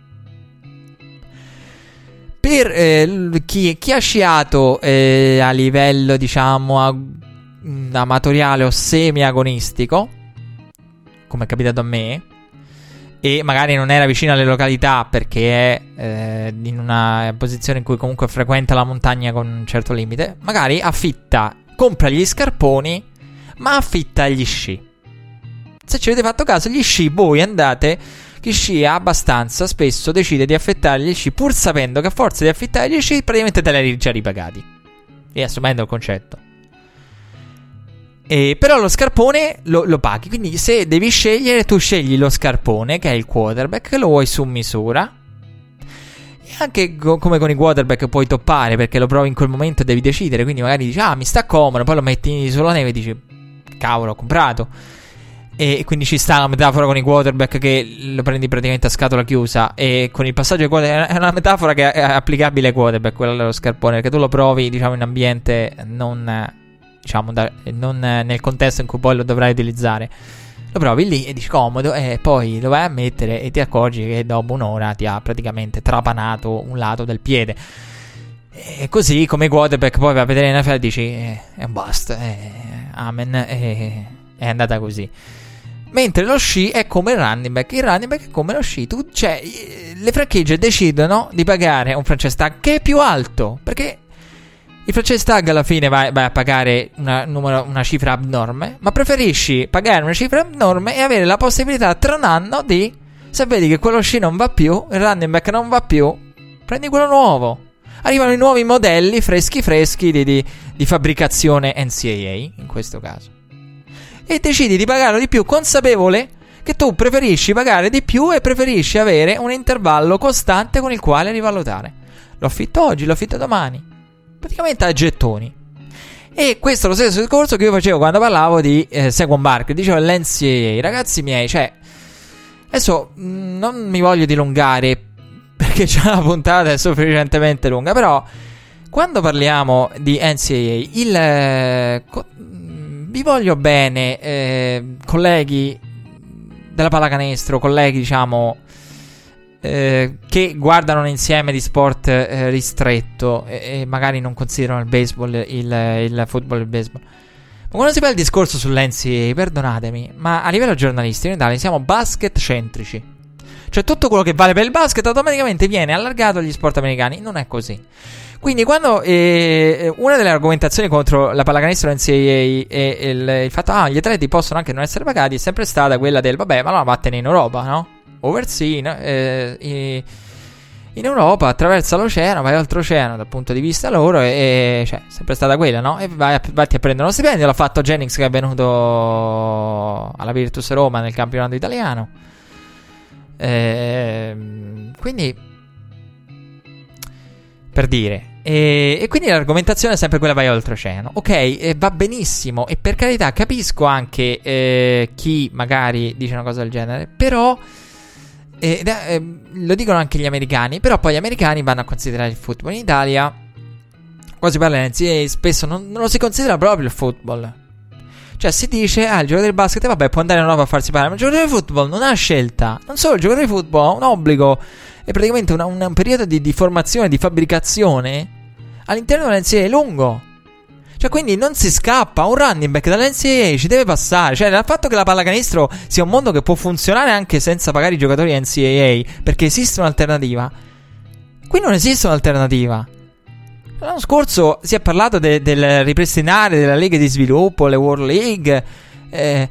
Per eh, chi, chi, ha sciato eh, a livello, diciamo, a, mm, amatoriale o semi-agonistico, come è capitato a me, e magari non era vicino alle località perché è eh, in una posizione in cui comunque frequenta la montagna con un certo limite, magari affitta, compra gli scarponi ma affitta gli sci. Se ci avete fatto caso, gli sci voi andate. Chi scia abbastanza spesso decide di affittare gli sci pur sapendo che a forza di affittare gli sci praticamente te li hai già ripagati. E assumendo il concetto. E però lo scarpone lo, lo, paghi. Quindi se devi scegliere, tu scegli lo scarpone, che è il quarterback, lo vuoi su misura. E anche co- come con i quarterback puoi toppare perché lo provi in quel momento e devi decidere. Quindi magari dici, ah, mi sta comodo, poi lo metti sulla neve e dici, cavolo, ho comprato. E quindi ci sta la metafora con i quarterback che lo prendi praticamente a scatola chiusa. E con il passaggio ai quarterback è una metafora che è applicabile ai quarterback, quella dello scarpone, perché tu lo provi, diciamo, in ambiente non, diciamo, da, non nel contesto in cui poi lo dovrai utilizzare. Lo provi lì e dici comodo e poi lo vai a mettere e ti accorgi che dopo un'ora ti ha praticamente trapanato un lato del piede. E così come quarterback poi vai a vedere in NFL e dici eh, è un bust, eh, amen, eh, è andata così. Mentre lo sci è come il running back. Il running back è come lo sci. Tu, cioè, le franchigie decidono di pagare un franchise tag che è più alto. Perché il franchise tag alla fine vai, vai a pagare una, numero, una, cifra abnorme. Ma preferisci pagare una cifra abnorme e avere la possibilità tra un anno di. Se vedi che quello sci non va più, il running back non va più, prendi quello nuovo. Arrivano i nuovi modelli freschi freschi di, di, di fabbricazione NCAA in questo caso e decidi di pagarlo di più consapevole che tu preferisci pagare di più e preferisci avere un intervallo costante con il quale rivalutare. Lo affitto oggi, lo affitto domani. Praticamente a gettoni. E questo è lo stesso discorso che io facevo quando parlavo di eh, Second Bark. Dicevo l'NCAA, ragazzi miei, cioè... Adesso mm, non mi voglio dilungare perché c'è una puntata sufficientemente lunga, però quando parliamo di NCAA, il... Eh, co- vi voglio bene, eh, colleghi della pallacanestro, colleghi, diciamo, eh, che guardano un insieme di sport eh, ristretto e, e, magari non considerano il baseball, il, il football e il baseball. Ma quando si fa il discorso sull'NCAA, perdonatemi, ma a livello giornalistico in Italia siamo basket centrici. Cioè tutto quello che vale per il basket automaticamente viene allargato agli sport americani. Non è così. Quindi quando eh, una delle argomentazioni contro la pallacanestro NCAA e il, il fatto ah gli atleti possono anche non essere pagati è sempre stata quella del vabbè ma allora vattene in Europa, no? Oversea, no? Eh, in Europa attraversa l'oceano, vai oltreoceano dal punto di vista loro e, e cioè, sempre stata quella, no? E vai a, vatti a prendere uno stipendio, l'ha fatto Jennings che è venuto alla Virtus Roma nel campionato italiano. Eh, quindi per dire, e, e, quindi l'argomentazione è sempre quella vai oltreoceano. Ok, eh, va benissimo. E per carità, capisco anche eh, chi magari dice una cosa del genere. Però. Eh, eh, lo dicono anche gli americani. Però poi gli americani vanno a considerare il football. In Italia. Quando si parla di NCAA, spesso non, non, lo si considera proprio il football. Cioè, si dice, ah, il giocatore di basket, vabbè, può andare in Europa a farsi pagare. Ma il giocatore di football non ha scelta. Non solo il giocatore di football ha un obbligo. È praticamente una, un periodo di, di formazione, di fabbricazione all'interno dell'NCAA lungo. Cioè, quindi non si scappa. Un running back dall'NCAA ci deve passare. Cioè, il fatto che la pallacanestro sia un mondo che può funzionare anche senza pagare i giocatori NCAA, perché esiste un'alternativa. Qui non esiste un'alternativa. L'anno scorso si è parlato de- del ripristinare delle leghe di sviluppo, le World League. Eh,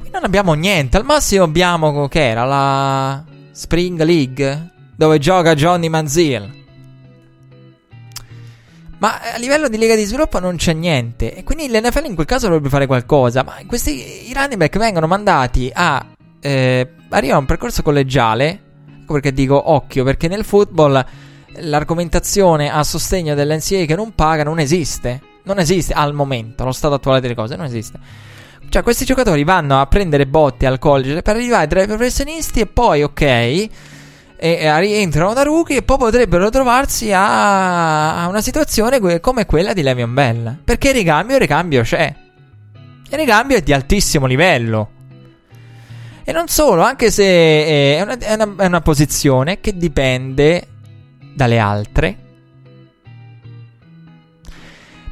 qui Non abbiamo niente. Al massimo abbiamo che era la Spring League dove gioca Johnny Manziel. Ma a livello di lega di sviluppo non c'è niente. E quindi l'NFL in quel caso dovrebbe fare qualcosa. Ma questi i running back vengono mandati a. Eh, arriva a un percorso collegiale. Ecco perché dico occhio, perché nel football l'argomentazione a sostegno dell'NCA che non paga non esiste. Non esiste al momento, allo stato attuale delle cose, non esiste. Cioè, questi giocatori vanno a prendere botte al college per arrivare tra i professionisti e poi, ok e rientrano da rookie e poi potrebbero trovarsi a, a una situazione come quella di Levion Bell. Perché il ricambio, il ricambio c'è. Il ricambio è di altissimo livello. E non solo, anche se è una, è una, è una posizione che dipende dalle altre.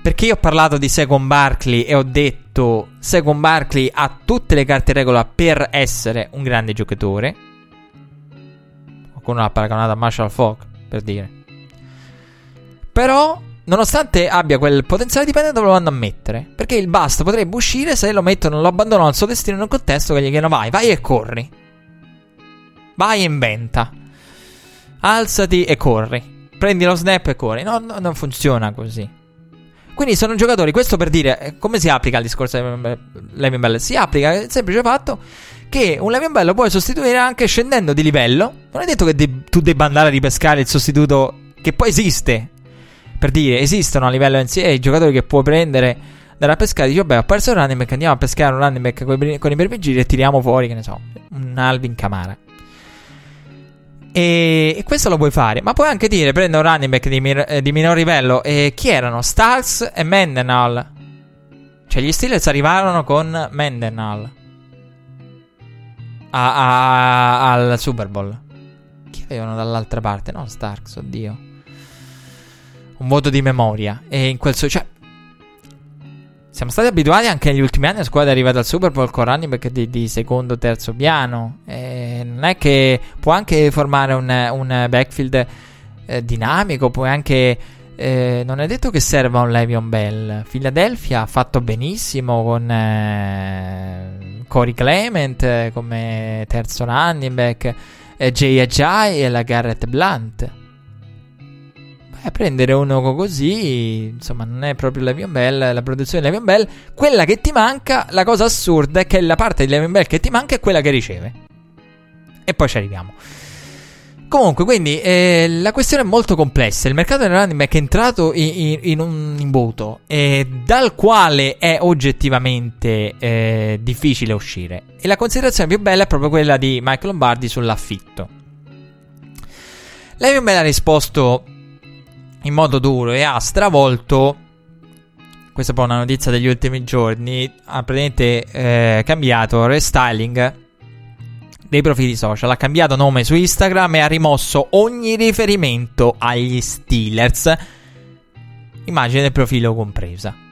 Perché io ho parlato di Second Barkley e ho detto Second Barkley ha tutte le carte in regola per essere un grande giocatore qualcuno l'ha paragonato a Marshall Falk, per dire. Però, nonostante abbia quel potenziale dipendente, lo vanno a mettere. Perché il bust potrebbe uscire se lo mettono, lo abbandonano al suo destino in un contesto che gli chiedono vai, vai e corri. Vai e inventa. Alzati e corri. Prendi lo snap e corri. No, no non funziona così. Quindi sono giocatori, questo per dire eh, come si applica il discorso di Levin Bell? Si applica il semplice fatto che un Levion Bell lo puoi sostituire anche scendendo di livello. Non è detto che de- tu debba andare a ripescare il sostituto che poi esiste. Per dire, esistono a livello NCAA i giocatori che puoi prendere da pescare. Dici, vabbè, ho perso il running back, andiamo a pescare un running back con i, con i e tiriamo fuori, che ne so, un Alvin Camara. E, e, questo lo puoi fare. Ma puoi anche dire: prendo un running back di, mir- eh, di minor livello. E chi erano? Starks e Mendenhall. Cioè, gli Steelers arrivarono con Mendenhall a, a, al Super Bowl. Chi avevano dall'altra parte? No, Starks, oddio. Un voto di memoria. E in quel. So- cioè, siamo stati abituati anche negli ultimi anni a squadre arrivate al Super Bowl con running back di, di secondo, terzo piano. E non è che può anche formare un, un backfield eh, dinamico, puoi anche eh, non è detto che serva un Levion Bell. Philadelphia ha fatto benissimo con eh, Corey Clement eh, come terzo running back, eh, Jay Ajay e la Garrett Blunt. Beh, prendere uno così, insomma, non è proprio Levion Bell. La produzione di Levion Bell, quella che ti manca, la cosa assurda è che la parte di Levion Bell che ti manca è quella che riceve. E poi ci arriviamo. Comunque, quindi eh, la questione è molto complessa. Il mercato del running back è entrato in, in, in un imbuto eh, dal quale è oggettivamente eh, difficile uscire. E la considerazione più bella è proprio quella di Mike Lombardi sull'affitto. Lei mi ha risposto in modo duro e ha stravolto. Questa è poi una notizia degli ultimi giorni. Ha praticamente eh, cambiato restyling dei profili social, ha cambiato nome su Instagram e ha rimosso ogni riferimento agli Steelers, immagine del profilo compresa.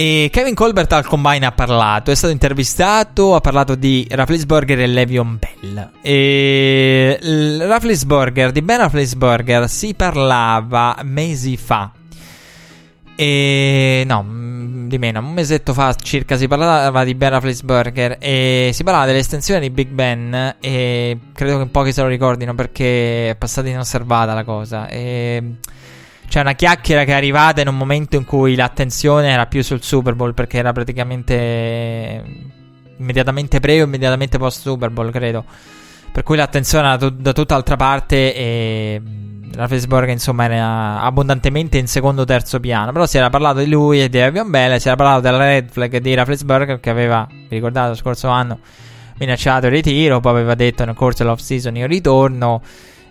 E Kevin Colbert al Combine ha parlato, è stato intervistato, ha parlato di Rafflesburger e Levion Bell. E Rafflesburger, di Ben Rafflesburger si parlava mesi fa e no, di meno, un mesetto fa circa si parlava di Ben Rafflesburger e si parlava dell'estensione di Big Ben e credo che pochi se lo ricordino perché è passata inosservata la cosa. E c'è una chiacchiera che è arrivata in un momento in cui l'attenzione era più sul Super Bowl perché era praticamente immediatamente pre o immediatamente post Super Bowl, credo. Per cui l'attenzione era da, da tutt'altra parte e la Facebook insomma era abbondantemente in secondo o terzo piano però si era parlato di lui e di Evian Bell si era parlato della red flag di Rafflesberger che aveva vi ricordate lo scorso anno minacciato il ritiro poi aveva detto nel corso dell'off season io ritorno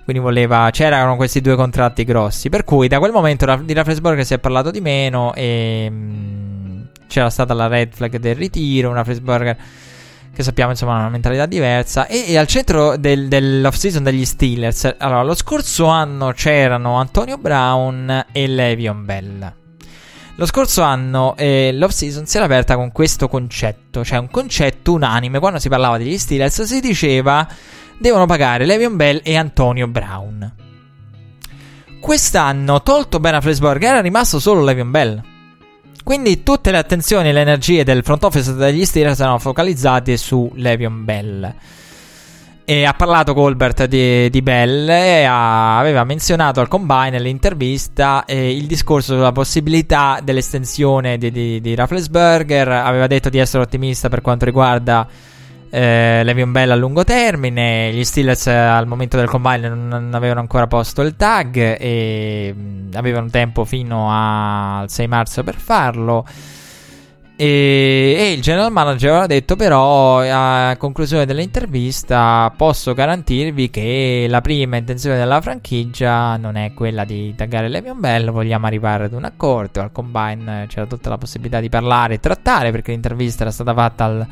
quindi voleva c'erano questi due contratti grossi per cui da quel momento di Rafflesberger si è parlato di meno e mm, c'era stata la red flag del ritiro una Rafflesberger che sappiamo insomma ha una mentalità diversa. E, e al centro del, dell'off season degli Steelers, allora lo scorso anno c'erano Antonio Brown e Levion Bell. Lo scorso anno eh, l'off season si era aperta con questo concetto, cioè un concetto unanime. Quando si parlava degli Steelers si diceva devono pagare Levion Bell e Antonio Brown. Quest'anno, tolto Ben Afflesburg, era rimasto solo Levion Bell. Quindi tutte le attenzioni e le energie del front office degli Steelers erano focalizzate su Levion Bell. E ha parlato Colbert di, di Bell e ha, aveva menzionato al combine nell'intervista eh, il discorso sulla possibilità dell'estensione di, di, di Rafflesberger. Aveva detto di essere ottimista per quanto riguarda eh, Levion Bell a lungo termine. Gli Steelers eh, al momento del combine non, avevano ancora posto il tag e mm, avevano tempo fino al 6 marzo per farlo. E, e, il general manager aveva detto però a conclusione dell'intervista posso garantirvi che la prima intenzione della franchigia non è quella di taggare Levion Bell, vogliamo arrivare ad un accordo, al combine c'era tutta la possibilità di parlare e trattare perché l'intervista era stata fatta al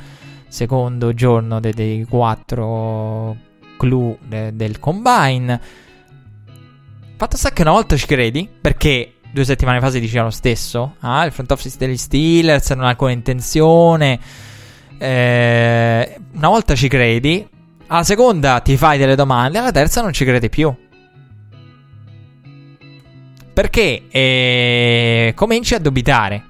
secondo giorno de- dei quattro clou de- del combine. Fatto sta che una volta ci credi perché due settimane fa si diceva lo stesso. Ah, il front office degli Steelers non ha alcuna intenzione. Eh, una volta ci credi, alla seconda ti fai delle domande, alla terza non ci credi più. Perché eh, cominci a dubitare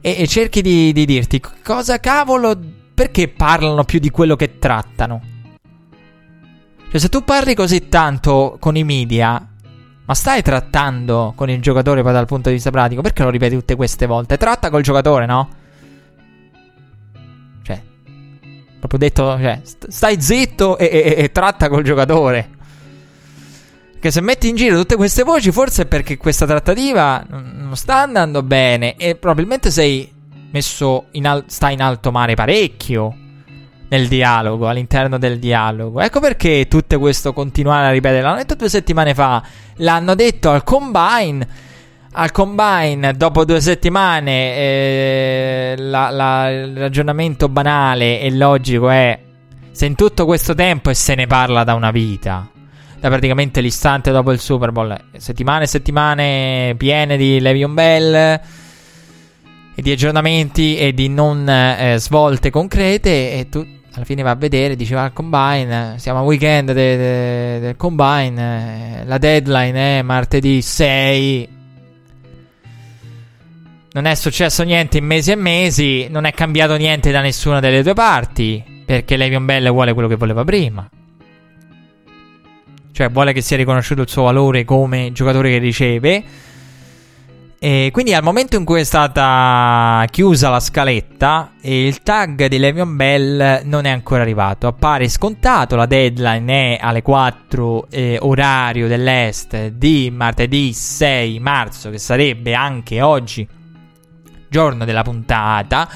e, e cerchi di, di dirti cosa cavolo, perché parlano più di quello che trattano. Cioè, se tu parli così tanto con i media, ma stai trattando con il giocatore dal punto di vista pratico? Perché lo ripeti tutte queste volte? Tratta col giocatore, no? Cioè, proprio detto, cioè, stai zitto e, e, e tratta col giocatore. Che se metti in giro tutte queste voci, forse è perché questa trattativa non sta andando bene e probabilmente sei messo in al- sta in alto mare parecchio nel dialogo, all'interno del dialogo. Ecco perché tutto questo continuare a ripetere. L'hanno detto due settimane fa, l'hanno detto al combine. Al combine, dopo due settimane, eh, la, la, il ragionamento banale e logico è: se in tutto questo tempo e se ne parla da una vita, da praticamente l'istante dopo il Super Bowl, settimane e settimane piene di Levion Bell e di aggiornamenti e di non eh, svolte concrete, e tu alla fine va a vedere, diceva al combine, siamo a weekend del de, de combine, eh, la deadline è martedì 6. Non è successo niente in mesi e mesi, non è cambiato niente da nessuna delle due parti, perché Levion Bell vuole quello che voleva prima. Cioè vuole che sia riconosciuto il suo valore come giocatore che riceve e quindi al momento in cui è stata chiusa la scaletta, il tag di Levion Bell non è ancora arrivato. Appare scontato, la deadline è alle 4 eh, orario dell'est di martedì 6 marzo, che sarebbe anche oggi, giorno della puntata,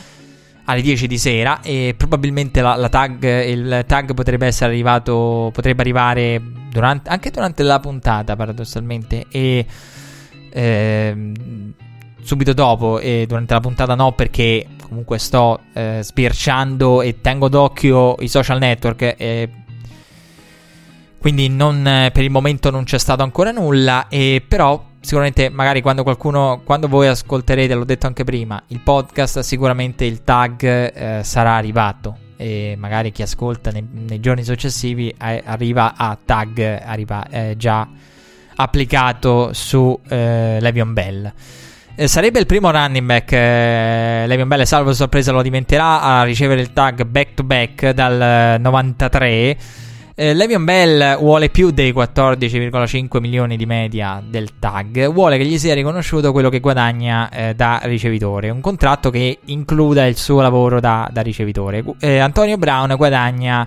alle 10 di sera. E probabilmente la, la tag, il tag potrebbe essere arrivato, potrebbe arrivare durante, anche durante la puntata, paradossalmente. E eh, subito dopo e durante la puntata no perché comunque sto eh, sbirciando e tengo d'occhio i social network e quindi non, per il momento non c'è stato ancora nulla e però sicuramente magari quando qualcuno quando voi ascolterete l'ho detto anche prima il podcast sicuramente il tag eh, sarà arrivato e magari chi ascolta nei, nei giorni successivi eh, arriva a tag arriva eh, già applicato su eh, Levion Bell. Eh, sarebbe il primo running back. Eh, Levion Bell, salvo sorpresa, lo diventerà a ricevere il tag back to back dal 93. Eh, Levion Bell vuole più dei 14,5 milioni di media del tag. Vuole che gli sia riconosciuto quello che guadagna da ricevitore. Un contratto che includa il suo lavoro da, da ricevitore. Antonio Brown guadagna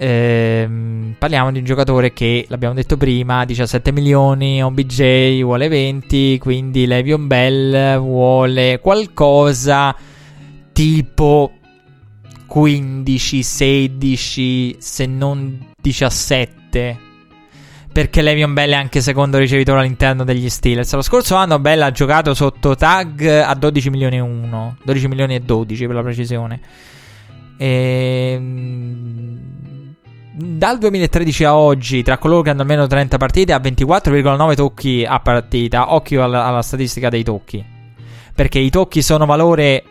Ehm, parliamo di un giocatore che, l'abbiamo detto prima, 17 milioni, un BJ vuole 20, quindi Levion Bell vuole qualcosa tipo 15, 16, se non 17. Perché Levion Bell è anche secondo ricevitore all'interno degli Steelers. Lo scorso anno Bell ha giocato sotto tag a 12 milioni e 1. 12 milioni e 12 per la precisione. Ehm dal 2013 a oggi, tra coloro che hanno almeno 30 partite, ha 24,9 tocchi a partita. Occhio alla, alla, statistica dei tocchi. Perché i tocchi sono valore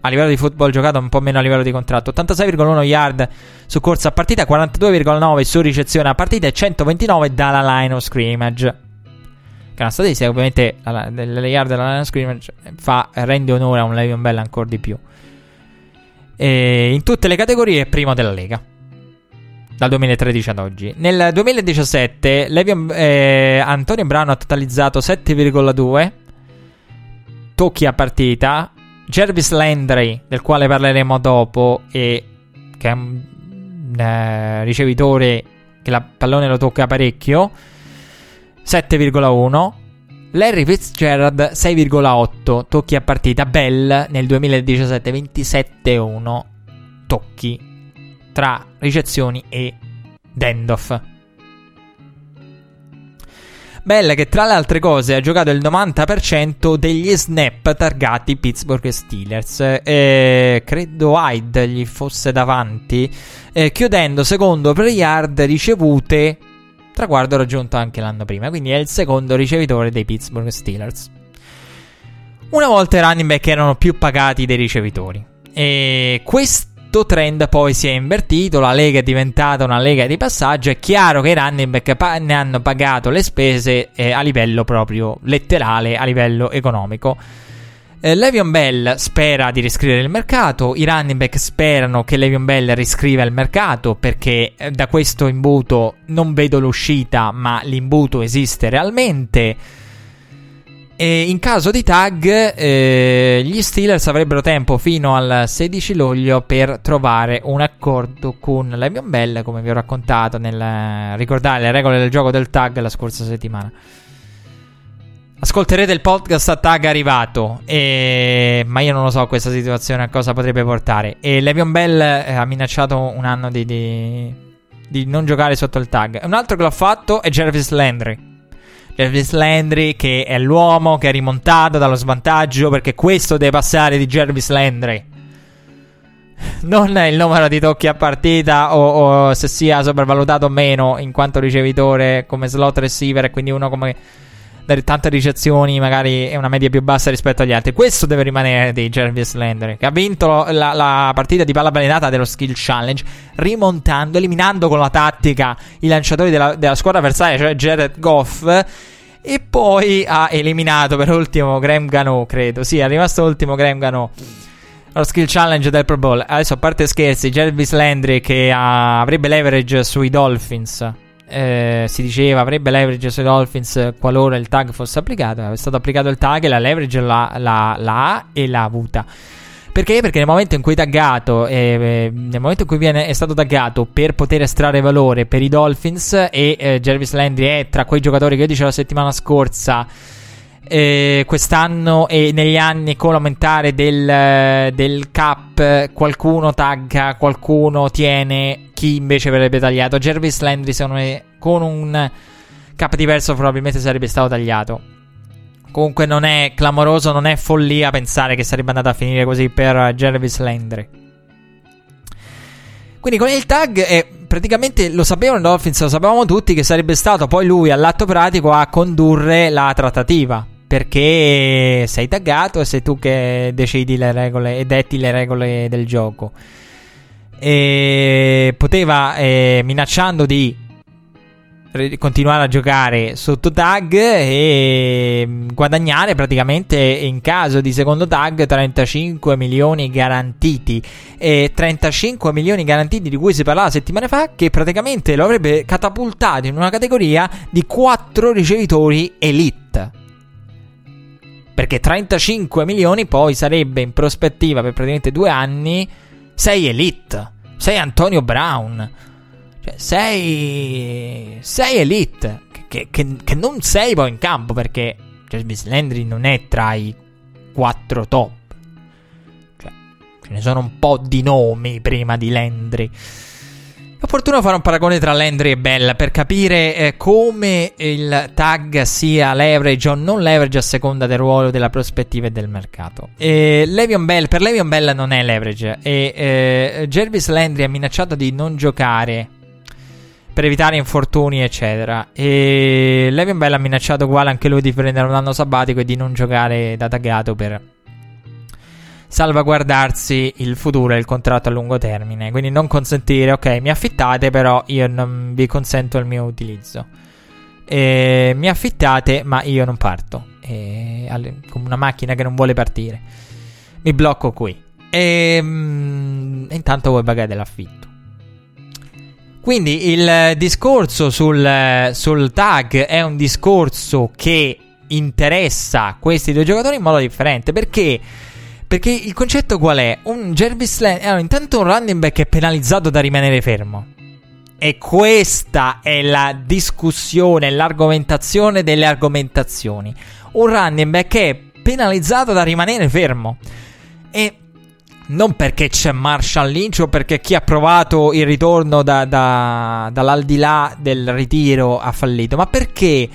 a livello di football giocato, un po' meno a livello di contratto. 86,1 yard su corsa a partita, 42,9 su ricezione a partita e 129 dalla line of scrimmage. è una statistica ovviamente delle yard della line scrimmage fa, rende onore a un Levion Bell ancora di più. E in tutte le categorie è primo della Lega. Dal 2013 ad oggi. Nel 2017 Levion, eh, Antonio Brown ha totalizzato 7,2 tocchi a partita. Jervis Landry, del quale parleremo dopo, e che è un eh, ricevitore che la pallone lo tocca parecchio. 7,1. Larry Fitzgerald 6,8 tocchi a partita. Bell nel 2017 27,1 tocchi tra ricezioni e Dendoff. Bell che tra le altre cose ha giocato il 90% degli snap targati Pittsburgh Steelers. Eh, credo Hyde gli fosse davanti, eh, chiudendo secondo per yard ricevute, traguardo raggiunto anche l'anno prima, quindi è il secondo ricevitore dei Pittsburgh Steelers. Una volta i running back erano più pagati dei ricevitori. E questo questo trend poi si è invertito, la Lega è diventata una Lega di passaggio, è chiaro che i running back pa- ne hanno pagato le spese eh, a livello proprio letterale, a livello economico. Eh, Levion Bell spera di riscrivere il mercato, i running back sperano che Levion Bell riscriva il mercato perché eh, da questo imbuto non vedo l'uscita, ma l'imbuto esiste realmente. E in caso di tag, eh, gli Steelers avrebbero tempo fino al 16 luglio per trovare un accordo con Le'Veon Bell, come vi ho raccontato nel ricordare le regole del gioco del tag la scorsa settimana. Ascolterete il podcast a tag arrivato, e... ma io non lo so questa situazione a cosa potrebbe portare. E Le'Veon Bell eh, ha minacciato un anno di, di, di non giocare sotto il tag. Un altro che l'ha fatto è Jervis Landry. Jarvis Landry che è l'uomo che è rimontato dallo svantaggio perché questo deve passare di Jarvis Landry. Non il numero di tocchi a partita o, o se sia sopravvalutato o meno in quanto ricevitore come slot receiver e quindi uno come dare tante ricezioni, magari è una media più bassa rispetto agli altri. Questo deve rimanere di Jarvis Landry, che ha vinto la, la partita di palla balenata dello Skill Challenge, rimontando, eliminando con la tattica i lanciatori della, della squadra avversaria, cioè Jared Goff. E poi ha eliminato per ultimo Graham Gano, credo. Sì, è rimasto ultimo Graham Gano. Lo skill challenge del Pro Bowl. Adesso, a parte scherzi, Jarvis Landry che ha, avrebbe leverage sui Dolphins eh, si diceva avrebbe leverage sui Dolphins qualora il tag fosse applicato. È stato applicato il tag e la leverage la, la, la ha e l'ha avuta. Perché? Perché nel momento in cui taggato, eh, nel momento in cui viene, è stato taggato per poter estrarre valore per i Dolphins e eh, Jarvis Landry è tra quei giocatori che io dicevo la settimana scorsa eh, quest'anno e negli anni con l'aumentare del, del, cap qualcuno tagga, qualcuno tiene, chi invece verrebbe tagliato. Jervis Landry secondo me con un cap diverso probabilmente sarebbe stato tagliato. Comunque non è clamoroso, non è follia pensare che sarebbe andata a finire così per Jervis Landry. Quindi con il tag eh, praticamente lo sapevano i Dolphins, lo sapevamo tutti che sarebbe stato poi lui all'atto pratico a condurre la trattativa perché sei taggato e sei tu che decidi le regole e detti le regole del gioco. E poteva, eh, minacciando di continuare a giocare sotto tag e mm, guadagnare praticamente in caso di secondo tag 35 milioni garantiti e 35 milioni garantiti di cui si parlava settimane fa che praticamente lo avrebbe catapultato in una categoria di 4 ricevitori elite perché 35 milioni poi sarebbe in prospettiva per praticamente due anni. Sei elite. Sei Antonio Brown. Cioè, sei. Sei elite. Che, che, che non sei poi in campo perché Jarvis Landry non è tra i quattro top. Cioè, ce ne sono un po' di nomi prima di Landry. È opportuno fare un paragone tra Landry e Bell per capire eh, come il tag sia leverage o non leverage a seconda del ruolo, della prospettiva e del mercato. E Levion Bell, per Levion Bell non è leverage e eh, Jervis Landry ha minacciato di non giocare per evitare infortuni, eccetera. E Levion Bell ha minacciato uguale anche lui di prendere un anno sabbatico e di non giocare da taggato per salvaguardarsi il futuro e il contratto a lungo termine. Quindi non consentire, ok, mi affittate, però io non vi consento il mio utilizzo. eh, mi affittate, ma io non parto. Eh, come una macchina che non vuole partire. Mi blocco qui. E mm, intanto voi pagate l'affitto. Quindi il discorso sul, sul tag è un discorso che interessa questi due giocatori in modo differente. Perché? Perché il concetto qual è? Un Jervis Landry. Allora, intanto un running back è penalizzato da rimanere fermo. E questa è la discussione, l'argomentazione delle argomentazioni. Un running back è penalizzato da rimanere fermo. E non perché c'è Marshall Lynch o perché chi ha provato il ritorno da, da, dall'aldilà del ritiro ha fallito, ma perché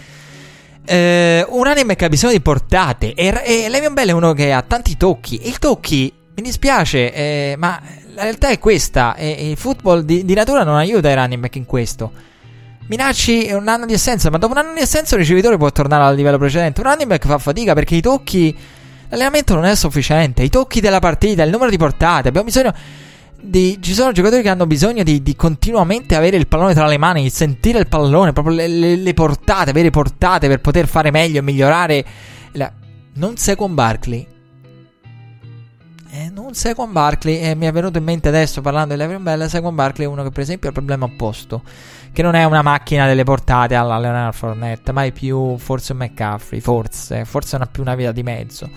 eh, un anime che ha bisogno di portate e, e Levion Bell è uno che ha tanti tocchi e il tocchi, mi dispiace, eh, ma la realtà è questa e il football di, di, natura non aiuta i running back in questo. Minacci un anno di assenza, ma dopo un anno di assenza il ricevitore può tornare al livello precedente. Un running back fa fatica perché i tocchi L'allenamento non è sufficiente. I tocchi della partita, il numero di portate. Abbiamo bisogno. Di, ci sono giocatori che hanno bisogno di, di, continuamente avere il pallone tra le mani, di sentire il pallone, proprio le, le, le portate, avere portate per poter fare meglio e migliorare. La... Non con Barkley. Eh, non con Barkley. Eh, mi è venuto in mente adesso parlando di Levion Bell. con Barkley è uno che, per esempio, ha il problema opposto. Che non è una macchina delle portate alla Leonard Fournette, ma è più forse un McCaffrey. Forse, forse non ha più una via di mezzo.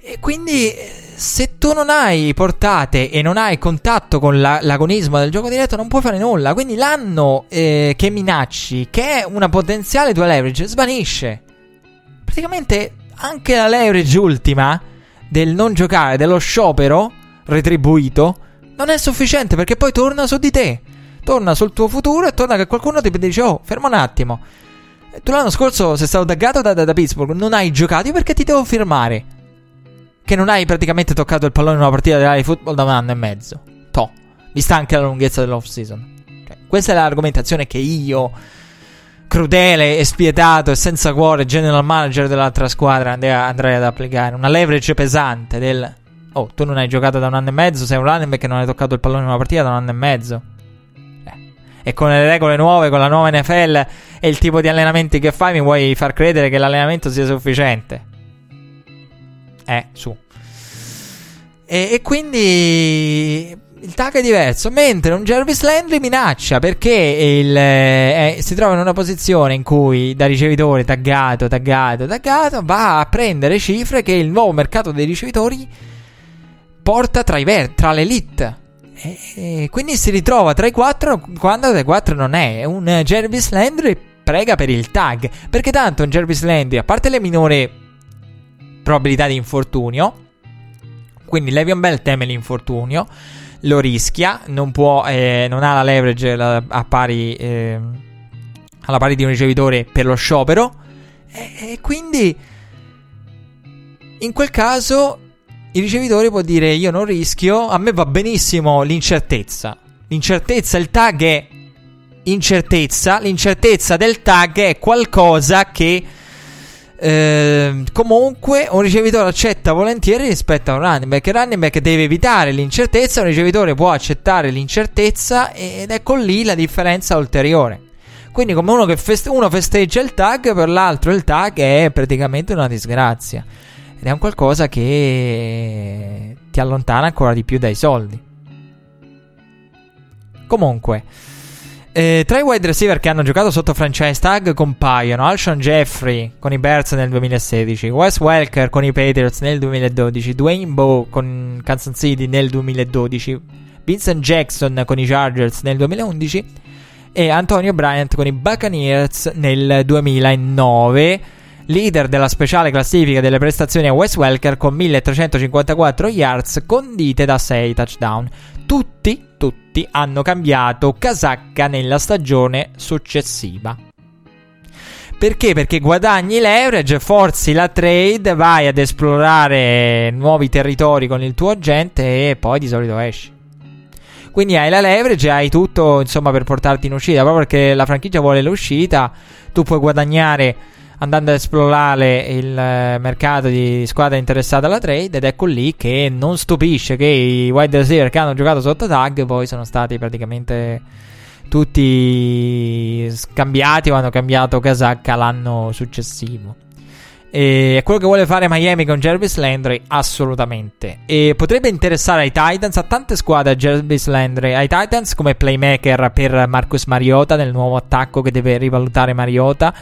E quindi se tu non hai portate e non hai contatto con la, l'agonismo del gioco diretto non puoi fare nulla. Quindi l'anno eh, che minacci, che è una potenziale tua leverage, svanisce. Praticamente anche la leverage ultima del non giocare, dello sciopero retribuito, non è sufficiente perché poi torna su di te. Torna sul tuo futuro e torna che qualcuno ti dice oh, ferma un attimo. Tu l'anno scorso sei stato taggato da, da, da Pittsburgh, non hai giocato perché ti devo firmare che non hai praticamente toccato il pallone in una partita di football da un anno e mezzo. To. Vista anche la lunghezza dell'off season. Okay. Questa è l'argomentazione che io, crudele e spietato e senza cuore, general manager dell'altra squadra, andrei ad applicare. Una leverage pesante del... Oh, tu non hai giocato da un anno e mezzo, sei un running back che non hai toccato il pallone in una partita da un anno e mezzo. Eh. E con le regole nuove, con la nuova NFL e il tipo di allenamenti che fai, mi vuoi far credere che l'allenamento sia sufficiente? È su. E, e quindi il tag è diverso. Mentre un Jarvis Landry minaccia perché il, eh, si trova in una posizione in cui da ricevitore taggato, taggato, taggato va a prendere cifre che il nuovo mercato dei ricevitori porta tra, i ver- tra l'elite. E, e quindi si ritrova tra i quattro quando tra i quattro non è. Un Jarvis Landry prega per il tag. Perché tanto un Jarvis Landry, a parte le minori probabilità di infortunio. Quindi Levion Bell teme l'infortunio, lo rischia, non, può, eh, non ha la leverage la, a pari, eh, alla pari di un ricevitore per lo sciopero. E, e quindi in quel caso il ricevitore può dire io non rischio, a me va benissimo l'incertezza. L'incertezza, il tag è incertezza, l'incertezza del tag è qualcosa che Ehm, comunque un ricevitore accetta volentieri rispetto a un running back. Il running back deve evitare l'incertezza, un ricevitore può accettare l'incertezza ed ecco lì la differenza ulteriore. Quindi come uno, che feste- uno festeggia il tag, per l'altro il tag è praticamente una disgrazia. Ed è un qualcosa che ti allontana ancora di più dai soldi. Comunque, eh, tra i wide receiver che hanno giocato sotto franchise tag compaiono Alshon Jeffrey con i Bears nel 2016, Wes Welker con i Patriots nel 2012, Dwayne Bowe con Kansas City nel 2012, Vincent Jackson con i Chargers nel 2011 e Antonio Bryant con i Buccaneers nel 2009 leader della speciale classifica delle prestazioni a Wes Welker con 1354 yards condite da 6 touchdown. Tutti tutti hanno cambiato casacca nella stagione successiva. Perché? Perché guadagni leverage, forzi la trade, vai ad esplorare nuovi territori con il tuo agente e poi di solito esci. Quindi hai la leverage, hai tutto insomma per portarti in uscita, proprio perché la franchigia vuole l'uscita, tu puoi guadagnare andando ad esplorare il eh, mercato di squadre interessate alla trade ed ecco lì che non stupisce che i wide receiver che hanno giocato sotto tag poi sono stati praticamente tutti scambiati o hanno cambiato casacca l'anno successivo. E quello che vuole fare Miami con Jervis Landry? Assolutamente. E potrebbe interessare ai Titans, a tante squadre Jervis Landry, ai Titans come playmaker per Marcus Mariota nel nuovo attacco che deve rivalutare Mariota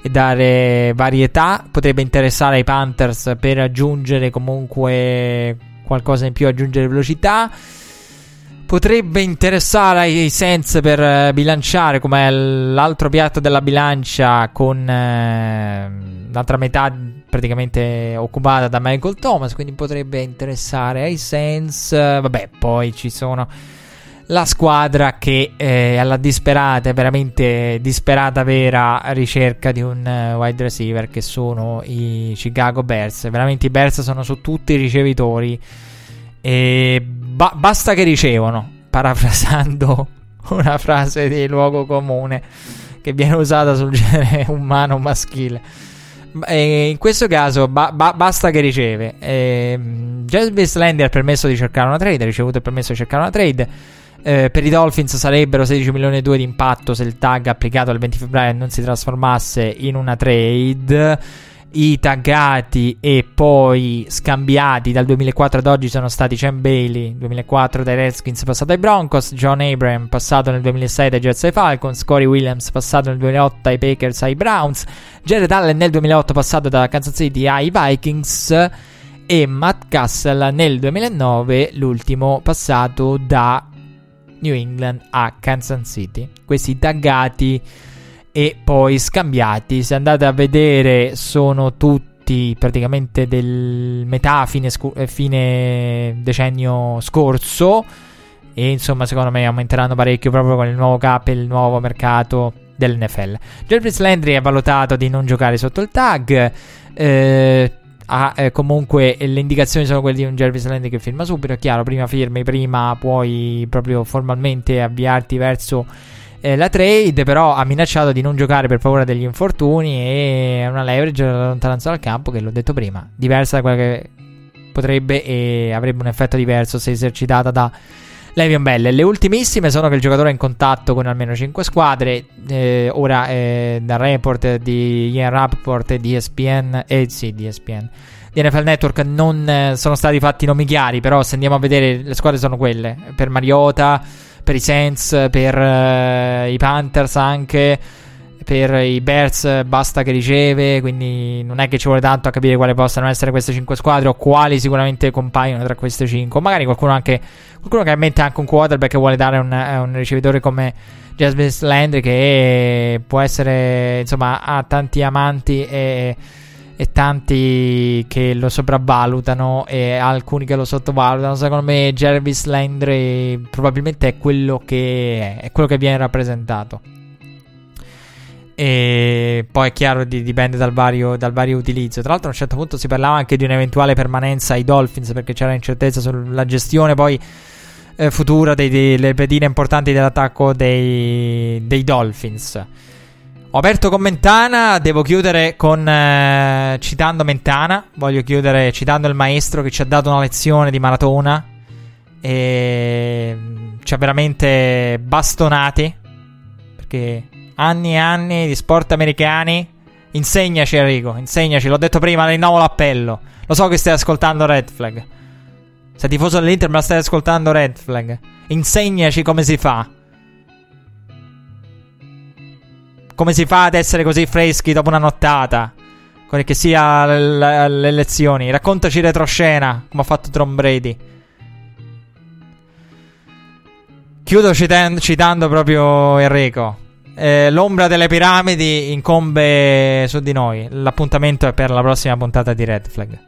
e dare varietà. Potrebbe interessare ai Panthers per aggiungere comunque qualcosa in più, aggiungere velocità. Potrebbe interessare ai Saints per eh, bilanciare come l'altro piatto della bilancia con eh, l'altra metà praticamente occupata da Michael Thomas. Quindi potrebbe interessare ai Saints. Vabbè, poi ci sono la squadra che è alla disperata, veramente disperata vera ricerca di un uh, wide receiver che sono i Chicago Bears. Veramente i Bears sono su tutti i ricevitori e ba- basta che ricevono, parafrasando una frase di luogo comune che viene usata sul genere umano maschile. E in questo caso ba- ba- basta che riceve. E, Jarvis Landry ha permesso di cercare una trade, ha ricevuto il permesso di cercare una trade. Eh, per i Dolphins sarebbero 16 milioni e 2 di impatto se il tag applicato il 20 febbraio non si trasformasse in una trade. I taggati e poi scambiati dal 2004 ad oggi sono stati Cem Bailey, 2004 dai Redskins passato ai Broncos, John Abraham passato nel 2006 dai Jets ai Falcons, Corey Williams passato nel 2008 ai Packers ai Browns, Jared Allen nel 2008 passato da Kansas City ai Vikings e Matt Castle nel 2009 l'ultimo passato da New England a Kansas City. Questi taggati e poi scambiati. Se andate a vedere, sono tutti praticamente del metà fine, scu- eh, fine decennio scorso. E insomma, secondo me aumenteranno parecchio proprio con il nuovo cap e il nuovo mercato dell'NFL. Jarvis Landry è valutato di non giocare sotto il tag. Eh, ha, eh, comunque le indicazioni sono quelle di un Jarvis Landry che firma subito. È chiaro, prima firmi, prima puoi proprio formalmente avviarti verso eh, la trade. Però ha minacciato di non giocare per paura degli infortuni e una leverage della lontananza dal campo, che l'ho detto prima, diversa da quella che potrebbe e avrebbe un effetto diverso se esercitata da Levion Bell. Le ultimissime sono che il giocatore è in contatto con almeno 5 squadre. Eh, ora, eh, dal report di Ian Rapport di ESPN, eh, sì, di ESPN, di NFL Network, non eh, sono stati fatti nomi chiari. Però, se andiamo a vedere, le squadre sono quelle: per Mariota, per i Saints, per eh, i Panthers anche. Per i Bears basta che riceve, quindi non è che ci vuole tanto a capire quali possano essere queste 5 squadre o quali sicuramente compaiono tra queste 5. Magari qualcuno anche qualcuno che mette anche un quarterback che vuole dare un, un ricevitore come Jasmine Landry che può essere insomma ha tanti amanti e, e, tanti che lo sopravvalutano e alcuni che lo sottovalutano secondo me Jarvis Landry probabilmente è quello che è, è quello che viene rappresentato e poi è chiaro di, dipende dal vario, dal vario, utilizzo. Tra l'altro, a un certo punto si parlava anche di un'eventuale permanenza ai Dolphins perché c'era incertezza sulla gestione poi eh, futura delle pedine importanti dell'attacco dei, dei, Dolphins. Ho aperto con Mentana, devo chiudere con eh, citando Mentana. Voglio chiudere citando il maestro che ci ha dato una lezione di maratona e mm, ci ha veramente bastonati perché anni e anni di sport americani. Insegnaci, Enrico, insegnaci. L'ho detto prima, rinnovo l'appello. Lo so che stai ascoltando Red Flag. Sei tifoso dell'Inter, ma stai ascoltando Red Flag. Insegnaci come si fa. Come si fa ad essere così freschi dopo una nottata? Che sia le elezioni. Raccontaci retroscena, come ha fatto Tom Brady. Chiudo citando, citando proprio Enrico. Eh, l'ombra delle piramidi incombe su di noi. L'appuntamento è per la prossima puntata di Red Flag.